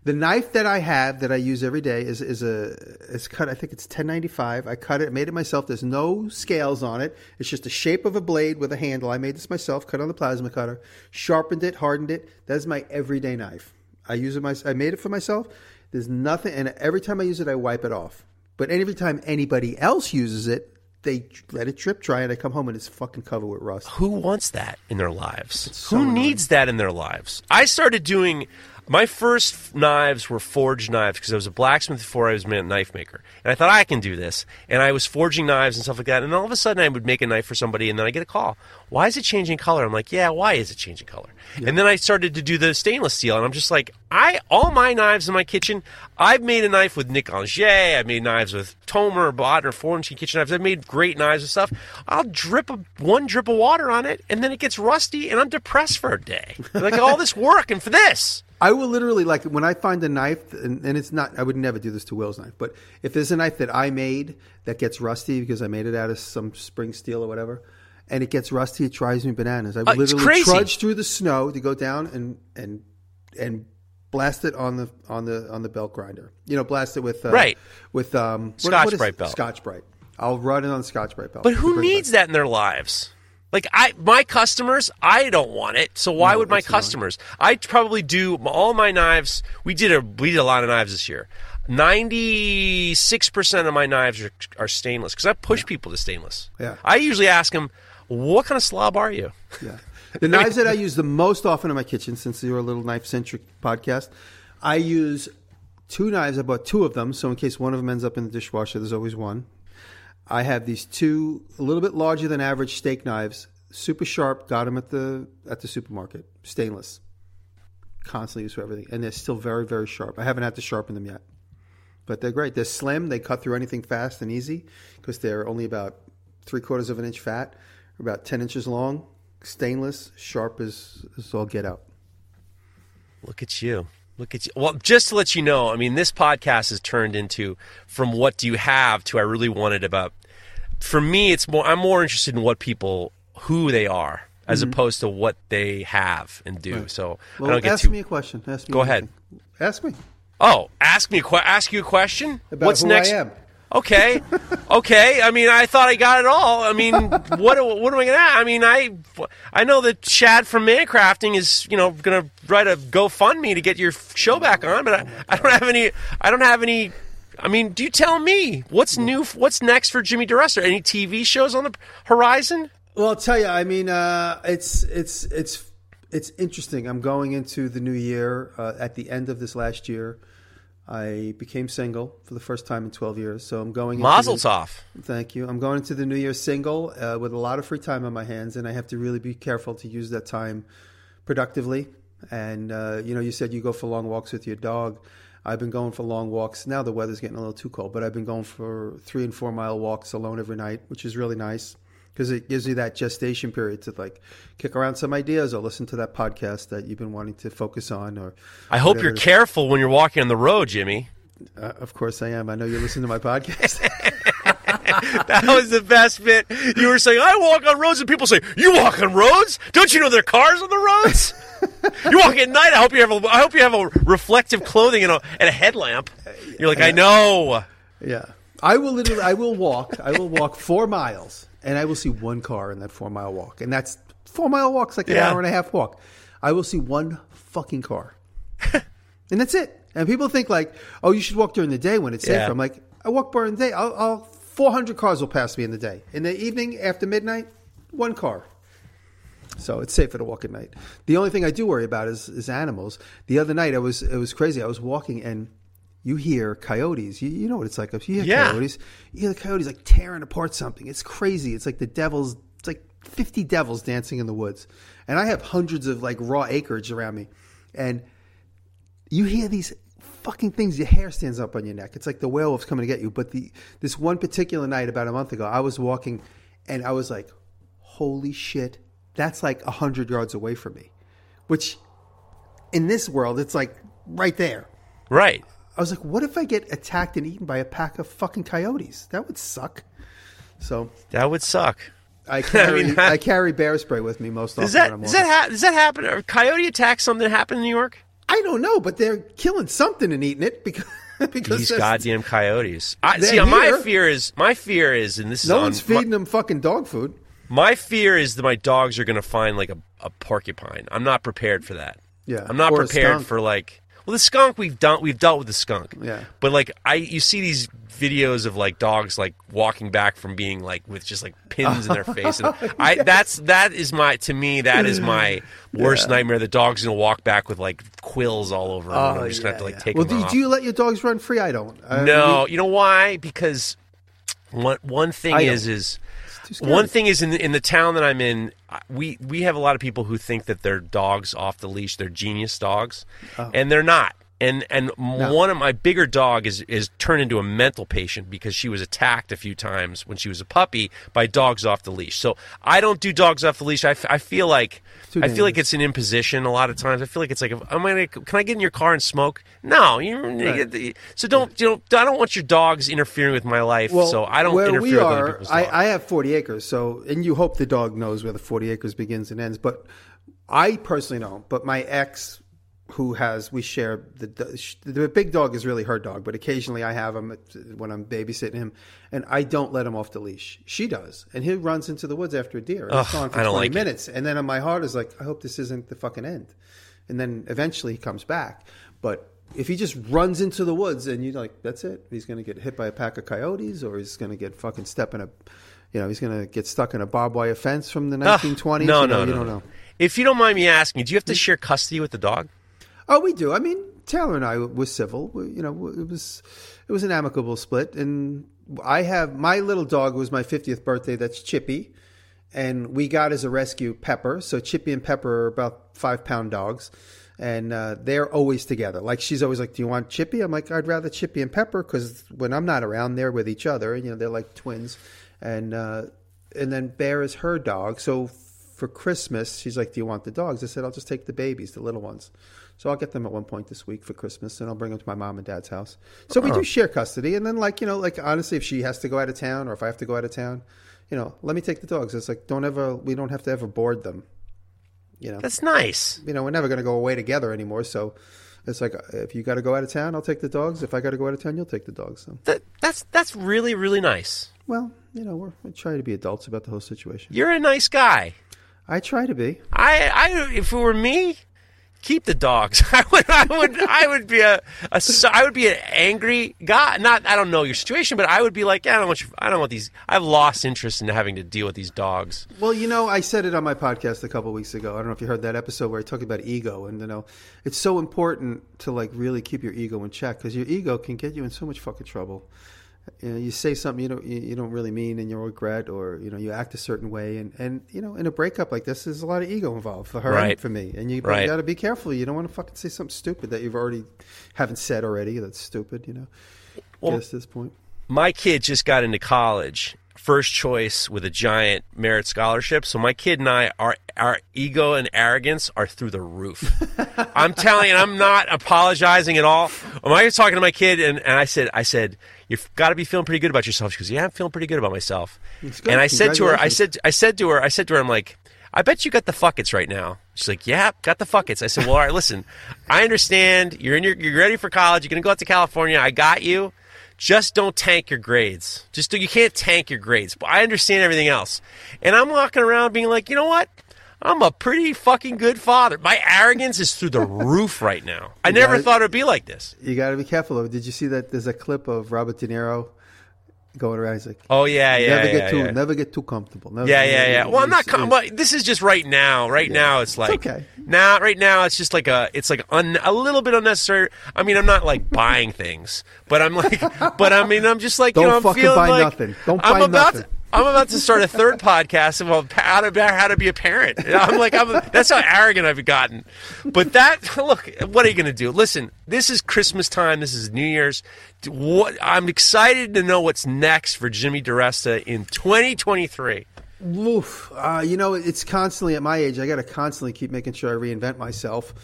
The knife that I have that I use every day is is a it's cut. I think it's ten ninety five. I cut it, made it myself. There's no scales on it. It's just the shape of a blade with a handle. I made this myself. Cut on the plasma cutter, sharpened it, hardened it. That's my everyday knife. I use it my. I made it for myself. There's nothing, and every time I use it, I wipe it off. But every time anybody else uses it, they let it drip dry, and I come home and it's fucking covered with rust. Who wants that in their lives? so Who annoying. needs that in their lives? I started doing my first knives were forged knives because I was a blacksmith before I was a knife maker, and I thought I can do this. And I was forging knives and stuff like that. And all of a sudden, I would make a knife for somebody, and then I get a call. Why is it changing color? I'm like, yeah, why is it changing color? And then I started to do the stainless steel, and I'm just like, I all my knives in my kitchen. I've made a knife with Nick Angier. I've made knives with Tomer, Bodner, four inch kitchen knives. I've made great knives and stuff. I'll drip a, one drip of water on it, and then it gets rusty, and I'm depressed for a day. like all this work and for this. I will literally like when I find a knife, and, and it's not. I would never do this to Will's knife, but if there's a knife that I made that gets rusty because I made it out of some spring steel or whatever, and it gets rusty, it drives me bananas. I Uh, literally trudge through the snow to go down and and and blast it on the on the on the belt grinder. You know, blast it with uh, Right. with um what- Scotch what is- Brite belt. Scotch Brite. I'll run it on Scotch Brite belt. But who needs that in their lives? Like I, my customers, I don't want it. So why No, would my customers? I probably do all my knives. We did a we did a lot of knives this year. Ninety six percent of my knives are, are stainless because I push people to stainless. Yeah. I usually ask them, "What kind of slob are you?" Yeah. The knives that I use the most often in my kitchen, since you're a little knife centric podcast, I use two knives. I bought two of them, so in case one of them ends up in the dishwasher, there's always one. I have these two, a little bit larger than average steak knives, super sharp. Got them at the at the supermarket, stainless. Constantly used for everything, and they're still very very sharp. I haven't had to sharpen them yet, but they're great. They're slim. They cut through anything fast and easy because they're only about three quarters of an inch fat, about ten inches long, stainless, sharp as, as all get out. Look at you. Look at you. Well, just to let you know, I mean, this podcast has turned into from what do you have to I really wanted about. For me, it's more. I'm more interested in what people, who they are, as mm-hmm. opposed to what they have and do. So I Well, don't get ask too. me a question. Ask me Go ahead. Ask me Oh, ask me a que- ask you a question. about What's next? Okay, okay. I mean, I thought I got it all. I mean, what what am I gonna? I mean, I I know that Chad from Mancrafting is you know gonna write a GoFundMe to get your show back on, but I, I don't have any. I don't have any. I mean, do you tell me what's new? What's next for Jimmy DiResta? Any TV shows on the horizon? Well, I'll tell you. I mean, uh, it's it's it's it's interesting. I'm going into the new year. Uh, at the end of this last year, I became single for the first time in 12 years. So I'm going. into Mazel the- tov. Thank you. I'm going into the new year single uh, with a lot of free time on my hands, and I have to really be careful to use that time productively. And uh, you know, you said you go for long walks with your dog. I've been going for long walks. Now the weather's getting a little too cold, but I've been going for three and four mile walks alone every night, which is really nice because it gives you that gestation period to like kick around some ideas or listen to that podcast that you've been wanting to focus on. Or I hope whatever you're careful when you're walking on the road, Jimmy. Uh, of course, I am. I know you listen to my podcast. That was the best bit. You were saying, I walk on roads, and people say, You walk on roads? Don't you know there are cars on the roads? you walk at night. I hope you have a, I hope you have a reflective clothing and a, and a headlamp. You're like, I know. Yeah. I will literally I will walk. I will walk four miles and I will see one car in that four mile walk. And that's four mile walk's like an Yeah. hour and a half walk. I will see one fucking car. and that's it. And people think like, oh, you should walk during the day when it's Yeah. safer. I'm like, I walk during the day. I'll, I'll 400 cars will pass me in the day. In the evening after midnight, one car. So it's safer to walk at night. The only thing I do worry about is, is animals. The other night I was it was crazy. I was walking and you hear coyotes. You, you know what it's like. If You hear Yeah. coyotes. You hear the coyotes like tearing apart something. It's crazy. It's like the devils. It's like fifty devils dancing in the woods. And I have hundreds of like raw acreage around me, and you hear these fucking things. Your hair stands up on your neck. It's like the werewolves coming to get you. But the this one particular night about a month ago, I was walking, and I was like, "Holy shit!" That's like a hundred yards away from me, which in this world it's like right there. Right. I was like, what if I get attacked and eaten by a pack of fucking coyotes? That would suck. So That would suck. I carry I, mean, carry bear spray with me most often Does that when I'm does that ha- does that happen? Are coyote attacks something that happened in New York? I don't know, but they're killing something and eating it because because These goddamn coyotes. I, see, my fear is my fear is, and this is no on, one's feeding them fucking dog food. My, my fear is that my dogs are going to find like a, a porcupine. I'm not prepared for that. Yeah, I'm not prepared for like. Well, the skunk we've done we've dealt with the skunk. Yeah. But like I, you see these videos of like dogs like walking back from being like with just like pins in their face, and oh, I that's that is my to me that is my worst nightmare. The dog's gonna walk back with like quills all over, them, and I'm oh, just gonna have to like take Oh, well, them do, off. do you let your dogs run free? I don't. I no, mean, you know why? Because one one thing I is don't. is too scary. One thing is in the, in the town that I'm in, we we have a lot of people who think that their dogs off the leash, they're genius dogs, Oh. and they're not. And and one of my bigger dog is is turned into a mental patient because she was attacked a few times when she was a puppy by dogs off the leash. So I don't do dogs off the leash. I, f- I feel like I feel like it's an imposition a lot of times. I feel like it's like, am I gonna, can I get in your car and smoke? No, you so don't you know I don't want your dogs interfering with my life. so I don't where interfere we with are, I. I have 40 acres, so and you hope the dog knows where the 40 acres begins and ends. But I personally don't. But my ex, who has, we share the the big dog is really her dog, but occasionally I have him when I'm babysitting him, and I don't let him off the leash. She does, and he runs into the woods after a deer. And he's Ugh, gone for I don't 20 like it. minutes, and then my heart is like, I hope this isn't the fucking end. And then eventually he comes back, but if he just runs into the woods and you're like, that's it. He's going to get hit by a pack of coyotes, or he's going to get fucking step in a, you know, he's going to get stuck in a barbed wire fence from the Ugh, 1920s. no, you know, no, you no, don't no. know. If you don't mind me asking, do you have to share custody with the dog? Oh, we do. I mean, Taylor and I were civil. We, you know, it was it was an amicable split, and I have my little dog was my 50th birthday. That's Chippy, and we got as a rescue Pepper. So Chippy and Pepper are about five pound dogs, and uh, they're always together. Like she's always like, "Do you want Chippy?" I'm like, "I'd rather Chippy and Pepper because when I'm not around, they're with each other. You know, they're like twins." And uh, and then Bear is her dog. So for Christmas, she's like, "Do you want the dogs?" I said, "I'll just take the babies, the little ones." So I'll get them at one point this week for Christmas, and I'll bring them to my mom and dad's house. So we do uh-huh. share custody, and then like you know, like honestly, if she has to go out of town or if I have to go out of town, you know, let me take the dogs. It's like don't ever, we don't have to ever board them. You know, That's nice. you know, we're never going to go away together anymore. So it's like uh, if you got to go out of town, I'll take the dogs. If I got to go out of town, you'll take the dogs. So That, that's that's really really nice. well, you know, we're, we try to be adults about the whole situation. You're a nice guy. I try to be. I, I if it were me, keep the dogs. I would I would I would be a, a I would be an angry guy. Not I don't know your situation, but I would be like, I don't want you, I don't want these. I've lost interest in having to deal with these dogs. Well, you know, I said it on my podcast a couple weeks ago. I don't know if you heard that episode where I talked about ego, and you know, it's so important to like really keep your ego in check because your ego can get you in so much fucking trouble. You, know, you say something you don't you, you don't really mean, and you regret, or you know, you act a certain way, and and you know, in a breakup like this, there's a lot of ego involved for her Right. and for me, and you Right. got to be careful. You don't want to fucking say something stupid that you've already haven't said already. That's stupid. You know, Well- to this point. my kid just got into college first choice with a giant merit scholarship so my kid and i our our ego and arrogance are through the roof i'm telling you and i'm not apologizing at all when i was talking to my kid and, and i said i said you've got to be feeling pretty good about yourself she goes yeah i'm feeling pretty good about myself good. and i said to her i said i said to her i said to her i'm like I bet you got the fuckets right now. She's like, yeah, got the fuckets. I said, well, all right, listen, I understand. You're in your, you're ready for college. You're gonna go out to California. I got you. Just don't tank your grades. Just do, you can't tank your grades. But I understand everything else. And I'm walking around being like, you know what? I'm a pretty fucking good father. My arrogance is through the roof right now. I never got it. thought it'd be like this. You got to be careful. Though. Did you see that? There's a clip of Robert De Niro going around. He's like, Oh yeah, yeah, never yeah, get too yeah. never get too comfortable. Never, Yeah, yeah, yeah. Well, I'm not. It's- Com- well, this is just right now. Right now, it's like okay. now. Right now, it's just like a. It's like un, a little bit unnecessary. I mean, I'm not like buying things, but I'm like, but I mean, I'm just like you Don't know, I'm fucking feeling buy like nothing. Don't I'm buy about nothing. To, I'm about to start a third podcast about how to how to be a parent. I'm like, I'm, that's how arrogant I've gotten. But that look, what are you going to do? Listen, this is Christmas time. This is New Year's. What I'm excited to know what's next for Jimmy DiResta in 2023. Oof. Uh, you know, it's constantly at my age. I got to constantly keep making sure I reinvent myself.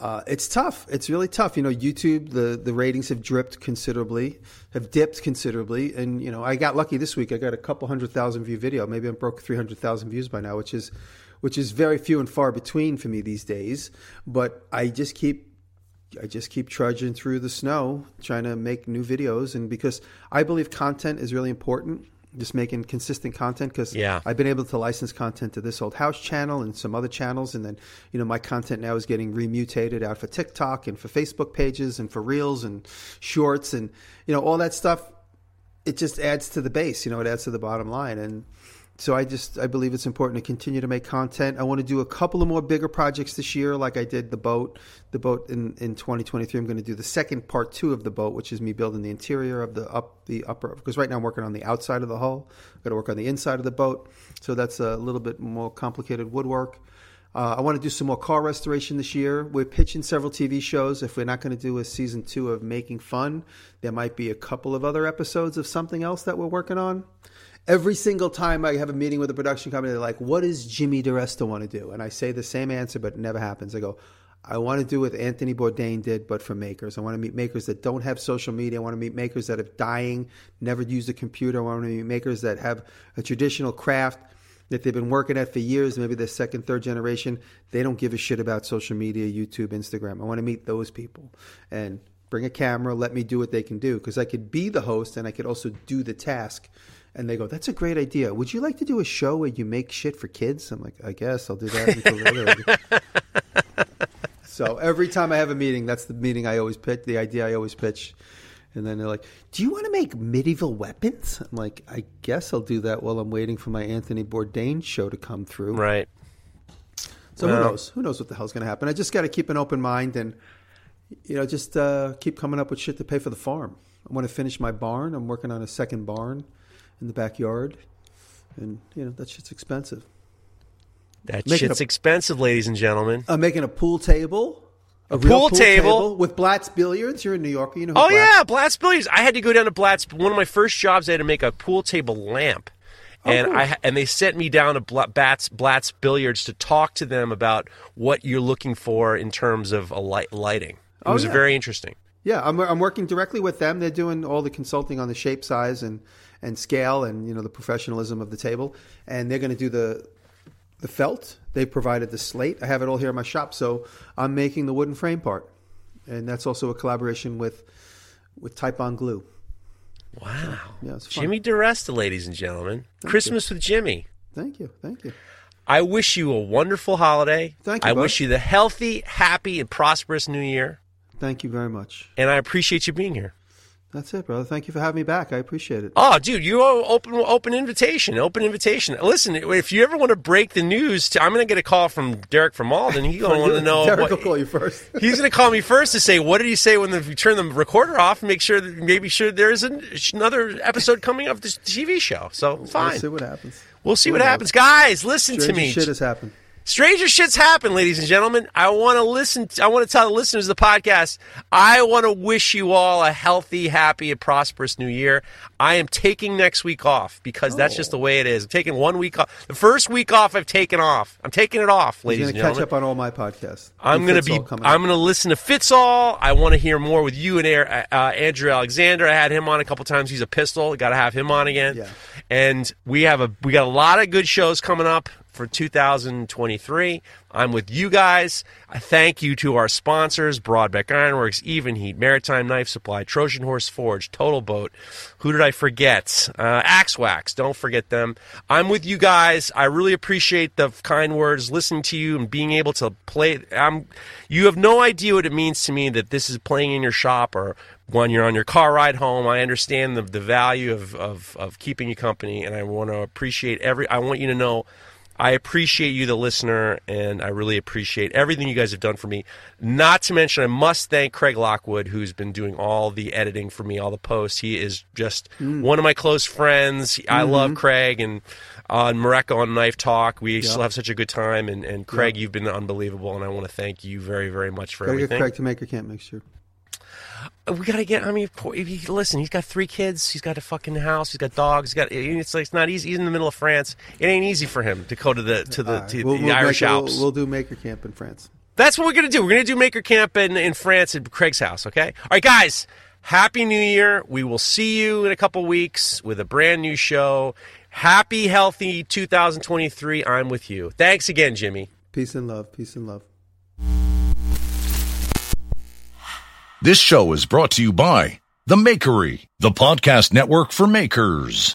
Uh, it's tough. It's really tough. You know, YouTube the the ratings have dripped considerably, have dipped considerably, and you know, I got lucky this week. I got a couple hundred thousand view video. Maybe I'm broke three hundred thousand views by now, which is which is very few and far between for me these days. But I just keep I just keep trudging through the snow, trying to make new videos, and because I believe content is really important, just making consistent content. Because Yeah. I've been able to license content to this old house channel and some other channels, and then you know my content now is getting remutated out for TikTok and for Facebook pages and for Reels and Shorts and you know all that stuff. It just adds to the base, you know, it adds to the bottom line, and so I just I believe it's important to continue to make content. I want to do a couple of more bigger projects this year, like I did the boat. The boat in, in 2023. I'm going to do the second part two of the boat, which is me building the interior of the up the upper. Because right now I'm working on the outside of the hull. I've got to work on the inside of the boat, so that's a little bit more complicated woodwork. Uh, I want to do some more car restoration this year. We're pitching several TV shows. If we're not going to do a season two of Making Fun, there might be a couple of other episodes of something else that we're working on every single time I have a meeting with a production company, they're like, "What does Jimmy DiResta want to do?" And I say the same answer, but it never happens. I go, "I want to do what Anthony Bourdain did, but for makers. I want to meet makers that don't have social media. I want to meet makers that are dying, never used a computer. I want to meet makers that have a traditional craft." That they've been working at for years, maybe they're second, third generation. They don't give a shit about social media, YouTube, Instagram. I want to meet those people and bring a camera, let me do what they can do because I could be the host and I could also do the task and they go, "That's a great idea. Would you like to do a show where you make shit for kids?" I'm like, "I guess I'll do that." So every time I have a meeting, that's the meeting I always pitch, the idea I always pitch, and then they're like, "Do you want to make medieval weapons?" I'm like, "I guess I'll do that while I'm waiting for my Anthony Bourdain show to come through." Right. So who knows? Who knows what the hell's going to happen? I just got to keep an open mind and you know just uh, keep coming up with shit to pay for the farm. I want to finish my barn. I'm working on a second barn in the backyard, and you know that shit's expensive. That Make it shit's a- expensive, ladies and gentlemen. I'm making a pool table. A, A real pool table? with Blatt's Billiards. You're in New York. You know. Who Oh Blatt's- yeah, Blatt's Billiards. I had to go down to Blatt's. One of my first jobs, I had to make a pool table lamp, oh, and cool. I and they sent me down to Bla- Blatt's, Blatt's Billiards to talk to them about what you're looking for in terms of a light, lighting. It Oh, was yeah. very interesting. Yeah, I'm, I'm working directly with them. They're doing all the consulting on the shape, size, and and scale, and you know the professionalism of the table. And they're going to do the the felt. They provided the slate. I have it all here in my shop, so I'm making the wooden frame part, and that's also a collaboration with with Titebond Glue. Wow. Yeah, it's fun. Jimmy DiResta, ladies and gentlemen. Christmas with Jimmy. Thank you, thank you. I wish you a wonderful holiday. Thank you, I bud. wish you the healthy, happy, and prosperous new year. Thank you very much. And I appreciate you being here. That's it, brother. Thank you for having me back. I appreciate it. Oh, dude, you owe open open invitation, open invitation. Listen, if you ever want to break the news, to, I'm going to get a call from Derek from Alden. He's going to want to know. Derek what- will call you first. He's going to call me first to say, "What did he say when the, we turn the recorder off?" Make sure that maybe sure there's an, another episode coming of this TV show. So fine, We'll see what happens. We'll see Who what knows? happens, guys. Listen to me. shit has happened. Stranger shits happen, ladies and gentlemen. I want to listen. I want to tell the listeners of the podcast. I want to wish you all a healthy, happy, and prosperous new year. I am taking next week off because that's just the way it is. I'm taking one week off. The first week off I've taken off. I'm taking it off, ladies and to catch gentlemen. up on all my podcasts. I'm going to be. I'm going to listen to Fitzall. I want to hear more with you and Air- uh, Andrew Alexander. I had him on a couple times. He's a pistol. Got to have him on again. Yeah. And we have a we got a lot of good shows coming up for 2023. I'm with you guys. I thank you to our sponsors: Brodbeck Ironworks, Evenheat, Maritime Knife Supply, Trojan Horse Forge, TotalBoat. Who did I forget? Uh, Axe Wax. Don't forget them. I'm with you guys. I really appreciate the kind words, listening to you, and being able to play. I'm. You have no idea what it means to me that this is playing in your shop or when you're on your car ride home. I understand the, the value of, of, of keeping you company, and I want to appreciate every. I want you to know I appreciate you, the listener, and I really appreciate everything you guys have done for me. Not to mention, I must thank Craig Lockwood, who's been doing all the editing for me, all the posts. He is just mm. one of my close friends. I mm-hmm. love Craig, and on Morocco on Knife Talk, we still have such a good time. And, and Craig, you've been unbelievable, and I want to thank you very, very much for Gotta get everything. Craig to make your camp mixture. We gotta get. I mean, if you, listen. He's got three kids. He's got a fucking house. He's got dogs. He's got. It's like it's not easy. He's in the middle of France. It ain't easy for him to go to the to the, right. to We'll- the we'll Irish make- we'll- Alps. We'll, do Maker Camp in France. That's what we're gonna do. We're gonna do Maker Camp in in France at Craig's house. Okay. All right, guys. Happy New Year. We will see you in a couple weeks with a brand new show. Happy, healthy 2023. I'm with you. Thanks again, Jimmy. Peace and love. Peace and love. This show is brought to you by The Makery, the podcast network for makers.